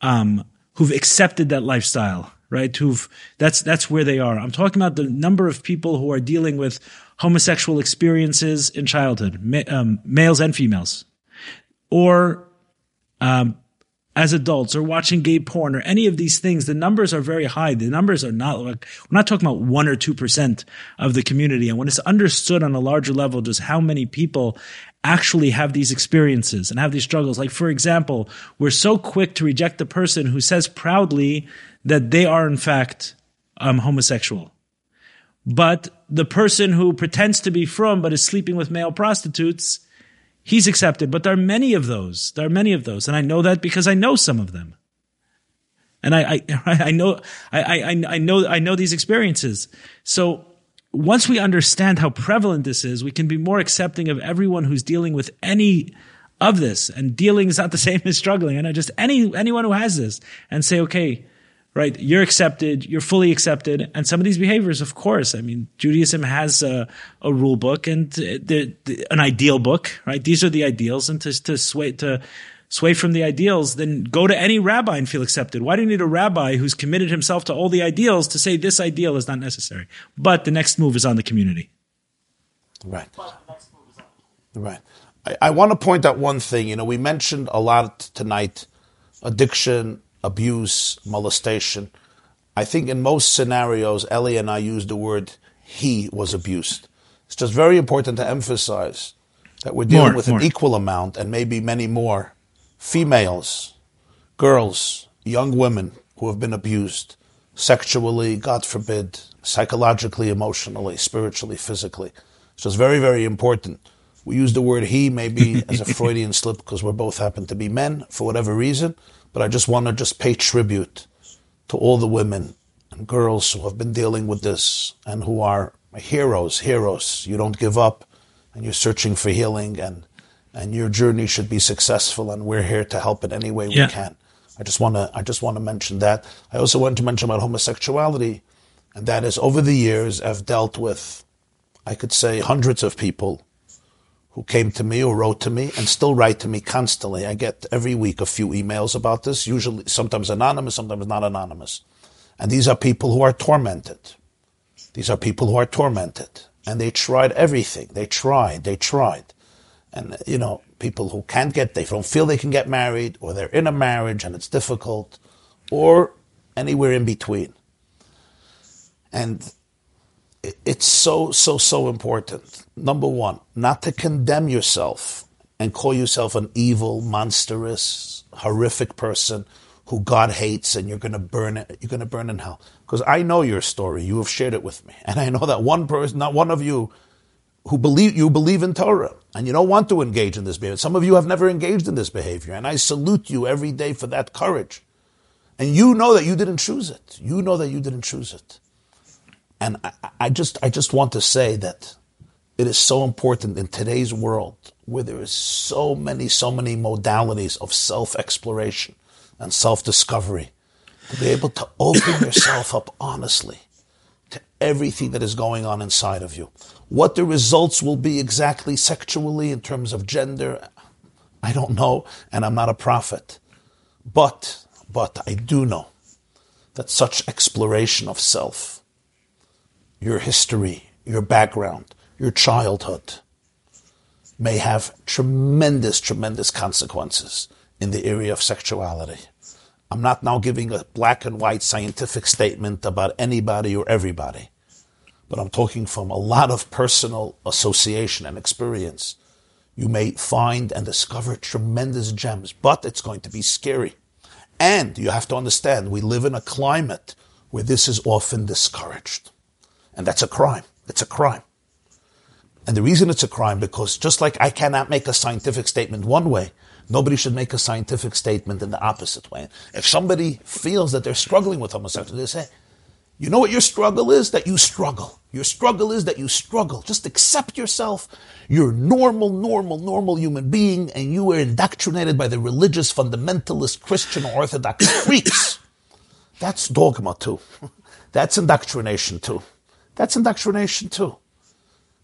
um, who've accepted that lifestyle, right? Who've that's that's where they are. I'm talking about the number of people who are dealing with homosexual experiences in childhood, ma- um, males and females, or um, as adults or watching gay porn or any of these things, the numbers are very high. The numbers are not like, we're not talking about one or 2% of the community. And when it's understood on a larger level, just how many people actually have these experiences and have these struggles. Like, for example, we're so quick to reject the person who says proudly that they are in fact um, homosexual. But the person who pretends to be from but is sleeping with male prostitutes, he's accepted. But there are many of those. There are many of those, and I know that because I know some of them. And I, I, I know, I, I, I know, I know these experiences. So once we understand how prevalent this is, we can be more accepting of everyone who's dealing with any of this. And dealing is not the same as struggling. And I just any anyone who has this and say, okay, right, you're accepted, you're fully accepted. And some of these behaviors, of course, I mean, Judaism has a, a rule book and the, the, an ideal book, right? These are the ideals, and to to sway to sway from the ideals, then go to any rabbi and feel accepted. Why do you need a rabbi who's committed himself to all the ideals to say this ideal is not necessary? But the next move is on the community. Right. Right. I, I want to point out one thing. You know, we mentioned a lot tonight addiction, abuse, molestation. I think in most scenarios, Ellie and I used the word he was abused. It's just very important to emphasize that we're dealing More, with more. an equal amount and maybe many more females, girls, young women who have been abused sexually, God forbid, psychologically, emotionally, spiritually, physically. So it's very, very important. We use the word he maybe as a Freudian slip because we both happen to be men for whatever reason, but I just want to just pay tribute to all the women and girls who have been dealing with this and who are heroes, heroes. You don't give up and you're searching for healing and and your journey should be successful and we're here to help in any way Yeah. we can. I just want to I just want to mention that. I also want to mention about homosexuality and that is over the years I've dealt with I could say hundreds of people who came to me or wrote to me and still write to me constantly. I get every week a few emails about this, usually sometimes anonymous, sometimes not anonymous. And these are people who are tormented. These are people who are tormented. And they tried everything. They tried, they tried. And, you know, people who can't get, they don't feel they can get married, or they're in a marriage and it's difficult, or anywhere in between. And it's so, so, so important. Number one, not to condemn yourself and call yourself an evil, monstrous, horrific person who God hates and you're going to burn it, you're going to burn in hell. Because I know your story. You have shared it with me. And I know that one person, not one of you who believe, you believe in Torah and you don't want to engage in this behavior. Some of you have never engaged in this behavior. And I salute you every day for that courage. And you know that you didn't choose it. You know that you didn't choose it. And I, I just, I just want to say that it is so important in today's world where there is so many, so many modalities of self-exploration and self-discovery to be able to open yourself up honestly to everything that is going on inside of you. What the results will be exactly sexually in terms of gender, I don't know, and I'm not a prophet. But, but I do know that such exploration of self, your history, your background, your childhood, may have tremendous, tremendous consequences in the area of sexuality. I'm not now giving a black and white scientific statement about anybody or everybody, but I'm talking from a lot of personal association and experience. you may find and discover tremendous gems, but it's going to be scary. And you have to understand, we live in a climate where this is often discouraged. And that's a crime. It's a crime. And the reason it's a crime, because just like I cannot make a scientific statement one way, nobody should make a scientific statement in the opposite way. If somebody feels that they're struggling with homosexuality, they say, you know what your struggle is? That you struggle. Your struggle is that you struggle. Just accept yourself. You're normal, normal, normal human being, and you were indoctrinated by the religious, fundamentalist, Christian, Orthodox freaks. That's dogma too. That's indoctrination too. That's indoctrination too.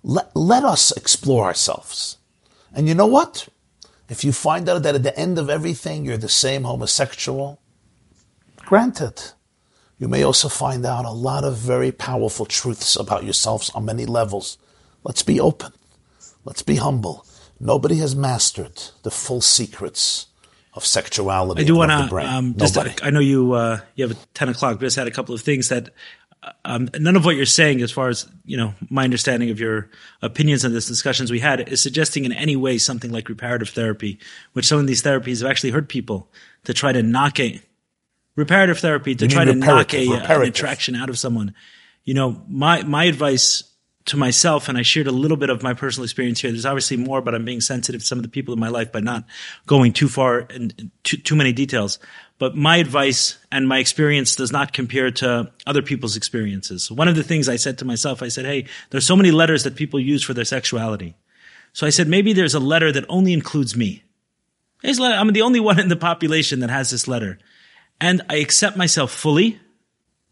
Let, let us explore ourselves. And you know what? If you find out that at the end of everything you're the same homosexual, granted. You may also find out a lot of very powerful truths about yourselves on many levels. Let's be open. Let's be humble. Nobody has mastered the full secrets of sexuality. I do want to. Um, just, I know you. Uh, you have a ten o'clock. But just had a couple of things that um, none of what you're saying, as far as you know, my understanding of your opinions on this discussions we had, is suggesting in any way something like reparative therapy, which some of these therapies have actually hurt people to try to knock a reparative therapy to You try to knock a, uh, an attraction out of someone. You know, my my advice to myself, and I shared a little bit of my personal experience here. There's obviously more, but I'm being sensitive to some of the people in my life by not going too far and too, too many details. But my advice and my experience does not compare to other people's experiences. One of the things I said to myself, I said, Hey, there's so many letters that people use for their sexuality. So I said, maybe there's a letter that only includes me. I'm the only one in the population that has this letter. And I accept myself fully.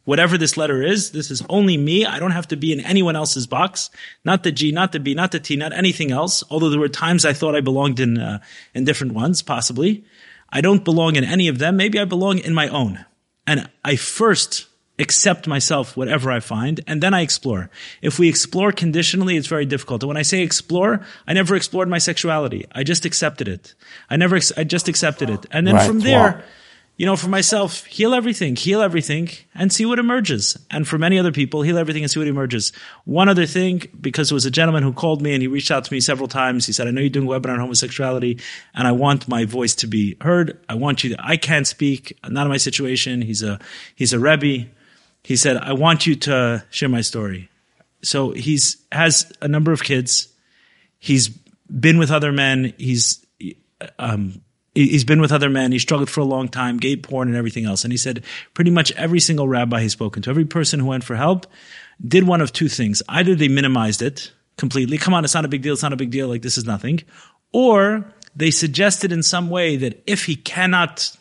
Whatever this letter is, this is only me. I don't have to be in anyone else's box. Not the G, not the B, not the T, not anything else. Although there were times I thought I belonged in, uh, in different ones, possibly. I don't belong in any of them. Maybe I belong in my own. And I first accept myself, whatever I find, and then I explore. If we explore conditionally, it's very difficult. And when I say explore, I never explored my sexuality. I just accepted it. I never, ex- I just accepted it. And then Right, from there, wow. You know, for myself, heal everything, heal everything and see what emerges. And for many other people, heal everything and see what emerges. One other thing, because it was a gentleman who called me and he reached out to me several times. He said, I know you're doing a webinar on homosexuality and I want my voice to be heard. I want you to, I can't speak, not in my situation. He's a, he's a Rebbe. He said, I want you to share my story. So he's, has a number of kids. He's been with other men. He's, um, he's been with other men. He struggled for a long time, gay porn and everything else. And he said pretty much every single rabbi he's spoken to, every person who went for help, did one of two things. Either they minimized it completely. Come on, it's not a big deal. It's not a big deal. Like this is nothing. Or they suggested in some way that if he cannot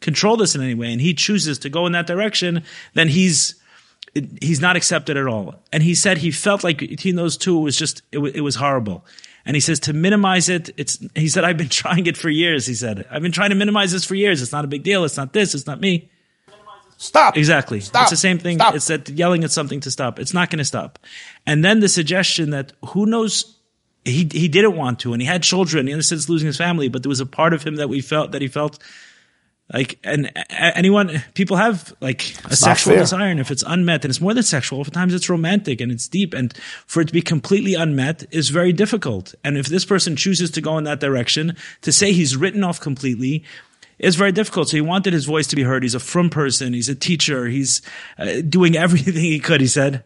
control this in any way and he chooses to go in that direction, then he's he's not accepted at all. And he said he felt like between those two it was just it, wa- it was horrible. And he says to minimize it, it's he said I've been trying it for years. He said I've been trying to minimize this for years. It's not a big deal. It's not this. It's not me. Stop. Exactly. Stop. It's the same thing. Stop. It's that yelling at something to stop. It's not going to stop. And then the suggestion that who knows, he, he didn't want to and he had children. He understood it's losing his family, but there was a part of him that we felt, that he felt like, and anyone, people have like a not sexual desire. And if it's unmet and it's more than sexual, oftentimes it's romantic and it's deep. And for it to be completely unmet is very difficult. And if this person chooses to go in that direction, to say he's written off completely, is very difficult. So he wanted his voice to be heard. He's a frum person. He's a teacher. He's uh, doing everything he could. He said,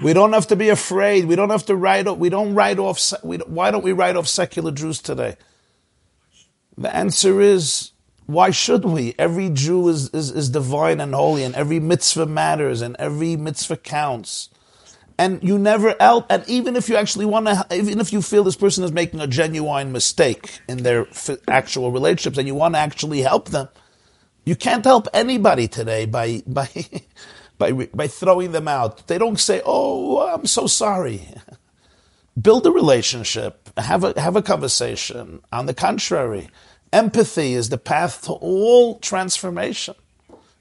We don't have to be afraid. We don't have to write off. We don't write off. We why don't we write off secular Jews today? The answer is why should we? Every Jew is, is, is divine and holy, and every mitzvah matters, and every mitzvah counts. And you never help. And even if you actually want to, even if you feel this person is making a genuine mistake in their actual relationships, and you want to actually help them, you can't help anybody today by by by by throwing them out. They don't say, "Oh, I'm so sorry." Build a relationship, have a have a conversation. On the contrary, empathy is the path to all transformation.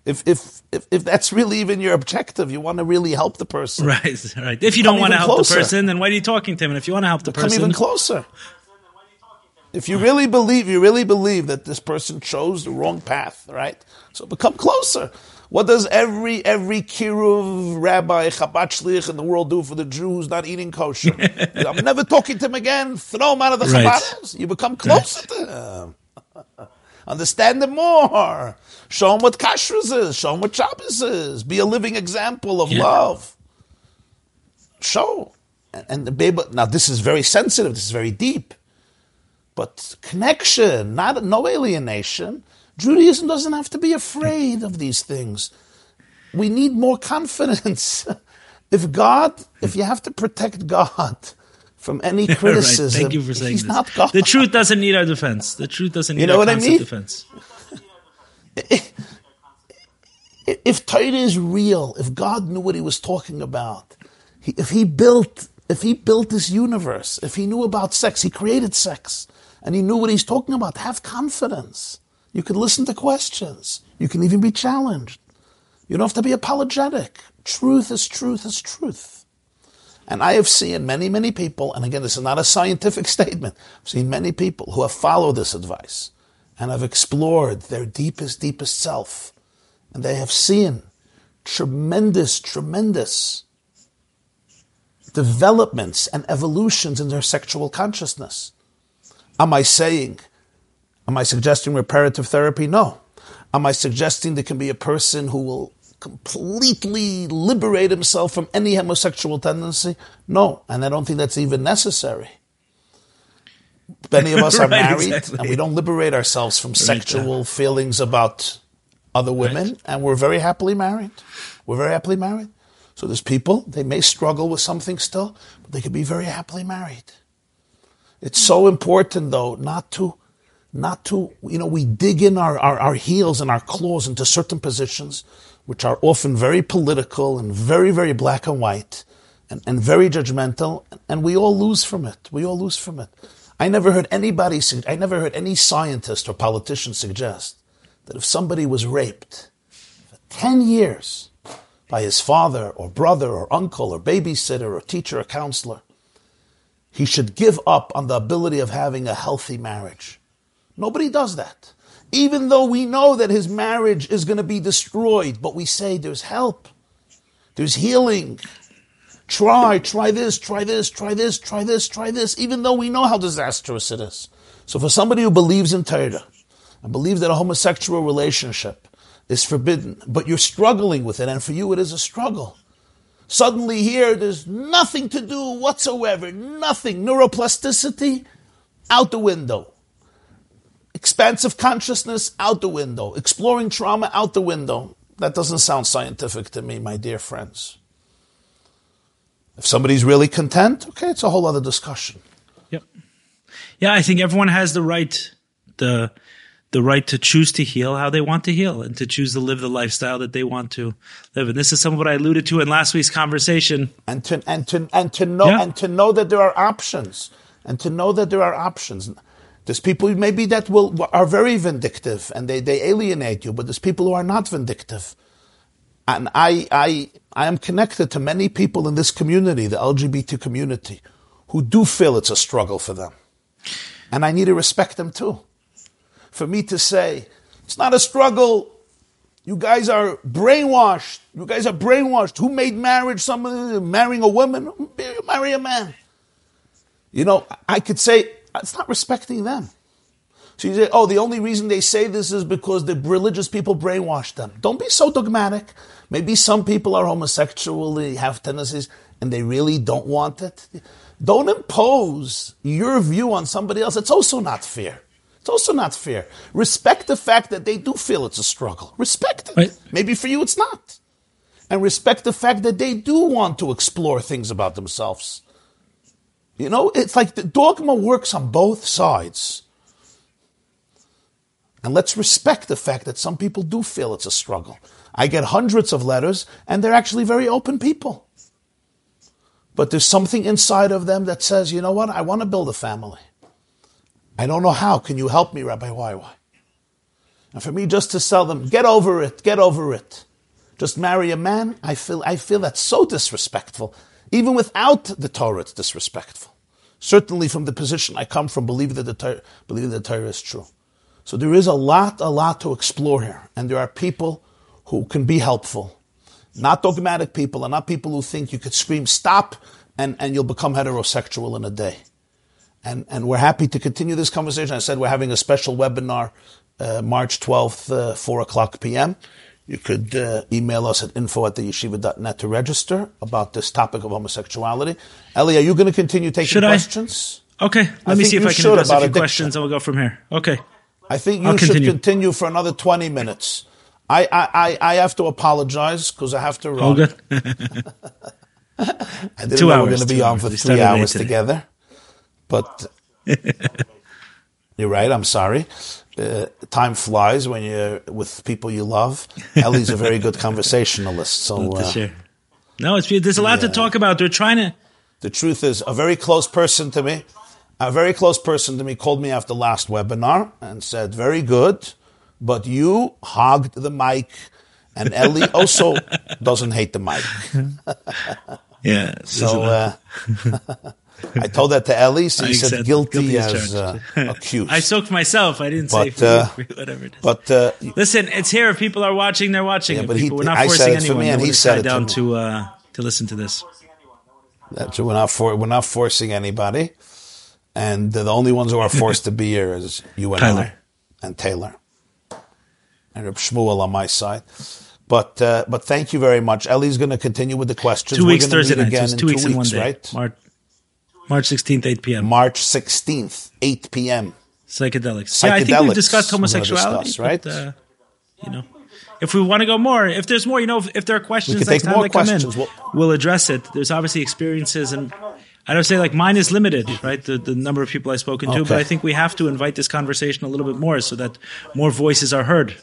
If if if, if that's really even your objective, you want to really help the person. right, right. If you don't want to help closer. the person, then why are you talking to him? And if you want to help the person, Come person, even closer. If you really believe, you really believe that this person chose the wrong path, right? So become closer. What does every every kiruv rabbi shliach in the world do for the Jew who's not eating kosher? I'm never talking to him again. Throw him out of the Right. You become closer to him. Understand him more. Show them what kashrus is. Show them what Shabbos is. Be a living example of Yeah. love. Show. And, and the baby, now this is very sensitive. This is very deep. But connection, not no alienation. Judaism doesn't have to be afraid of these things. We need more confidence. if God, if you have to protect God from any Right. Criticism. Thank you for saying He's this. not God. The truth doesn't need our defense. The truth doesn't need You know our what I mean? defense. if Torah is real, if God knew what He was talking about, he, if He built, if He built this universe, if He knew about sex, He created sex, and He knew what He's talking about. Have confidence. You can listen to questions. You can even be challenged. You don't have to be apologetic. Truth is truth is truth. And I have seen many, many people, and again, this is not a scientific statement. I've seen many people who have followed this advice and have explored their deepest, deepest self. And they have seen tremendous, tremendous developments and evolutions in their sexual consciousness. Am I saying, am I suggesting reparative therapy? No. Am I suggesting there can be a person who will completely liberate himself from any homosexual tendency? No. And I don't think that's even necessary. Many of us are Right, married exactly. and we don't liberate ourselves from sexual feelings about other women, Right. and we're very happily married. We're very happily married. So there's people, they may struggle with something still, but they could be very happily married. It's so important though not to not to you know we dig in our, our, our heels and our claws into certain positions which are often very political and very, very black and white and, and very judgmental, and we all lose from it. We all lose from it. I never heard anybody I never heard any scientist or politician suggest that if somebody was raped for ten years by his father or brother or uncle or babysitter or teacher or counselor, he should give up on the ability of having a healthy marriage. Nobody does that. Even though we know that his marriage is going to be destroyed, but we say there's help, there's healing. Try, try this, try this, try this, try this, try this, even though we know how disastrous it is. So for somebody who believes in Torah and believes that a homosexual relationship is forbidden, but you're struggling with it, and for you it is a struggle. Suddenly here, there's nothing to do whatsoever, nothing. Neuroplasticity, out the window. Expansive consciousness, out the window. Exploring trauma, out the window. That doesn't sound scientific to me, my dear friends. If somebody's really content, okay, it's a whole other discussion. Yep. Yeah, I think everyone has the right the the right to choose to heal how they want to heal and to choose to live the lifestyle that they want to live. And this is some of what I alluded to in last week's conversation. and to and to and to know Yeah. and to know that there are options and to know that there are options there's people maybe that will are very vindictive and they, they alienate you but there's people who are not vindictive and I, I I am connected to many people in this community the LGBT community who do feel it's a struggle for them and I need to respect them too for me to say it's not a struggle you guys are brainwashed. You guys are brainwashed. Who made marriage somebody marrying a woman? Marry a man. You know, I could say it's not respecting them. So you say, oh, the only reason they say this is because the religious people brainwashed them. Don't be so dogmatic. Maybe some people are homosexual, they have tendencies, and they really don't want it. Don't impose your view on somebody else. It's also not fair. It's also not fair. Respect the fact that they do feel it's a struggle. Respect it. Right. Maybe for you it's not. And respect the fact that they do want to explore things about themselves. You know, it's like the dogma works on both sides. And let's respect the fact that some people do feel it's a struggle. I get hundreds of letters, and they're actually very open people. But there's something inside of them that says, you know what, I want to build a family. I don't know how. Can you help me, Rabbi YY? And for me just to tell them, get over it, get over it. Just marry a man, I feel, I feel that's so disrespectful. Even without the Torah, it's disrespectful. Certainly from the position I come from, believing that the Torah, believing that the Torah is true. So there is a lot, a lot to explore here. And there are people who can be helpful. Not dogmatic people and not people who think you could scream stop and, and you'll become heterosexual in a day. And, and we're happy to continue this conversation. I said we're having a special webinar uh, March 12th, uh, 4 o'clock p.m. You could uh, email us at info at theyeshiva.net to register about this topic of homosexuality. Ellie, are you going to continue taking Should I? questions? Okay, let I me see if I can address a few questions and we'll go from here. Okay. I think you I'll should continue. continue for another 20 minutes. I, I, I, I have to apologize because I have to run. All good. I didn't Two know we we're going to be on for three hours together. But you're right. I'm sorry. Uh, time flies when you're with people you love. Ellie's a very good conversationalist. So uh. No, it's there's a lot to talk about. They're trying to. the truth is, a very close person to me, a very close person to me called me after last webinar and said, "Very good, but you hogged the mic." And Ellie also doesn't hate the mic. Yeah. So uh, I told that to Ellie. She I said guilty, Guilty as as uh, accused. I soaked myself. I didn't say But, uh, whatever it is. but uh, Listen, it's here. If people are watching, they're watching Yeah, but he- We're not I forcing anyone. me and he said down to uh, to listen to this. that's we're not for, we're not forcing anybody, and the only ones who are forced to be here is you and Tyler. I and Taylor and Reb Shmuel on my side. But uh, but thank you very much. Ellie's going to continue with the questions. 2 We're weeks Thursday night. again So it's in two weeks two in one day. right? March March sixteenth, eight p.m. March sixteenth, eight p.m. Psychedelics. Yeah, I think we've Psychedelics discussed homosexuality, discuss, right? But, uh, you know, if we want to go more, if there's more, you know, if, if there are questions can next time more that come questions. in, We'll- we'll, address it. There's obviously experiences, and I don't say like mine is limited, right? The the number of people I've spoken to, but I think we have to invite this conversation a little bit more so that more voices are heard.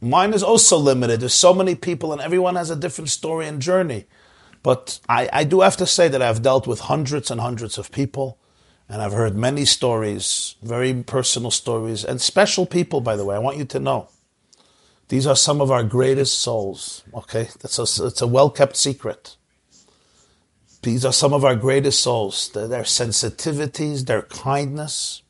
Mine is also limited. There's so many people, and everyone has a different story and journey. But I, I do have to say that I've dealt with hundreds and hundreds of people, and I've heard many stories, very personal stories, and special people, by the way. I want you to know. These are some of our greatest souls, okay? That's a, it's a well kept secret. These are some of our greatest souls. Their, their sensitivities, their kindness,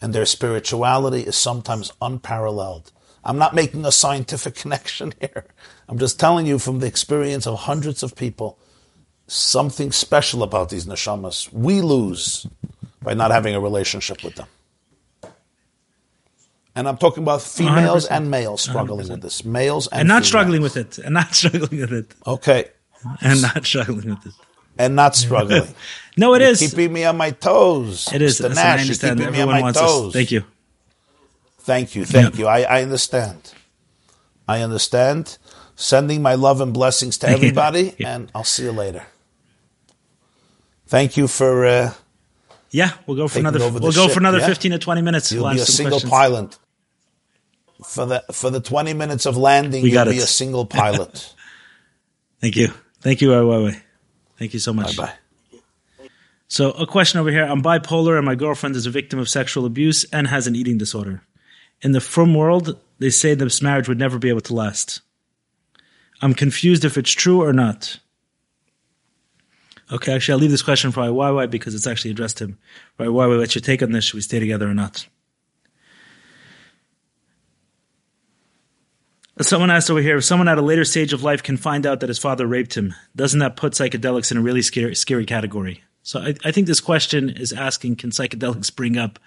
and their spirituality is sometimes unparalleled. I'm not making a scientific connection here. I'm just telling you from the experience of hundreds of people something special about these neshamas we lose by not having a relationship with them. And I'm talking about females 100%. and males struggling with this. Males and And not females. struggling with it, and not struggling with it, Okay. and not struggling with it. And not struggling. No, it is. keeping me on my toes. It is. Mr. Listen, I Nash, you're keeping me on my toes. us. Thank you. Thank you, thank Yeah. you. I, I understand. I understand. Sending my love and blessings to everybody, Yeah. and I'll see you later. Thank you for. Uh, Yeah, we'll go for another. We'll go ship, for another yeah? fifteen to twenty minutes. you'll We'll be a single questions. pilot for the for the twenty minutes of landing. We you'll be it. a single pilot. Thank you. Thank you, Wai Thank you so much. bye bye. So, a question over here. I'm bipolar and my girlfriend is a victim of sexual abuse and has an eating disorder. In the frum world, they say this marriage would never be able to last. I'm confused if it's true or not. Okay, actually, I'll leave this question for YY because it's actually addressed to him. Right, YY, what's your take on this? Should we stay together or not? Someone asked over here if someone at a later stage of life can find out that his father raped him, doesn't that put psychedelics in a really scary, scary category? So I, I think this question is asking can psychedelics bring up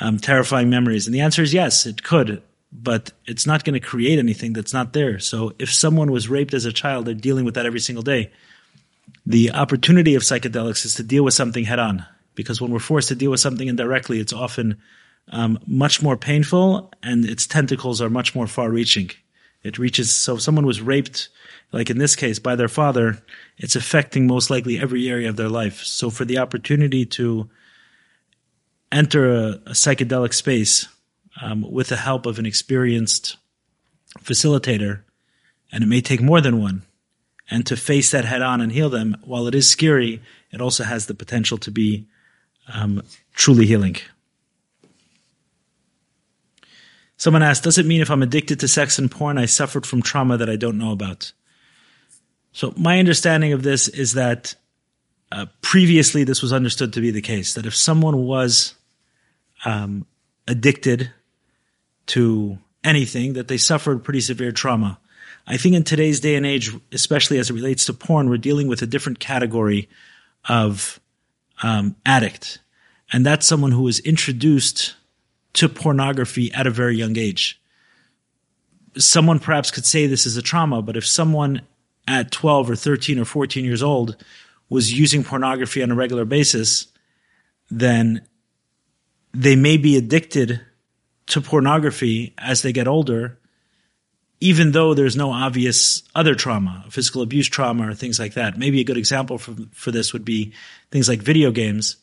um, terrifying memories? And the answer is yes, it could, but it's not going to create anything that's not there. So if someone was raped as a child, they're dealing with that every single day. The opportunity of psychedelics is to deal with something head on, because when we're forced to deal with something indirectly, it's often um, much more painful and its tentacles are much more far reaching. It reaches, so if someone was raped, like in this case, by their father, it's affecting most likely every area of their life. So for the opportunity to enter a, a psychedelic space um, with the help of an experienced facilitator, and it may take more than one, and to face that head on and heal them, while it is scary, it also has the potential to be um, truly healing. Someone asked, does it mean if I'm addicted to sex and porn, I suffered from trauma that I don't know about? So my understanding of this is that uh, previously this was understood to be the case, that if someone was um, addicted to anything that they suffered pretty severe trauma. I think in today's day and age, especially as it relates to porn, we're dealing with a different category of um, addict. And that's someone who was introduced to pornography at a very young age. Someone perhaps could say this is a trauma, but if someone at 12 or 13 or 14 years old was using pornography on a regular basis, then they may be addicted to pornography as they get older, even though there's no obvious other trauma, physical abuse trauma or things like that. Maybe a good example for, for this would be things like video games.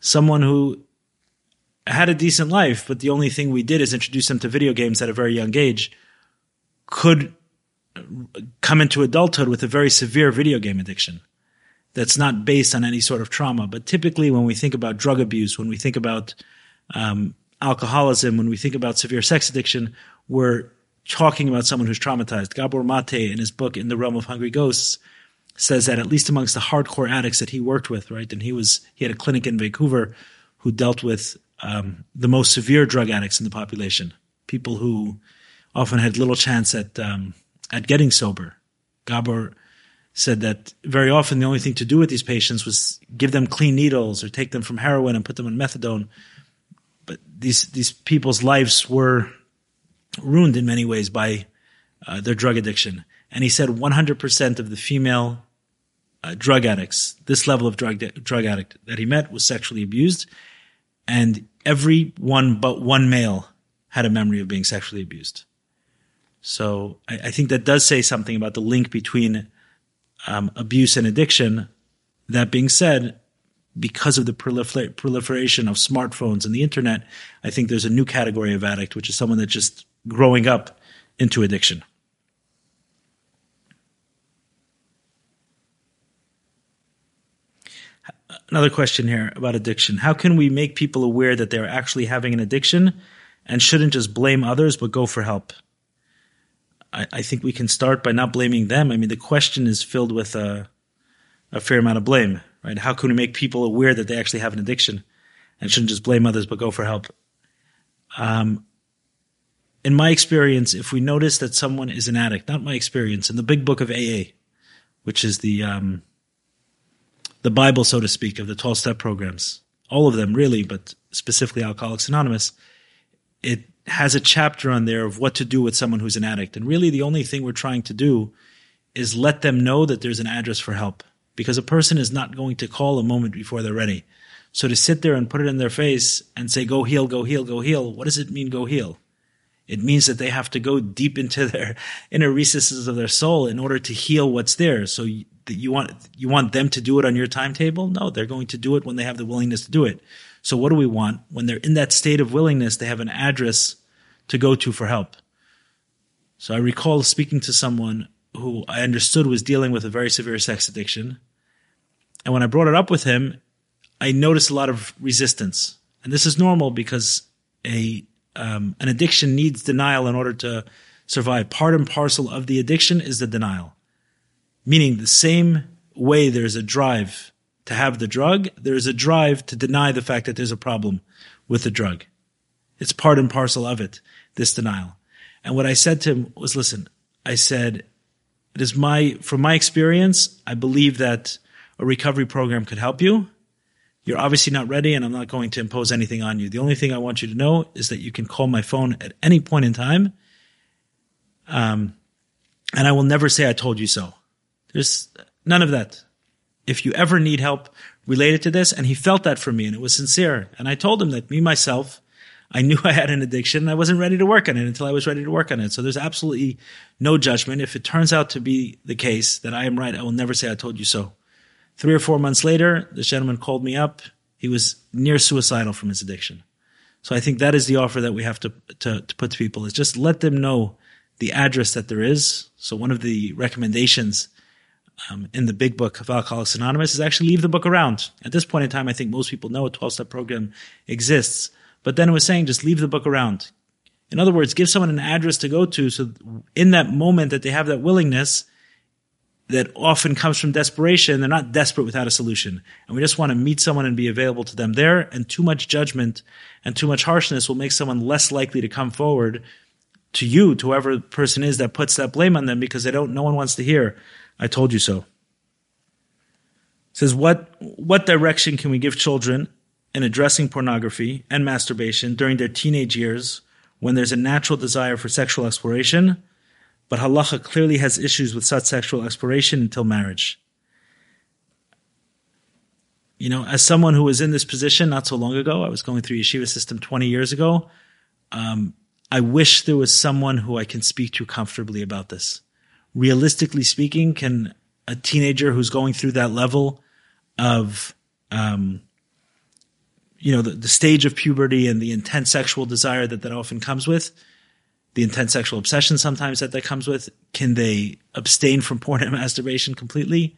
Someone who had a decent life, but the only thing we did is introduce them to video games at a very young age, could come into adulthood with a very severe video game addiction that's not based on any sort of trauma. But typically, when we think about drug abuse, when we think about um, alcoholism, when we think about severe sex addiction, we're talking about someone who's traumatized. Gabor Mate, in his book In the Realm of Hungry Ghosts, says that at least amongst the hardcore addicts that he worked with, right, and he was he had a clinic in Vancouver who dealt with um, the most severe drug addicts in the population, people who often had little chance at um, at getting sober. Gabor said that very often the only thing to do with these patients was give them clean needles or take them from heroin and put them on methadone. But these these people's lives were ruined in many ways by uh, their drug addiction. And he said 100% of the female uh, drug addicts, this level of drug drug addict that he met was sexually abused, and every one but one male had a memory of being sexually abused. So I, I think that does say something about the link between um, abuse and addiction. That being said, because of the prolifer- proliferation of smartphones and the internet, I think there's a new category of addict, which is someone that's just growing up into addiction. Another question here about addiction. How can we make people aware that they're actually having an addiction and shouldn't just blame others but go for help? I, I think we can start by not blaming them. I mean, the question is filled with a, a fair amount of blame, right? How can we make people aware that they actually have an addiction and shouldn't just blame others but go for help? Um, in my experience, if we notice that someone is an addict, not my experience, in the big book of AA, which is the um, the Bible, so to speak, of the 12 step programs, all of them really, but specifically Alcoholics Anonymous, it has a chapter on there of what to do with someone who's an addict. And really, the only thing we're trying to do is let them know that there's an address for help because a person is not going to call a moment before they're ready. So to sit there and put it in their face and say, go heal, go heal, go heal, what does it mean, go heal? It means that they have to go deep into their inner recesses of their soul in order to heal what's there. So you, you want, you want them to do it on your timetable? No, they're going to do it when they have the willingness to do it. So what do we want? When they're in that state of willingness, they have an address to go to for help. So I recall speaking to someone who I understood was dealing with a very severe sex addiction. And when I brought it up with him, I noticed a lot of resistance. And this is normal because a um, an addiction needs denial in order to survive. Part and parcel of the addiction is the denial, meaning the same way there's a drive to have the drug, there is a drive to deny the fact that there's a problem with the drug. It's part and parcel of it, this denial. And what I said to him was, listen, I said, it is my, from my experience, I believe that a recovery program could help you. You're obviously not ready and I'm not going to impose anything on you. The only thing I want you to know is that you can call my phone at any point in time. Um, and I will never say I told you so. There's none of that if you ever need help related to this. And he felt that for me and it was sincere. And I told him that me, myself, I knew I had an addiction and I wasn't ready to work on it until I was ready to work on it. So there's absolutely no judgment. If it turns out to be the case that I am right, I will never say I told you so. Three or four months later, this gentleman called me up. He was near suicidal from his addiction. So I think that is the offer that we have to, to, to put to people is just let them know the address that there is. So one of the recommendations um, in the big book of Alcoholics Anonymous is actually leave the book around. At this point in time, I think most people know a 12 step program exists. But then it was saying just leave the book around. In other words, give someone an address to go to so in that moment that they have that willingness that often comes from desperation, they're not desperate without a solution. And we just want to meet someone and be available to them there. And too much judgment and too much harshness will make someone less likely to come forward to you, to whoever the person is that puts that blame on them because they don't, no one wants to hear, I told you so. It says, what, what direction can we give children in addressing pornography and masturbation during their teenage years when there's a natural desire for sexual exploration, but halacha clearly has issues with such sexual exploration until marriage? You know, as someone who was in this position not so long ago, I was going through yeshiva system 20 years ago. Um, I wish there was someone who I can speak to comfortably about this. Realistically speaking, can a teenager who's going through that level of, um, you know, the, the stage of puberty and the intense sexual desire that that often comes with, the intense sexual obsession sometimes that that comes with, can they abstain from porn and masturbation completely?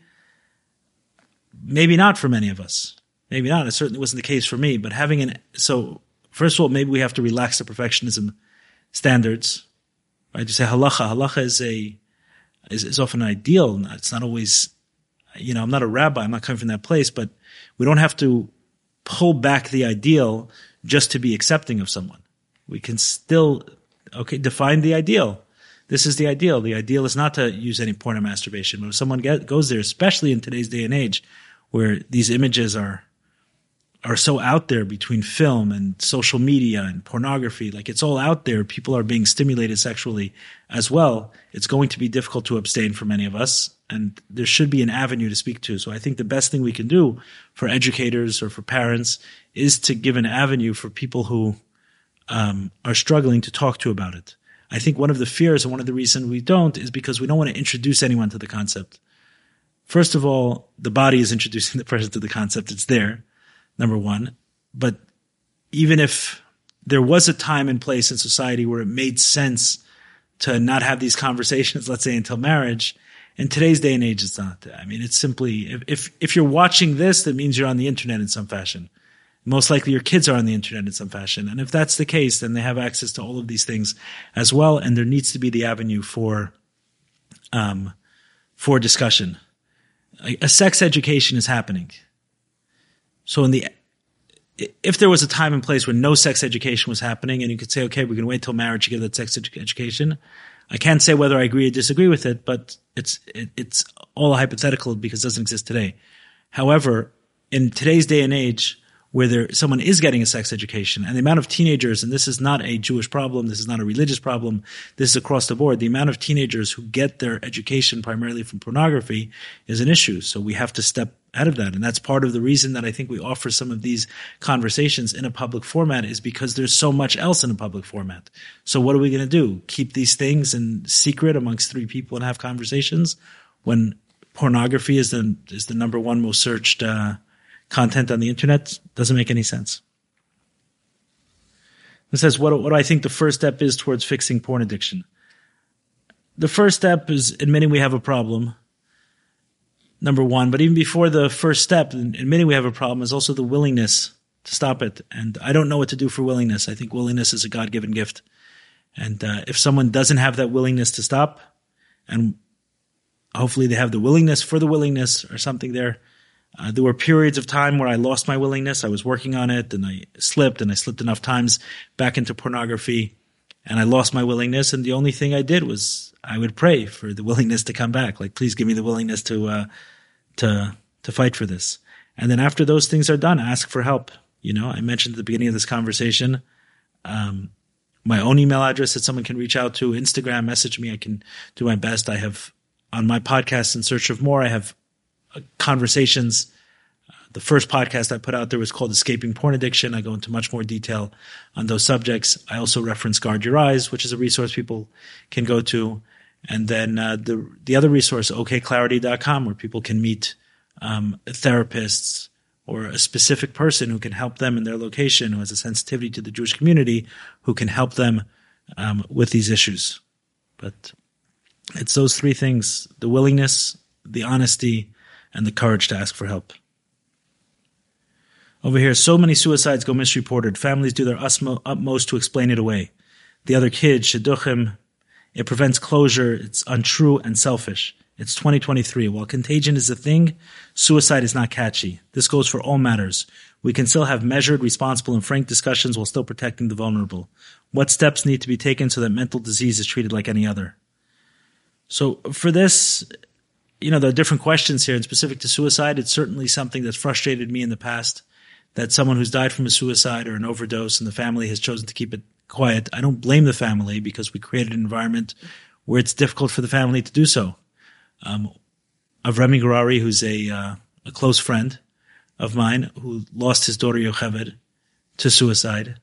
Maybe not for many of us. Maybe not. It certainly wasn't the case for me. But having an so first of all, maybe we have to relax the perfectionism standards. Right? You say halacha. Halacha is a is, is often ideal. It's not always. You know, I'm not a rabbi. I'm not coming from that place. But we don't have to pull back the ideal just to be accepting of someone. We can still okay define the ideal. This is the ideal. The ideal is not to use any porn or masturbation. But if someone get, goes there, especially in today's day and age, where these images are are so out there between film and social media and pornography. Like it's all out there. People are being stimulated sexually as well. It's going to be difficult to abstain for many of us. And there should be an avenue to speak to. So I think the best thing we can do for educators or for parents is to give an avenue for people who um, are struggling to talk to about it. I think one of the fears and one of the reasons we don't is because we don't want to introduce anyone to the concept. First of all, the body is introducing the person to the concept. It's there number one. But even if there was a time and place in society where it made sense to not have these conversations, let's say until marriage, in today's day and age, it's not. I mean, it's simply, if, if you're watching this, that means you're on the internet in some fashion. Most likely your kids are on the internet in some fashion. And if that's the case, then they have access to all of these things as well. And there needs to be the avenue for, um, for discussion. A, a sex education is happening. So in the if there was a time and place where no sex education was happening and you could say, okay, going to wait till marriage to give that sex edu- education. I can't say whether I agree or disagree with it, but it's, it, it's all hypothetical because it doesn't exist today. However, in today's day and age, where there, someone is getting a sex education and the amount of teenagers, and this is not a Jewish problem, this is not a religious problem, this is across the board, the amount of teenagers who get their education primarily from pornography is an issue. So we have to step out of that. And that's part of the reason that I think we offer some of these conversations in a public format is because there's so much else in a public format. So what are we going to do? Keep these things in secret amongst three people and have conversations when pornography is the, is the number one most searched, uh, content on the internet? Doesn't make any sense. It says, what, what do I think the first step is towards fixing porn addiction? The first step is admitting we have a problem number one. But even before the first step, admitting we have a problem, is also the willingness to stop it. And I don't know what to do for willingness. I think willingness is a God given gift. And uh, if someone doesn't have that willingness to stop, and hopefully they have the willingness for the willingness or something there. Uh, there were periods of time where I lost my willingness. I was working on it and I slipped and I slipped enough times back into pornography and I lost my willingness. And the only thing I did was I would pray for the willingness to come back. Like, please give me the willingness to, uh, to, to fight for this. And then after those things are done, ask for help. You know, I mentioned at the beginning of this conversation, um, my own email address that someone can reach out to, Instagram, message me. I can do my best. I have on my podcast, In Search of More, I have conversations. The first podcast I put out there was called Escaping Porn Addiction. I go into much more detail on those subjects. I also reference Guard Your Eyes, which is a resource people can go to. And then uh, the the other resource, okclarity.com, where people can meet um, therapists or a specific person who can help them in their location, who has a sensitivity to the Jewish community, who can help them um, with these issues. But it's those three things: the willingness, the honesty, and the courage to ask for help. Over here, so many suicides go misreported. Families do their utmost to explain it away. The other kids, shidduchim, it prevents closure. It's untrue and selfish. It's 2023. While contagion is a thing, suicide is not catchy. This goes for all matters. We can still have measured, responsible, and frank discussions while still protecting the vulnerable. What steps need to be taken so that mental disease is treated like any other? So for this, you know, there are different questions here and specific to suicide. It's certainly something that's frustrated me in the past that someone who's died from a suicide or an overdose and the family has chosen to keep it quiet. I don't blame the family because we created an environment where it's difficult for the family to do so. Um, Avremi Garari, who's a, uh, a close friend of mine who lost his daughter Yocheved to suicide,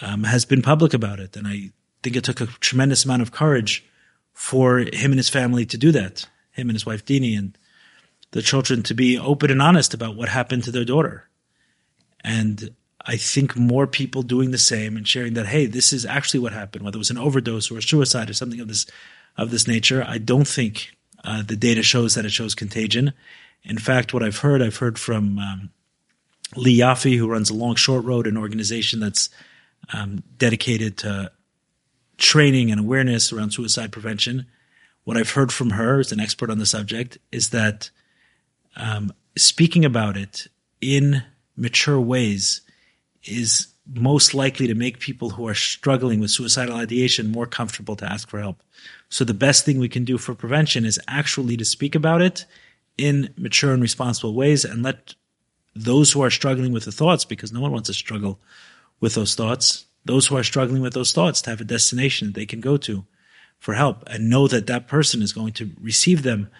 um, has been public about it. And I think it took a tremendous amount of courage for him and his family to do that, him and his wife Dini and the children to be open and honest about what happened to their daughter. And I think more people doing the same and sharing that, hey, this is actually what happened, whether it was an overdose or a suicide or something of this of this nature. I don't think uh, the data shows that it shows contagion. In fact, what I've heard, I've heard from um, Lee Yaffe, who runs Along Short Road, an organization that's um, dedicated to training and awareness around suicide prevention. What I've heard from her, as an expert on the subject, is that um, speaking about it in mature ways is most likely to make people who are struggling with suicidal ideation more comfortable to ask for help. So the best thing we can do for prevention is actually to speak about it in mature and responsible ways and let those who are struggling with the thoughts, because no one wants to struggle with those thoughts, those who are struggling with those thoughts to have a destination that they can go to for help and know that that person is going to receive them.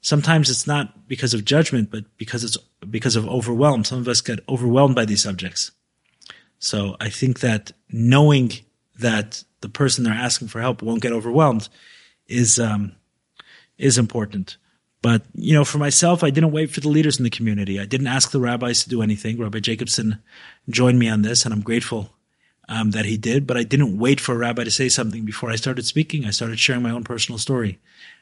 Sometimes it's not because of judgment, but because it's because of overwhelm. Some of us get overwhelmed by these subjects. So I think that knowing that the person they're asking for help won't get overwhelmed is um, is important. But you know, for myself, I didn't wait for the leaders in the community. I didn't ask the rabbis to do anything. Rabbi Jacobson joined me on this, and I'm grateful um, that he did. But I didn't wait for a rabbi to say something before I started speaking. I started sharing my own personal story,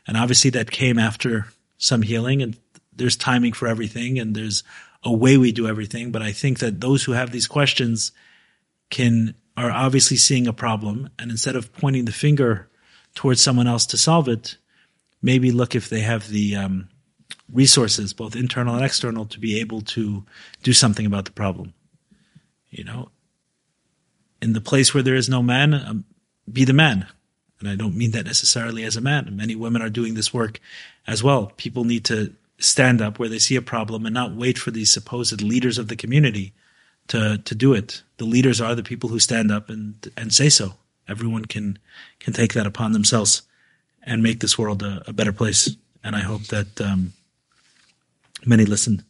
and obviously that came after some healing. And there's timing for everything, and there's a way we do everything. But I think that those who have these questions can are obviously seeing a problem and instead of pointing the finger towards someone else to solve it maybe look if they have the um, resources both internal and external to be able to do something about the problem you know in the place where there is no man um, be the man and i don't mean that necessarily as a man many women are doing this work as well people need to stand up where they see a problem and not wait for these supposed leaders of the community to to do it. The leaders are the people who stand up and and say so. Everyone can can take that upon themselves and make this world a, a better place. And I hope that um, many listen.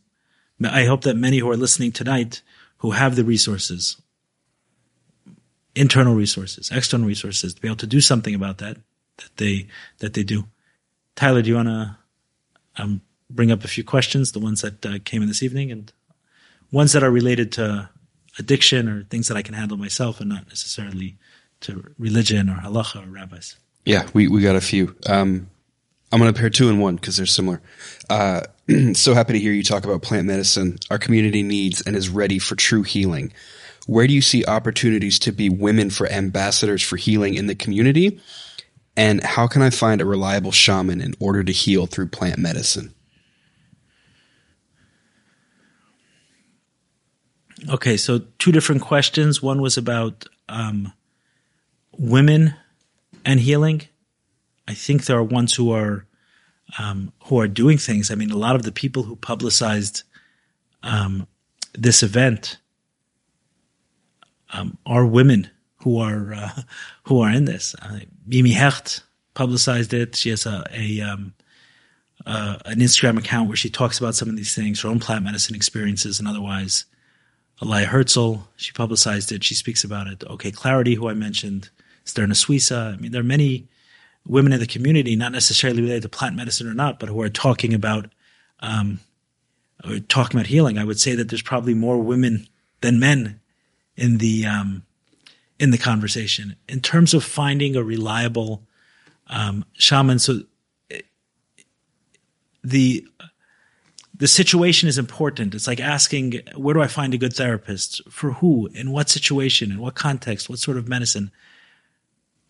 I hope that many who are listening tonight who have the resources, internal resources, external resources, to be able to do something about that, that they that they do. Tyler, do you want to um, bring up a few questions, the ones that uh, came in this evening, and ones that are related to addiction or things that I can handle myself and not necessarily to religion or halacha or rabbis. Yeah, we, we got a few. Um, I'm going to pair two and one because they're similar. Uh, so happy to hear you talk about plant medicine. Our community needs and is ready for true healing. Where do you see opportunities to be women for ambassadors for healing in the community? And how can I find a reliable shaman in order to heal through plant medicine? Okay, so two different questions. One was about um, women and healing. I think there are ones who are um, who are doing things. I mean, a lot of the people who publicized um, this event um, are women who are uh, who are in this. Uh, Mimi Hecht publicized it. She has a, a um, uh, an Instagram account where she talks about some of these things, her own plant medicine experiences, and otherwise. Elia Herzl, she publicized it. She speaks about it. OK Clarity, who I mentioned, Sterna Suissa. I mean, there are many women in the community, not necessarily related to plant medicine or not, but who are talking about um, talking about healing. I would say that there's probably more women than men in the um, in the conversation in terms of finding a reliable um, shaman. So the the situation is important. It's like asking, where do I find a good therapist? For who? In what situation? In what context? What sort of medicine?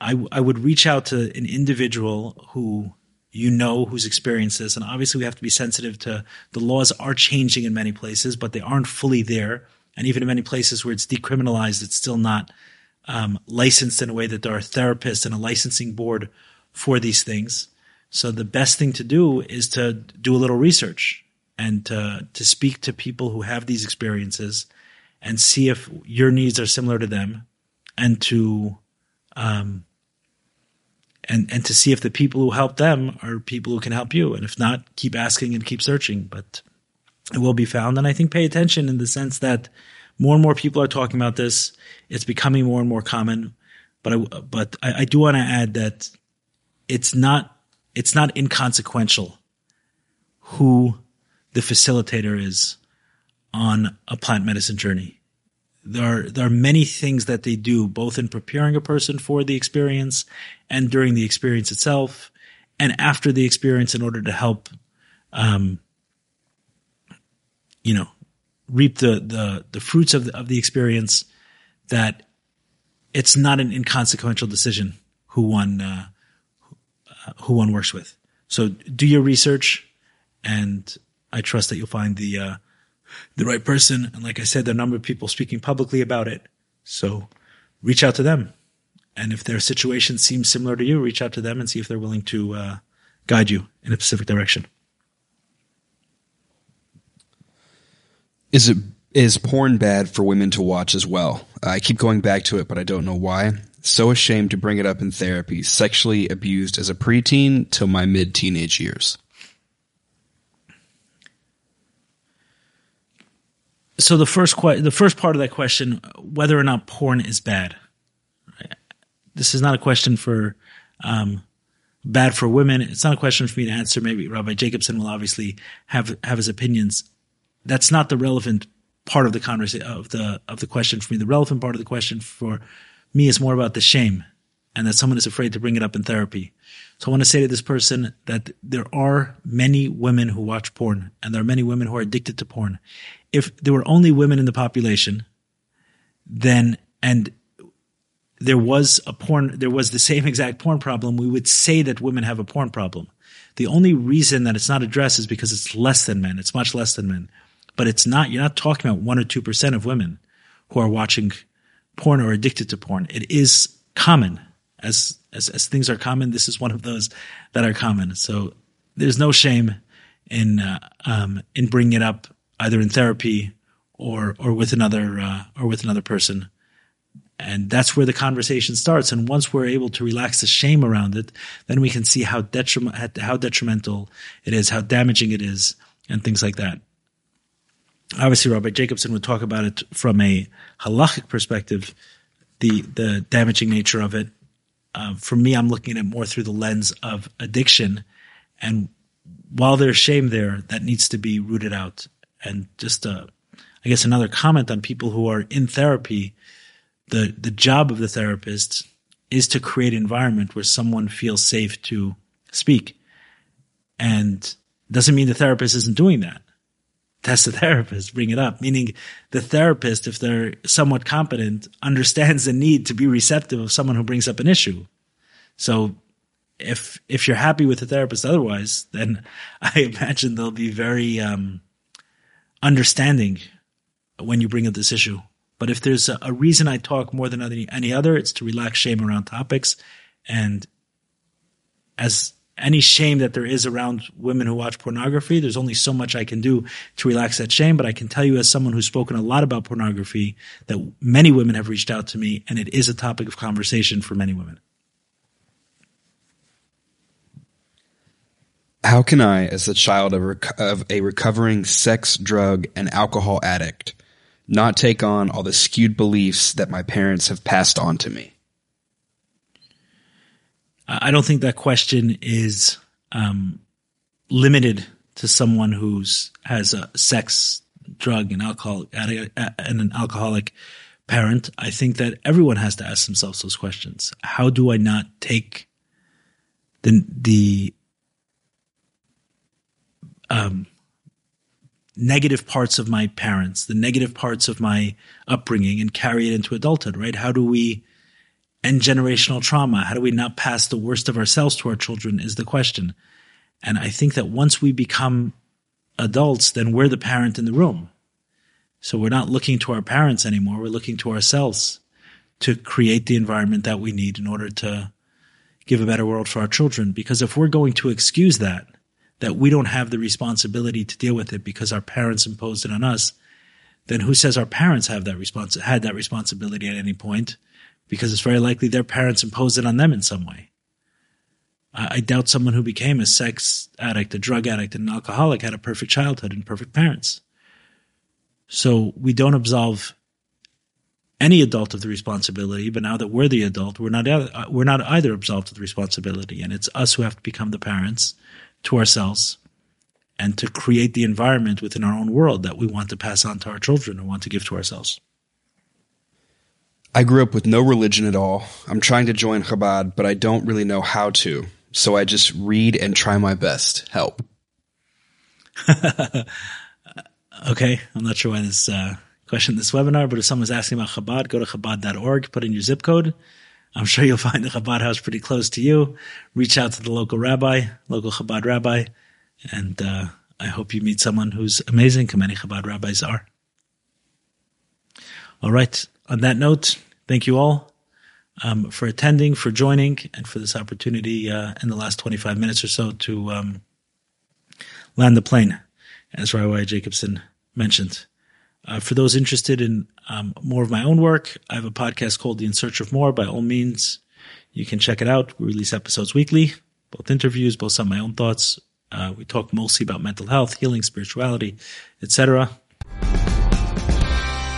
I, I would reach out to an individual who you know who's experienced this. And obviously, we have to be sensitive to the laws are changing in many places, but they aren't fully there. And even in many places where it's decriminalized, it's still not um, licensed in a way that there are therapists and a licensing board for these things. So the best thing to do is to do a little research and to, to speak to people who have these experiences and see if your needs are similar to them and to um, and and to see if the people who help them are people who can help you and if not keep asking and keep searching but it will be found. And i think pay attention in the sense that more and more people are talking about this. It's becoming more and more common. But i but i, I do want to add that it's not it's not inconsequential who the facilitator is on a plant medicine journey. There are there are many things that they do both in preparing a person for the experience and during the experience itself and after the experience in order to help um, you know reap the the the fruits of the, of the experience that it's not an inconsequential decision who one uh, who one works with so do your research and i trust that you'll find the uh, the right person. And like I said, there are a number of people speaking publicly about it. So reach out to them. And if their situation seems similar to you, reach out to them and see if they're willing to uh, guide you in a specific direction. Is it is porn bad for women to watch as well? I keep going back to it, but I don't know why. So ashamed to bring it up in therapy. Sexually abused as a preteen till my mid teenage years. so the first que- the first part of that question, whether or not porn is bad. This is not a question for um, bad for women. It's not a question for me to answer. Maybe Rabbi Jacobson will obviously have have his opinions. That's not the relevant part of the conversation of the of the question for me. The relevant part of the question for me is more about the shame and that someone is afraid to bring it up in therapy. So I want to say to this person that there are many women who watch porn and there are many women who are addicted to porn if there were only women in the population, then and there was a porn, there was the same exact porn problem, we would say that women have a porn problem. The only reason that it's not addressed is because it's less than men. It's much less than men. But it's not, you're not talking about one or 2% of women who are watching porn or addicted to porn. It is common. As, as, as things are common, this is one of those that are common. So there's no shame in, uh, um, in bringing it up either in therapy or or with another uh, or with another person and that's where the conversation starts and once we're able to relax the shame around it then we can see how detriment how detrimental it is how damaging it is and things like that obviously Rabbi Jacobson would talk about it from a halachic perspective the the damaging nature of it uh, for me i'm looking at it more through the lens of addiction and while there's shame there that needs to be rooted out and just uh, I guess another comment on people who are in therapy. The the job of the therapist is to create an environment where someone feels safe to speak, and doesn't mean the therapist isn't doing that. That's the therapist bring it up. Meaning the therapist, if they're somewhat competent, understands the need to be receptive of someone who brings up an issue. So if if you're happy with the therapist otherwise, then I imagine they'll be very um, understanding when you bring up this issue. But if there's a, a reason I talk more than any, any other, it's to relax shame around topics. And as any shame that there is around women who watch pornography, there's only so much I can do to relax that shame. But I can tell you, as someone who's spoken a lot about pornography, that many women have reached out to me, and it is a topic of conversation for many women. How can I, as a child of, rec- of a recovering sex, drug, and alcohol addict, not take on all the skewed beliefs that my parents have passed on to me? I don't think that question is um, limited to someone who's has a sex, drug, and alcohol and an alcoholic parent. I think that everyone has to ask themselves those questions. How do I not take the the um, negative parts of my parents, the negative parts of my upbringing, and carry it into adulthood, right? How do we end generational trauma? How do we not pass the worst of ourselves to our children? Is the question. And I think that once we become adults, then we're the parent in the room. So we're not looking to our parents anymore. We're looking to ourselves to create the environment that we need in order to give a better world for our children. Because if we're going to excuse that, that we don't have the responsibility to deal with it because our parents imposed it on us, then who says our parents have that respons- had that responsibility at any point? Because it's very likely their parents imposed it on them in some way. I, I doubt someone who became a sex addict, a drug addict, and an alcoholic had a perfect childhood and perfect parents. So we don't absolve any adult of the responsibility, but now that we're the adult, we're not uh, we're not either absolved of the responsibility, and it's us who have to become the parents to ourselves and to create the environment within our own world that we want to pass on to our children and want to give to ourselves. I grew up with no religion at all. I'm trying to join Chabad, but I don't really know how to. So I just read and try my best. Help. okay, I'm not sure why this uh, question this webinar, but if someone's asking about Chabad, go to chabad.org, put in your zip code. I'm sure you'll find the Chabad house pretty close to you. Reach out to the local rabbi, local Chabad rabbi, and uh, I hope you meet someone who's amazing. Many Chabad rabbis are. All right. On that note, thank you all um, for attending, for joining, and for this opportunity uh, in the last 25 minutes or so to um, land the plane, as Rabbi Jacobson mentioned. Uh, for those interested in um, more of my own work, I have a podcast called The In Search of More. By all means, you can check it out. We release episodes weekly, both interviews, both some of my own thoughts. Uh, we talk mostly about mental health, healing, spirituality, etc.